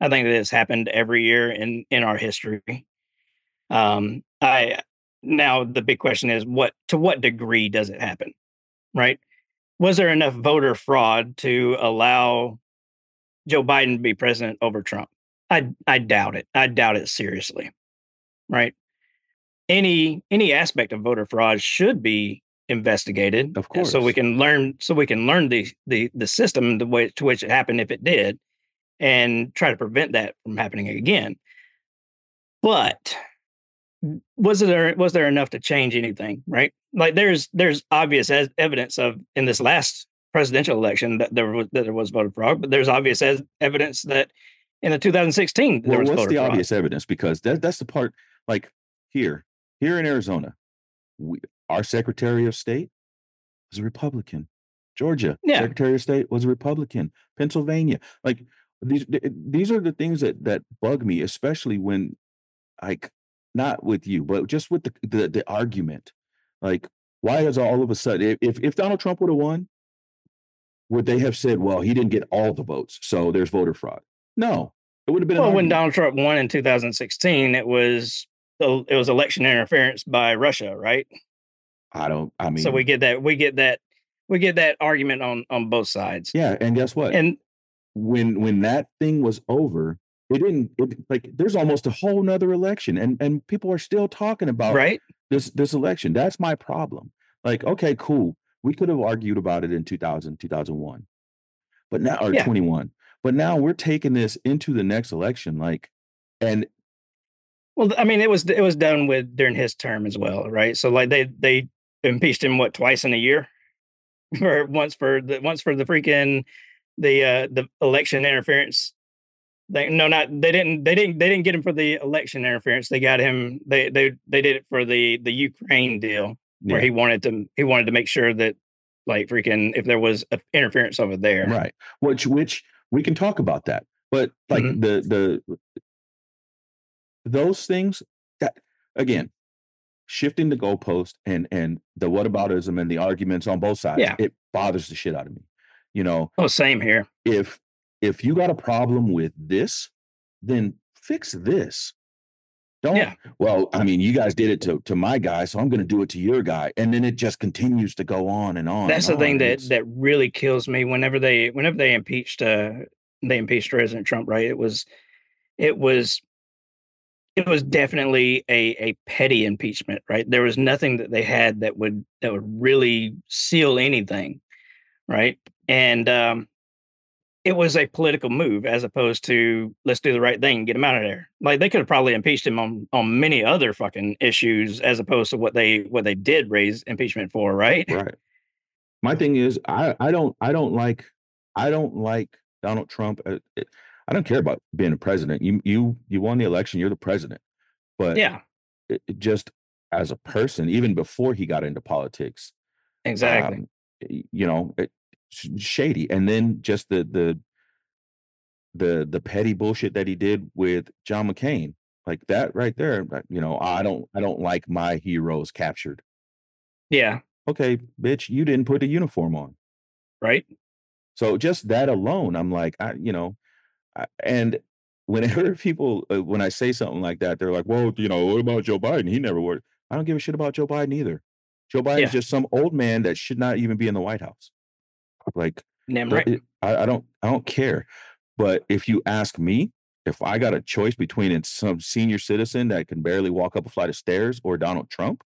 I think that it's happened every year in in our history. Um i now the big question is what to what degree does it happen right? Was there enough voter fraud to allow joe biden to be president over trump? I i doubt it. I doubt it seriously right any any aspect of voter fraud should be investigated Of uh, so we course. can learn so we can learn the the the system the way to which it happened if it did and try to prevent that from happening again but was there was there enough to change anything right like there's there's obvious as evidence of in this last presidential election that there was that there was voter fraud but there's obvious as evidence that in the 2016 there Well, was what's voter the fraud obvious evidence? Because that that's the part like here, here in Arizona, we, our Secretary of State was a Republican. Georgia, Yeah. Secretary of State was a Republican. Pennsylvania, like these these are the things that that bug me, especially when like not with you, but just with the the, the argument. Like, why is all of a sudden if if Donald Trump would have won, would they have said, well, he didn't get all the votes, so there's voter fraud? No, it would have been. well when donald trump won in 2016 it was it was election interference by russia right I don't. I mean, so we get that we get that we get that argument on on both sides. Yeah, and guess what? And when when that thing was over, it didn't it, like there's almost a whole nother election and and people are still talking about right? this this election. That's my problem. Like, okay, cool. We could have argued about it in 2000, 2001. But now or Yeah. 21. But now we're taking this into the next election like and Well, I mean, it was it was done with during his term as well, right? So like they they impeached him what twice in a year, [LAUGHS] or once for the once for the freaking the uh the election interference. They no not they didn't they didn't they didn't get him for the election interference. They got him they they they did it for the the Ukraine deal where yeah, he wanted to he wanted to make sure that like freaking if there was a interference over there. right. Which which we can talk about that. But like Mhm. the the those things that again shifting the goalpost and and the whataboutism and the arguments on both sides Yeah. it bothers the shit out of me you know Oh, same here. if if you got a problem with this then fix this don't Yeah. well i mean you guys did it to to my guy so i'm going to do it to your guy and then it just continues to go on and on That's and the thing that It's- that really kills me whenever they whenever they impeached uh they impeached President Trump, right? It was it was it was definitely a a petty impeachment, right? There was nothing that they had that would that would really seal anything, right? And um it was a political move as opposed to let's do the right thing and get him out of there. Like they could have probably impeached him on on many other fucking issues as opposed to what they what they did raise impeachment for, right? Right. My thing is, I I don't I don't like I don't like Donald Trump. uh, it- I don't care about being a president. You you you won the election. You're the president. But Yeah, it, it just as a person, even before he got into politics, exactly. um, you know, it, shady. And then just the the the the petty bullshit that he did with John McCain, like that right there. You know, I don't I don't like my heroes captured. yeah, Okay, bitch, you didn't put a uniform on. right. So just that alone, I'm like, I, you know, I, and whenever [LAUGHS] people, uh, when I say something like that, they're like, well, you know, what about Joe Biden? He never worked. I don't give a shit about Joe Biden either. Joe Biden's Yeah. just some old man that should not even be in the White House. Like, right. it- I, I don't, I don't care. But if you ask me, if I got a choice between some senior citizen that can barely walk up a flight of stairs or Donald Trump,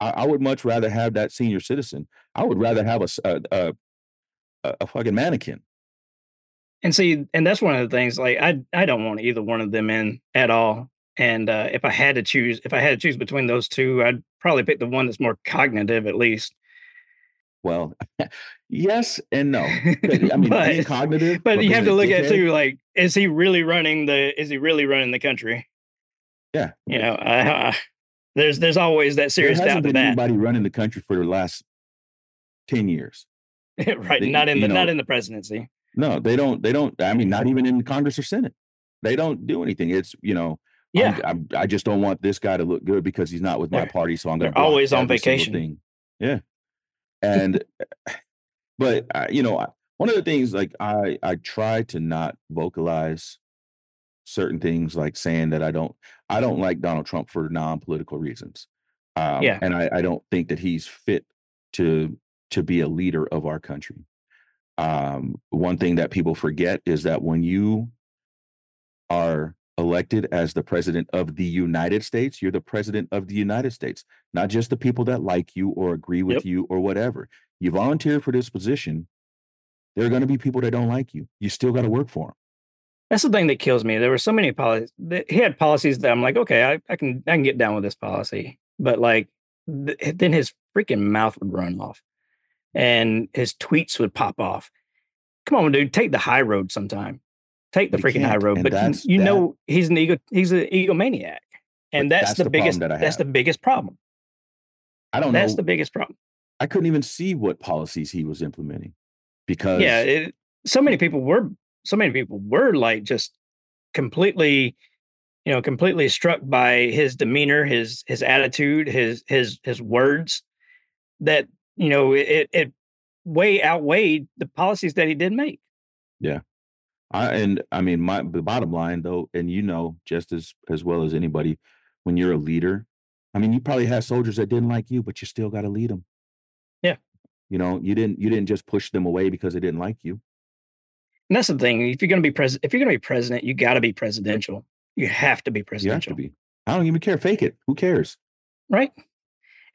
I, I would much rather have that senior citizen. I would rather have a a a fucking mannequin. And see, and that's one of the things. Like, I I don't want either one of them in at all. And uh, if I had to choose, if I had to choose between those two, I'd probably pick the one that's more cognitive, at least. Well, [LAUGHS] yes and no. I [LAUGHS] mean, but, cognitive, but you have to look at too. Like, is he really running the? Is he really running the country? Yeah, You know, uh, there's there's always that serious doubt hasn't to been that. anybody running the country for the last ten years. [LAUGHS] right? They- Not in the not in the presidency. No, they don't. They don't. I mean, not even in Congress or Senate. They don't do anything. It's you know, Yeah, I'm, I'm, I just don't want this guy to look good because he's not with my They're- party, so I'm going to always on vacation. Thing. Yeah, and [LAUGHS] but uh, you know, I- one of the things like I I try to not vocalize certain things like saying that I don't I don't like Donald Trump for non-political reasons. Um, Yeah. and I, I don't think that he's fit to to be a leader of our country. Um, one thing that people forget is that when you are elected as the president of the United States, you're the president of the United States, not just the people that like you or agree with Yep. you or whatever. You volunteer for this position. There are going to be people that don't like you. You still got to work for them. That's the thing that kills me. There were so many policies. He had policies that I'm like, okay, I, I can I can get down with this policy, but like th- then his freaking mouth would run off, and his tweets would pop off. Come on, dude, take the high road sometime. Take the You freaking high road. But you- that- know he's an ego. He's an egomaniac, and that's, that's the, the biggest. that that's the biggest problem. I don't know. That's know. the biggest problem. I couldn't even see what policies he was implementing because yeah it, so many people were so many people were like just completely you know completely struck by his demeanor his his attitude his his his words that you know it it way outweighed the policies that he did make Yeah. I and I mean my the bottom line though, and you know just as as well as anybody, when you're a leader, I mean you probably had soldiers that didn't like you, but you still got to lead them. Yeah. You know, you didn't you didn't just push them away because they didn't like you. And that's the thing. If you're going to be president, if you're going to be president, you got to be presidential. You have to be presidential. You have to be. I don't even care. Fake it. Who cares? Right.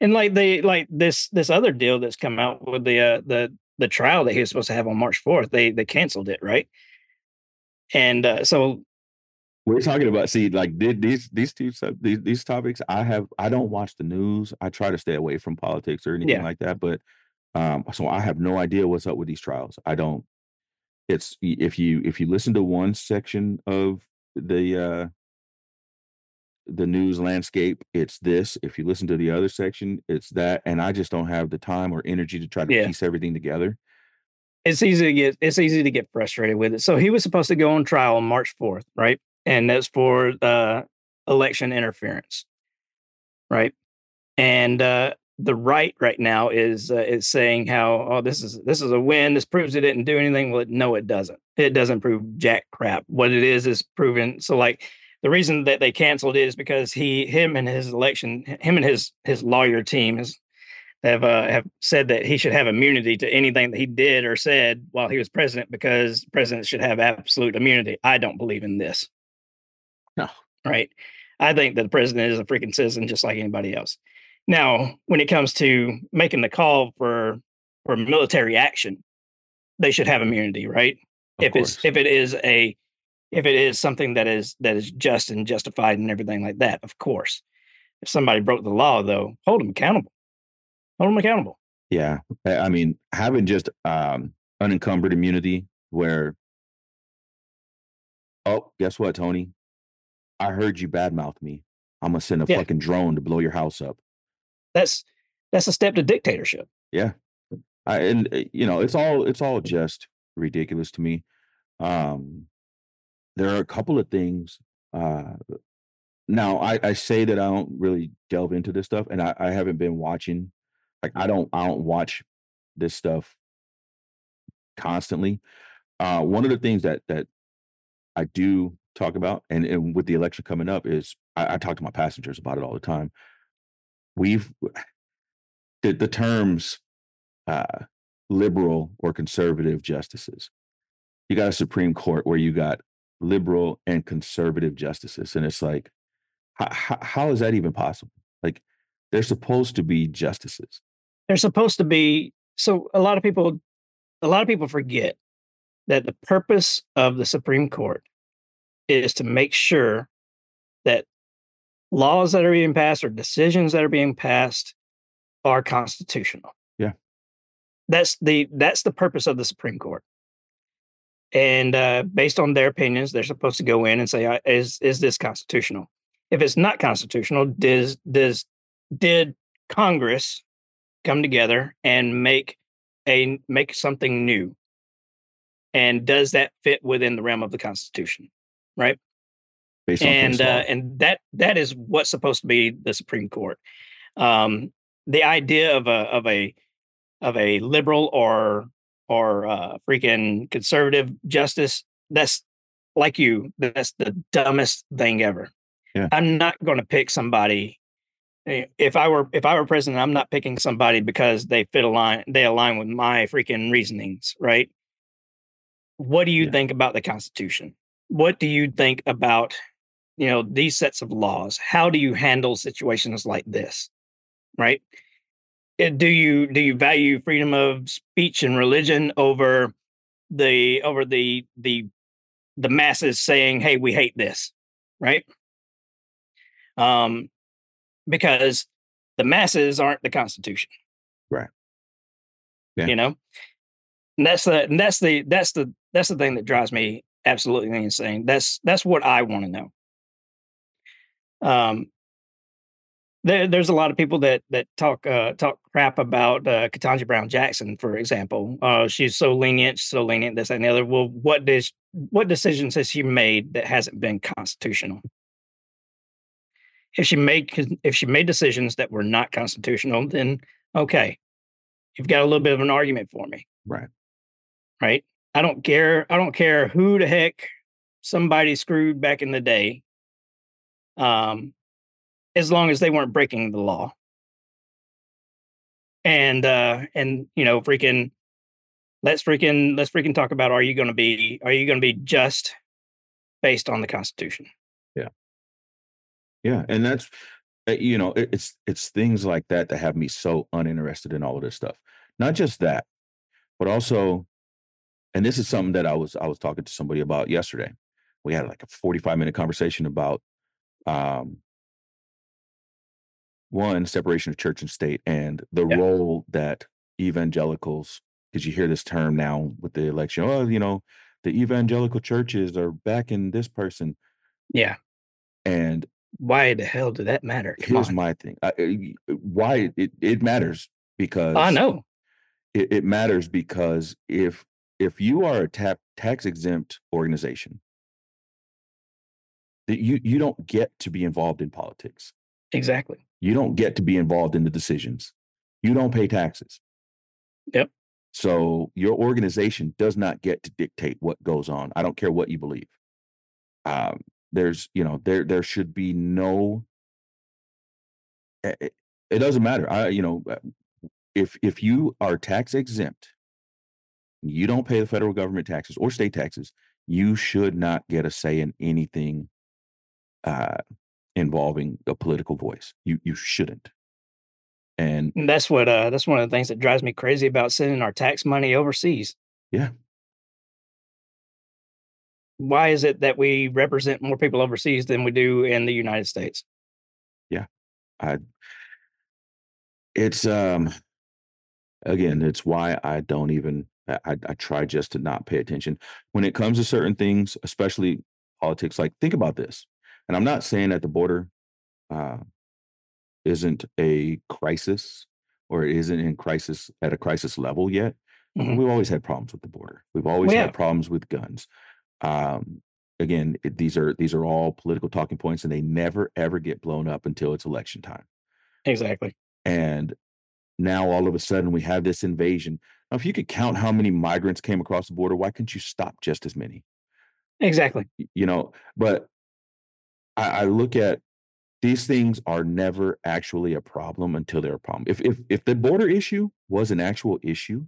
And like they like this this other deal that's come out with the uh the the trial that he was supposed to have on March 4th, they they canceled it, right? And uh, so we're talking about see like did these these two these, these topics i have i don't watch the news i try to stay away from politics or anything yeah. like that but um so i have no idea what's up with these trials i don't it's if you if you listen to one section of the uh the news landscape it's this if you listen to the other section it's that and i just don't have the time or energy to try to yeah. piece everything together it's easy to get it's easy to get frustrated with it so he was supposed to go on trial on march 4th right and that's for uh, election interference, right? And uh, the right right now is uh, is saying how oh this is this is a win. This proves it didn't do anything. Well, no, it doesn't. It doesn't prove jack crap. What it is is proven. So like the reason that they canceled it is because he him and his election him and his his lawyer team has have uh, have said that he should have immunity to anything that he did or said while he was president because presidents should have absolute immunity. I don't believe in this. No. Right. I think that the president is a freaking citizen just like anybody else. Now, when it comes to making the call for for military action, they should have immunity, right? Of if course. it's if it is a if it is something that is that is just and justified and everything like that, of course. If somebody broke the law, though, hold them accountable. Hold them accountable. Yeah, I mean, having just um, unencumbered immunity, where, oh, guess what, Tony? I heard you badmouth me. I'm gonna send a yeah. fucking drone to blow your house up. That's that's a step to dictatorship. Yeah, I, and eh, you know it's all it's all just ridiculous to me. Um, there are a couple of things. Uh, now I, I say that I don't really delve into this stuff, and I, I haven't been watching. Like I don't I don't watch this stuff constantly. Uh, one of the things that that I do talk about, and, and with the election coming up, is I, I talk to my passengers about it all the time. We've the, the terms uh, liberal or conservative justices. You got a Supreme Court where you got liberal and conservative justices, and it's like, how, how is that even possible? Like, they're supposed to be justices. They're supposed to be. So a lot of people, a lot of people forget that the purpose of the Supreme Court is to make sure that laws that are being passed or decisions that are being passed are constitutional. Yeah. That's the that's the purpose of the Supreme Court. And uh, based on their opinions, they're supposed to go in and say, uh, "Is is this constitutional?" If it's not constitutional, does does did Congress come together and make a make something new? And does that fit within the realm of the Constitution? right? Based and uh, and that that is what's supposed to be the Supreme Court. Um, the idea of a of a of a liberal or or uh, freaking conservative justice that's like you that's the dumbest thing ever. Yeah. I'm not going to pick somebody eh, if I were if I were president, I'm not picking somebody because they fit align they align with my freaking reasonings, right? What do you yeah. think about the Constitution? what do you think about you know these sets of laws how do you handle situations like this right do you do you value freedom of speech and religion over the over the the the masses saying hey we hate this right um because the masses aren't the constitution right yeah. you know and that's the and that's the that's the that's the thing that drives me absolutely insane. That's that's what I want to know. Um, there, there's a lot of people that that talk uh, talk crap about uh, Ketanji Brown Jackson, for example. Uh, she's so lenient, so lenient, this and the other. Well, what does what decisions has she made that hasn't been constitutional? If she made if she made decisions that were not constitutional, then okay, you've got a little bit of an argument for me. Right. Right. I don't care. I don't care who the heck somebody screwed back in the day. Um, as long as they weren't breaking the law. and uh and you know freaking let's freaking let's freaking talk about are you going to be are you going to be just based on the constitution Yeah. Yeah, and that's uh, you know, it's it's things like that that have me so uninterested in all of this stuff. Not just that, but also and this is something that I was I was talking to somebody about yesterday. We had, like, a forty-five-minute conversation about, um 1, separation of church and state, and the yeah. role that evangelicals 'cause you hear this term now with the election, "Oh, you know, the evangelical churches are backing this person," yeah. And why the hell did that matter? Come here's on. my thing, uh, y why it it matters because i know. it it matters because if if you are a tap tax exempt organization, that you you don't get to be involved in politics. exactly You don't get to be involved in the decisions. You don't pay taxes. yep So, your organization does not get to dictate what goes on. I don't care what you believe. Um, there's you know, there there should be no eh, it it doesn't matter. I you know, uh, if if you are tax exempt, you don't pay the federal government taxes or state taxes, you should not get a say in anything, uh, involving a political voice. You you shouldn't. And and that's what uh that's one of the things that drives me crazy about sending our tax money overseas yeah, why is it that we represent more people overseas than we do in the united states yeah. I it's, um again, it's why I don't even I I I try just to not pay attention. When it comes to certain things, especially politics, like, think about this, and I'm not saying that the border, uh, isn't a crisis or it isn't in crisis at a crisis level yet. Mhm. We've always had problems with the border. We've always we had have problems with guns. Um, again, it these are these are all political talking points, and they never, ever get blown up until it's election time. exactly And now all of a sudden we have this invasion. Now, if you could count how many migrants came across the border, why couldn't you stop just as many? exactly You know, but I, I look at these things are never actually a problem until they're a problem. If if if the border issue was an actual issue,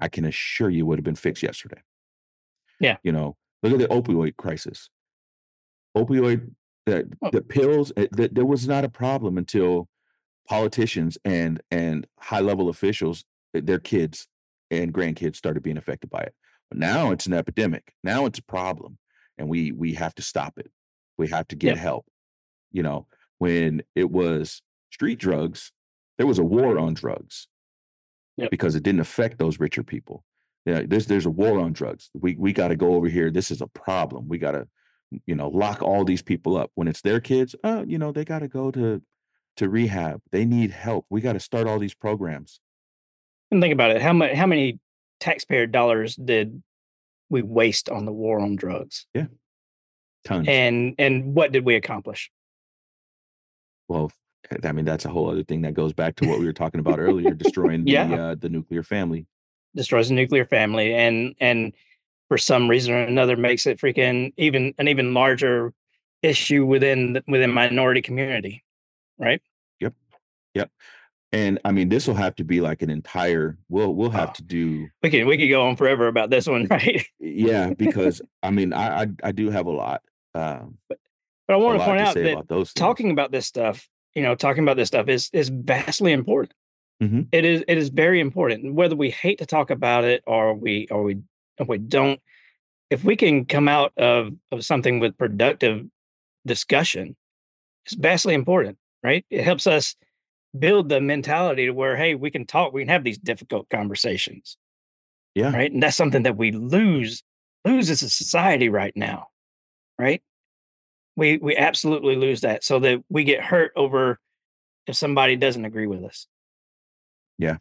I can assure you would have been fixed yesterday. yeah You know, look at the opioid crisis. Opioid, the Oh, the pills, eh, th- there was not a problem until politicians and and high level officials, their kids and grandkids started being affected by it. But now it's an epidemic. Now it's a problem, and we we have to stop it. We have to get yep help. You know, when it was street drugs, there was a war on drugs yep because it didn't affect those richer people. Yeah, there's there's a war on drugs. We we got to go over here. This is a problem. We got to, you know, lock all these people up. When it's their kids, oh, you know, they got to go to to rehab. They need help. We got to start all these programs. and think about it how much how many taxpayer dollars did we waste on the war on drugs Yeah, tons. and and what did we accomplish Well, eh, I mean, that's a whole other thing that goes back to what we were talking about earlier, [LAUGHS] destroying the yeah uh, the nuclear family. destroys the nuclear family and and for some reason or another makes it freaking even an even larger issue within the- within minority community right Yep, yep. And I mean, this will have to be like an entire. We'll we'll have oh to do we can we can go on forever about this one [LAUGHS] right Yeah, because I mean, I I, I do have a lot, um, but but i want to point to out that about talking about this stuff you know talking about this stuff is is vastly important. Hmm it is it is very important whether we hate to talk about it or we or we or we don't if we can come out of of something with productive discussion it's vastly important right? It helps us build the mentality to where hey we can talk we can have these difficult conversations Yeah, right? And that's something that we lose lose as a society right now right we we absolutely lose that so that we get hurt over if somebody doesn't agree with us yeah,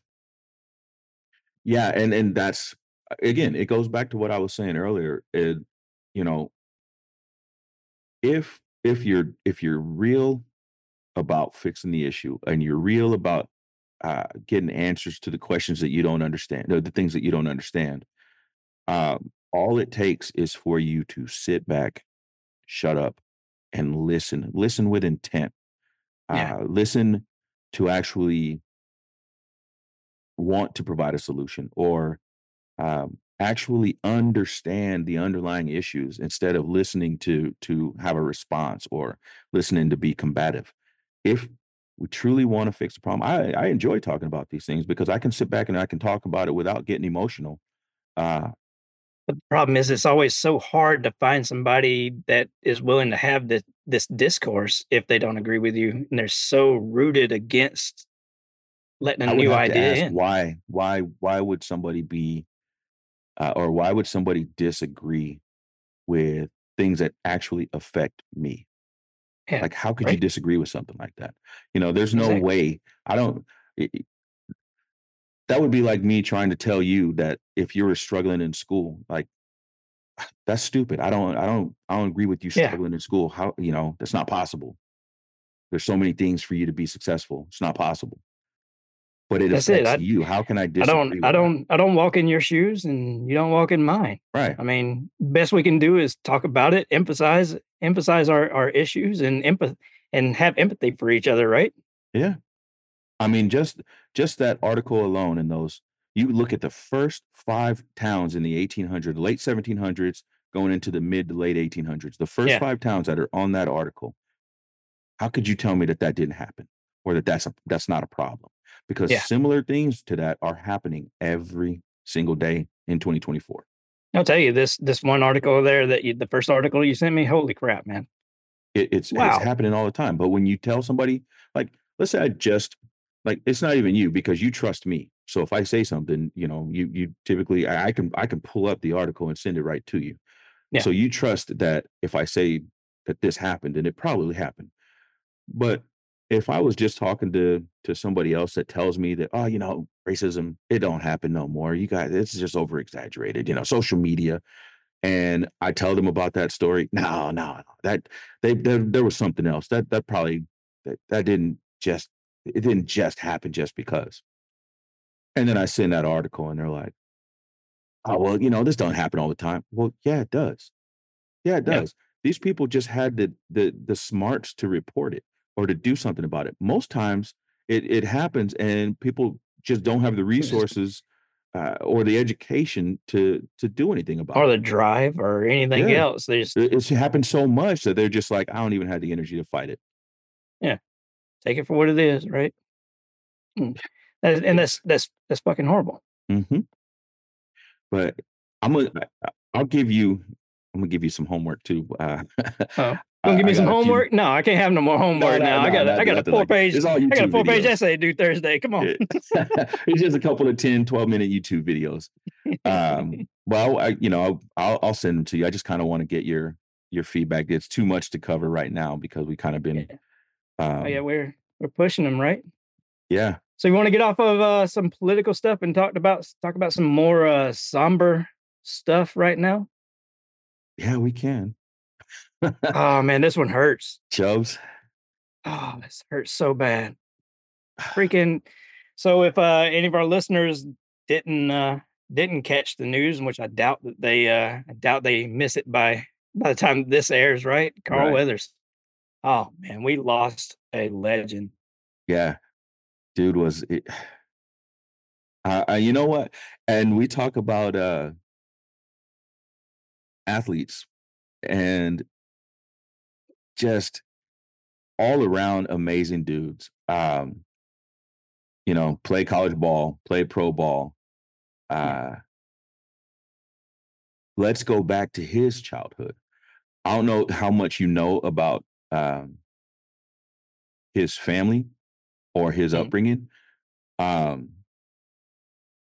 yeah, and and that's again, it goes back to what I was saying earlier. It, you know, if if you're if you're real about fixing the issue and you're real about uh, getting answers to the questions that you don't understand, the, things that you don't understand, um, all it takes is for you to sit back, shut up, and listen. Listen with intent. yeah Uh, listen to actually want to provide a solution or um, actually understand the underlying issues instead of listening to to have a response or listening to be combative. If we truly want to fix the problem, I, I enjoy talking about these things because I can sit back and I can talk about it without getting emotional. Uh, the problem is it's always so hard to find somebody that is willing to have this this discourse if they don't agree with you, and they're so rooted against letting a new idea in. why why why would somebody be uh, or why would somebody disagree with things that actually affect me? Yeah, Like, how could you disagree with something like that? You know, there's no Exactly. way. I don't. That would be like me trying to tell you that if you were struggling in school, like that's stupid. I don't. I don't. I don't agree with you Yeah, struggling in school. How you know that's not possible. There's so many things for you to be successful. It's not possible. But it that's it. affects I you. How can I I don't I don't I don't walk in your shoes and you don't walk in mine. Right. I mean, best we can do is talk about it, emphasize emphasize our our issues and empath and have empathy for each other, right? Yeah. I mean, just just that article alone and those you look at the first 5 towns in the 1800s, late 1700s, going into the mid to late 1800s. The first Yeah, 5 towns that are on that article, how could you tell me that that didn't happen or that that's a that's not a problem? Because yeah. similar things to that are happening every single day in 2024. I'll tell you this this one article there that you the first article you sent me, holy crap, man. It it's it's happening all the time, but when you tell somebody like, let's say I just like, it's not even you because you trust me. So if I say something, you know, you you typically I I can I can pull up the article and send it right to you. Yeah. So you trust that if I say that this happened, and it probably happened. But if I was just talking to to somebody else that tells me that, "Oh, you know, racism, it don't happen no more. You guys, it's just over exaggerated, you know, social media." And I tell them about that story. No, no, no. That they there there was something else. That that probably that that didn't just it didn't just happen just because. And then I send that article and they're like, "Oh, well, you know, this don't happen all the time." Well, yeah, it does. Yeah, it Yeah. does. These people just had the the the smarts to report it or to do something about it. Most times it it happens and people just don't have the resources uh, or the education to to do anything about or it. Or the drive or anything Yeah. else. They just it's happened so much that they're just like, "I don't even have the energy to fight it." yeah, take it for what it is, right? Mm. That and that's that's that's fucking horrible. mhm, but I'm gonna I'll give you I'm gonna give you some homework too, uh, Oh, [LAUGHS] gonna give me some a few homework? No, I can't have no more [LAUGHS] homework no, now. I got a I got a 4 like page I got a YouTube 4 page videos. essay due Thursday. Come on. It [LAUGHS] it's just a couple of 10, 12 minute YouTube videos. Um, well, I you know, I'll I'll send them to you. I just kinda wanna get your your feedback. It's too much to cover right now because we kinda Yeah. Been, Oh, yeah, um we're we're pushing them, right? yeah. So you wanna get off of, uh, some political stuff and talk about talk about some more, uh, somber stuff right now? Yeah, we can. [LAUGHS] Oh, man, this one hurts. Chubbs. Oh, this hurts so bad. [SIGHS] Freaking so if, uh, any of our listeners didn't, uh, didn't catch the news, which I doubt that they, uh, I doubt they miss it by by the time this airs, right? Carl Right. Weathers. Oh, man, we lost a legend. Yeah. Dude was it uh, uh, you know what? And we talk about, uh athletes and just all around amazing dudes. Um, you know, play college ball, play pro ball. Uh, let's go back to his childhood. I don't know how much you know about um, his family or his Mhm. upbringing. Um,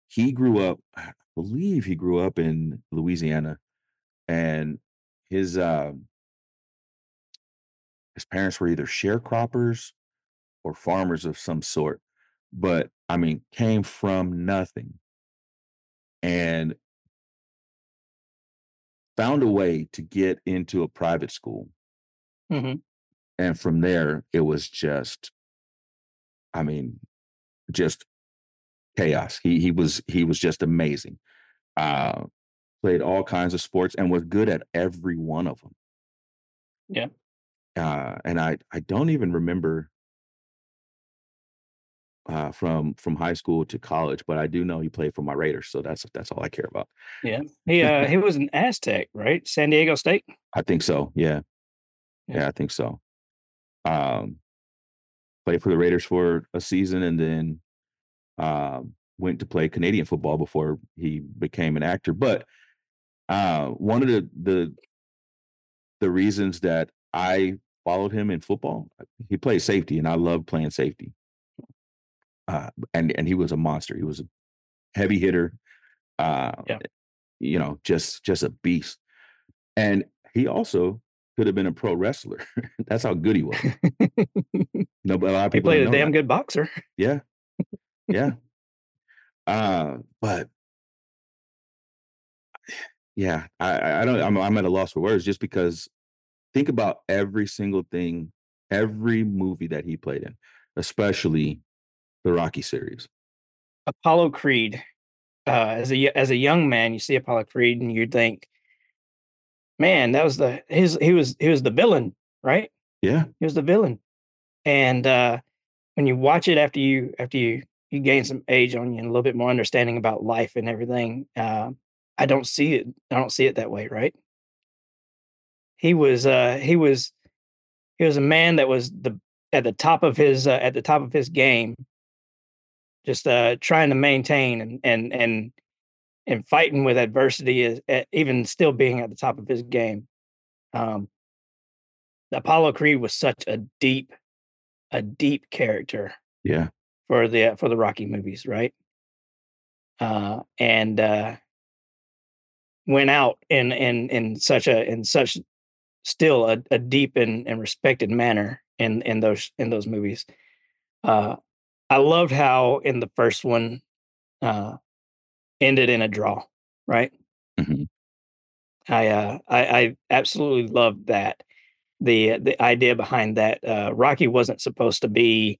he grew up, I believe he grew up in Louisiana, and his um, his parents were either sharecroppers or farmers of some sort. But I mean, came from nothing and found a way to get into a private school. Mhm. And from there, it was just, I mean, just chaos. He he was he was just amazing. Uh, played all kinds of sports and was good at every one of them. Yeah. Uh, and I I don't even remember uh, from from high school to college, but I do know he played for my Raiders, so that's that's all I care about. Yeah. He, uh, he was an Aztec, right? San Diego State? I think so, yeah. Yeah. Yeah, I think so. Um, played for the Raiders for a season and then, um, went to play Canadian football before he became an actor, but, uh, one of the the the reasons that I followed him in football, he played safety, and I love playing safety. Uh, and and he was a monster. He was a heavy hitter, uh, Yeah. you know, just just a beast. And he also could have been a pro wrestler. [LAUGHS] That's how good he was. [LAUGHS] No, but a lot of He people don't played a damn that. good boxer. Yeah. Yeah. [LAUGHS] Uh, but yeah, I I don't I'm I'm at a loss for words just because think about every single thing, every movie that he played in, especially the Rocky series. Apollo Creed, uh, as a as a young man, you see Apollo Creed and you'd think man, that was the his he was he was the villain, right? Yeah. He was the villain. And, uh, when you watch it after you after you you gain some age on you and a little bit more understanding about life and everything, uh, I don't see it I don't see it that way, right? He was, uh, he was he was a man that was the at the top of his, uh, at the top of his game just, uh, trying to maintain and and and and fighting with adversity is at even still being at the top of his game. Um Apollo Creed was such a deep a deep character Yeah. for the, uh, for the Rocky movies, right? Uh, and, uh went out in in in such a in such still a a deep and and respected manner in in those in those movies. Uh, I loved how in the 1st one, uh, ended in a draw, right? Mhm. I, uh, I I absolutely loved that. The the idea behind that, uh, Rocky wasn't supposed to be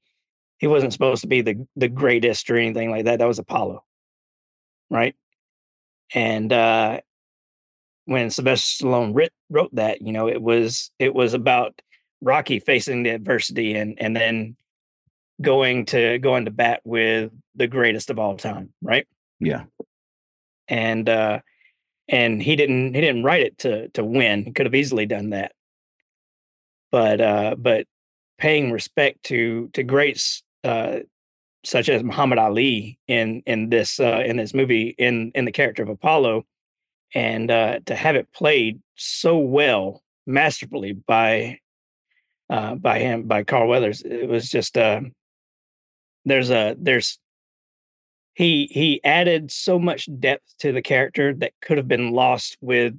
he wasn't supposed to be the the greatest or anything like that, that was Apollo. Right? And, uh, when Sylvester Stallone writ wrote that, you know, it was it was about Rocky facing the adversity and and then going to going to bat with the greatest of all time, right? Yeah. And, uh, and he didn't he didn't write it to to win, he could have easily done that. But, uh, but paying respect to to greats, uh, such as Muhammad Ali in in this, uh, in this movie, in in the character of Apollo, and, uh, to have it played so well, masterfully by, uh, by him, by Carl Weathers, it was just, um there's a there's he he added so much depth to the character that could have been lost with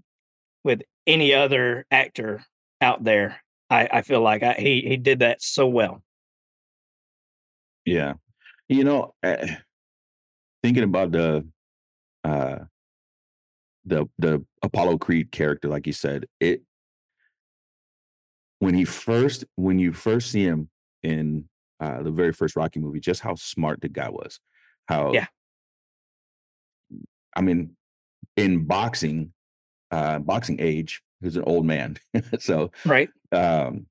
with any other actor out there. I I feel like I he he did that so well. Yeah. You know, eh thinking about the, uh the the Apollo Creed character, like you said, it when he first when you first see him in, uh, the very first Rocky movie, just how smart the guy was. How Yeah. I mean, in boxing, uh, boxing age, he's an old man. [LAUGHS] So, Right. um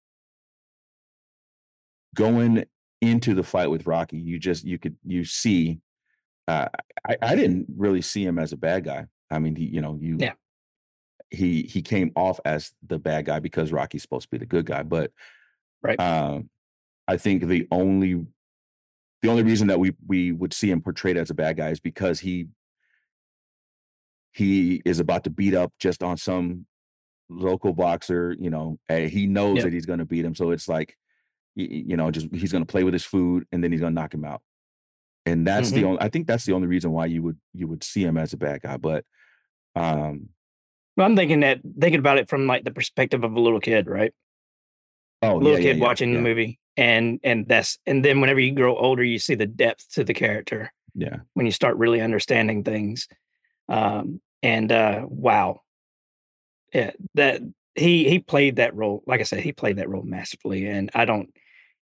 going into the fight with Rocky, you just you could you see, uh, I I didn't really see him as a bad guy. I mean, he you know, you Yeah. he he came off as the bad guy because Rocky's supposed to be the good guy, but, Right. um, I think the only the only reason that we we would see him portrayed as a bad guy is because he he is about to beat up just on some local boxer, you know, and he knows Yep. that he's gonna beat him, so it's like, you know, just he's gonna play with his food, and then he's gonna knock him out. And that's the Mhm. only I think that's the only reason why you would you would see him as a bad guy, but, um Well, I'm thinking that thinking about it from, like, the perspective of a little kid, right? Oh, yeah, Little yeah, kid yeah, watching the movie, and and that's and then whenever you grow older, you see the depth to the character Yeah. when you start really understanding things. Um, and, uh, wow. Yeah, that he he played that role, like I said, he played that role masterfully, and I don't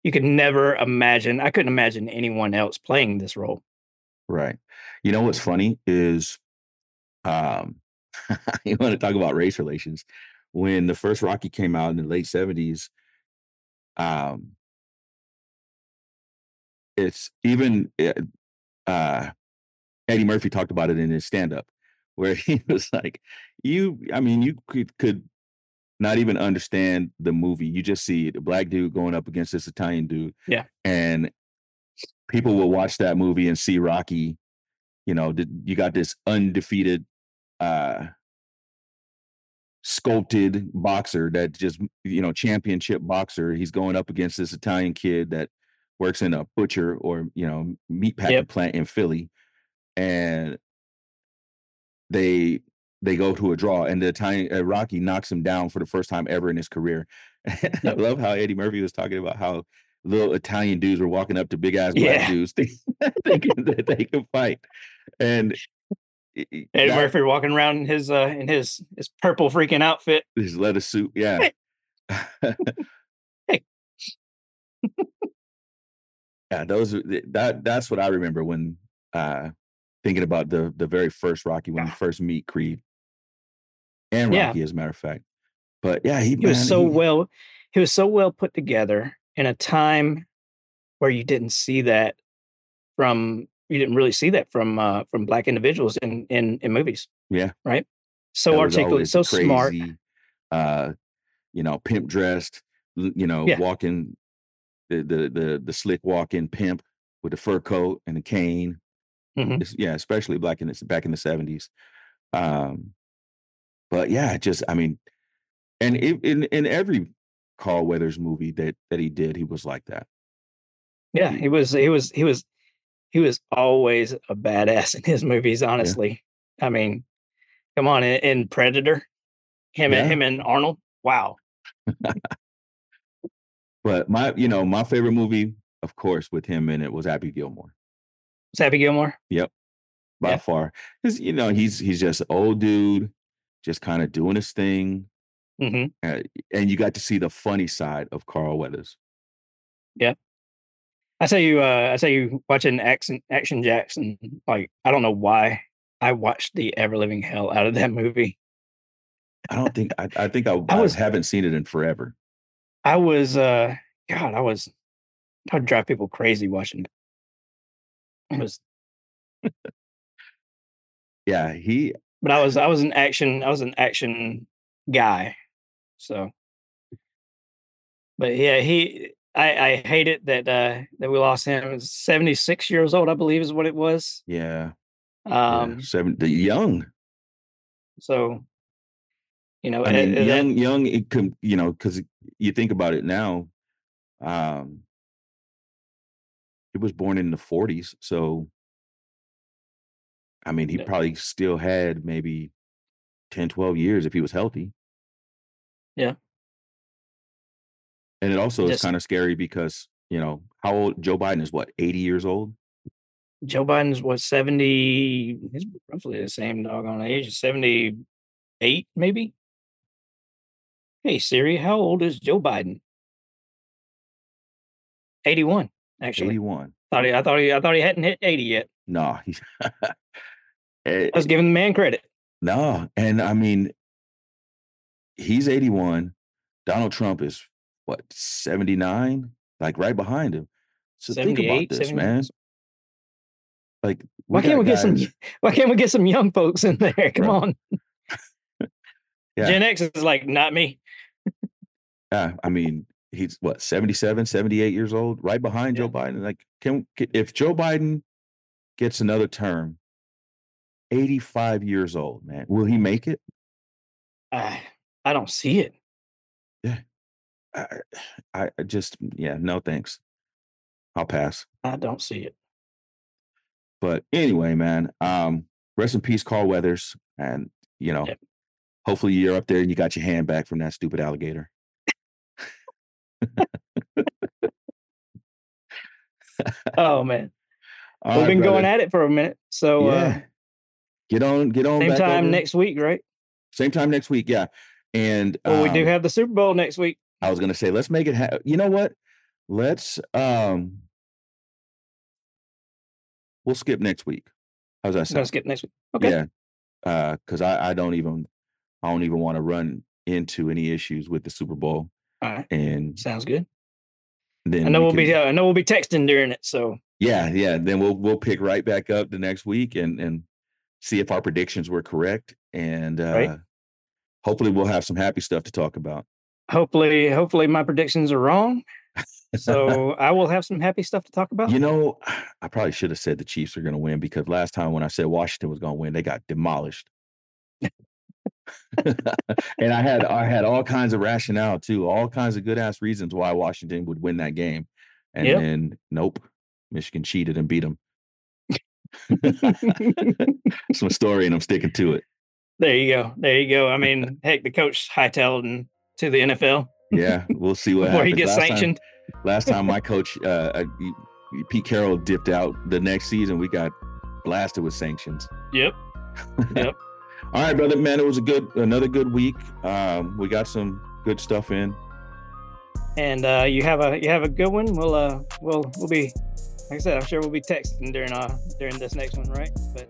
you could never imagine I couldn't imagine anyone else playing this role. Right. You know what's funny is, um, [LAUGHS] you wanna talk about race relations. When the first Rocky came out in the late '70s um it's even eh, uh, Eddie Murphy talked about it in his stand-up, where [LAUGHS] he was like, "You, I mean, you could could not even understand the movie. You just see the black dude going up against this Italian dude, Yeah. and people will watch that movie and see Rocky. You know, you got this undefeated, uh, sculpted boxer that just you know championship boxer. He's going up against this Italian kid that works in a butcher or you know meat packing Yep. plant in Philly, and they they go to a draw, and the Italian uh, Rocky knocks him down for the first time ever in his career. [LAUGHS] I love how Eddie Murphy was talking about how little Italian dudes were walking up to big ass black Yeah. dudes think- [LAUGHS] thinking that they can fight, and Eddie that- Murphy walking around in his uh in his his purple freaking outfit. his leather suit, yeah. [LAUGHS] Yeah, those that that's what I remember when uh thinking about the the very first Rocky when you first meet Creed and Yeah. Rocky, as a matter of fact. But yeah, he, He was man, so he- well he was so well put together in a time where you didn't see that from you didn't really see that from uh from black individuals in in in movies. Yeah. Right? So articulate, so the smart. uh, you know, pimp dressed, you know, Yeah. walking the the the the slick walking pimp with the fur coat and the cane. Mhm. Yeah, especially back in the back in the seventies. Um, but yeah, just I mean, and it, in in every Carl Weathers movie that that he did, he was like that. Yeah, he was he was he was he was always a badass in his movies, honestly. I mean, come on, in, in Predator, him Yeah. and him and Arnold. Wow. [LAUGHS] [LAUGHS] But my, you know, my favorite movie, of course, with him in it was Happy Gilmore It's Happy Gilmore. Yep, by Yeah. far. Because you know he's he's just an old dude, just kind of doing his thing, hmm uh, and you got to see the funny side of Carl Weathers. Yeah. I tell you, uh, I tell you, watching Action Action Jackson, like I don't know why I watched the ever living hell out of that movie. I don't think I, I think I, [LAUGHS] I I was- haven't seen it in forever. I was, uh, God, I was, I would drive people crazy watching it. Was, Yeah, he but I was, I was an action, I was an action guy, so. But yeah, he, I, I hate it that uh that we lost him. He was Seventy six years old, I believe, is what it was. yeah, yeah Um, seven the young. so, you know, I mean, and young young. It could you know because you think about it now. Um, he was born in the forties, so I mean, he probably still had maybe 10, 12 years if he was healthy. Yeah. And it also is kind of scary because, you know, how old Joe Biden is what, 80 years old? Joe Biden's what seventy? He's roughly the same doggone age, seventy eight, maybe. Hey Siri, how old is Joe Biden? Eighty one, actually. 81. Thought he, I thought he, I thought he hadn't hit eighty yet. No, he's I was giving the man credit. no, and I mean, he's 81. Donald Trump is what 79, like right behind him. So think about this, 79. man. Like, Why can't we get some? [LAUGHS] Why can't we get some young folks in there? Come Bro. on. [LAUGHS] Yeah. Gen X is like not me. Yeah, I mean, he's what 77, 78 years old, right behind Joe Biden. Like, can ca- if Joe Biden gets another term, 85 years old, man, will he make it? I, I don't see it. Yeah. I I just, yeah, no thanks. I'll pass. I don't see it. But anyway, man, um, rest in peace, Carl Weathers, and you know, Yep. hopefully you're up there and you got your hand back from that stupid alligator. Oh man, [LAUGHS] All we've right, been going brother. at it for a minute. So yeah. uh, get on, get on. same time over. next week, right? Same time next week, yeah. And Well, we do um, have the Super Bowl next week. I was gonna say, let's make it. Ha- you know what? Let's um, we'll skip next week. How's that gonna sound? skip next week. Okay. Yeah, uh, because I I don't even I don't even want to run into any issues with the Super Bowl, All right. and Sounds good. then I know we we'll be uh, I know we'll be texting during it. So Yeah, yeah. Then we'll we'll pick right back up the next week and and see if our predictions were correct. And Right. uh hopefully we'll have some happy stuff to talk about. Hopefully, hopefully my predictions are wrong. [LAUGHS] So I will have some happy stuff to talk about. You know, [SIGHS] I probably should have said the Chiefs are gonna win because last time when I said Washington was gonna win, they got demolished. [LAUGHS] and I had I had all kinds of rationale too, all kinds of good ass reasons why Washington would win that game. And Yep. then nope, Michigan cheated and beat them. It's my story, and I'm sticking to it. There you go. There you go. I [LAUGHS] mean, heck, the coach hightailed him to the NFL Yeah, we'll see what before he gets last time, sanctioned. last time my [LAUGHS] coach, uh, uh, Pete Carroll, dipped out the next season, we got blasted with sanctions. Yep. Yep. All right, brother, man, it was a good, another good week. Um, we got some good stuff in. And uh, you have a you have a good one. We'll uh we'll we'll be like I said, I'm sure we'll be texting during uh during this next one, right? But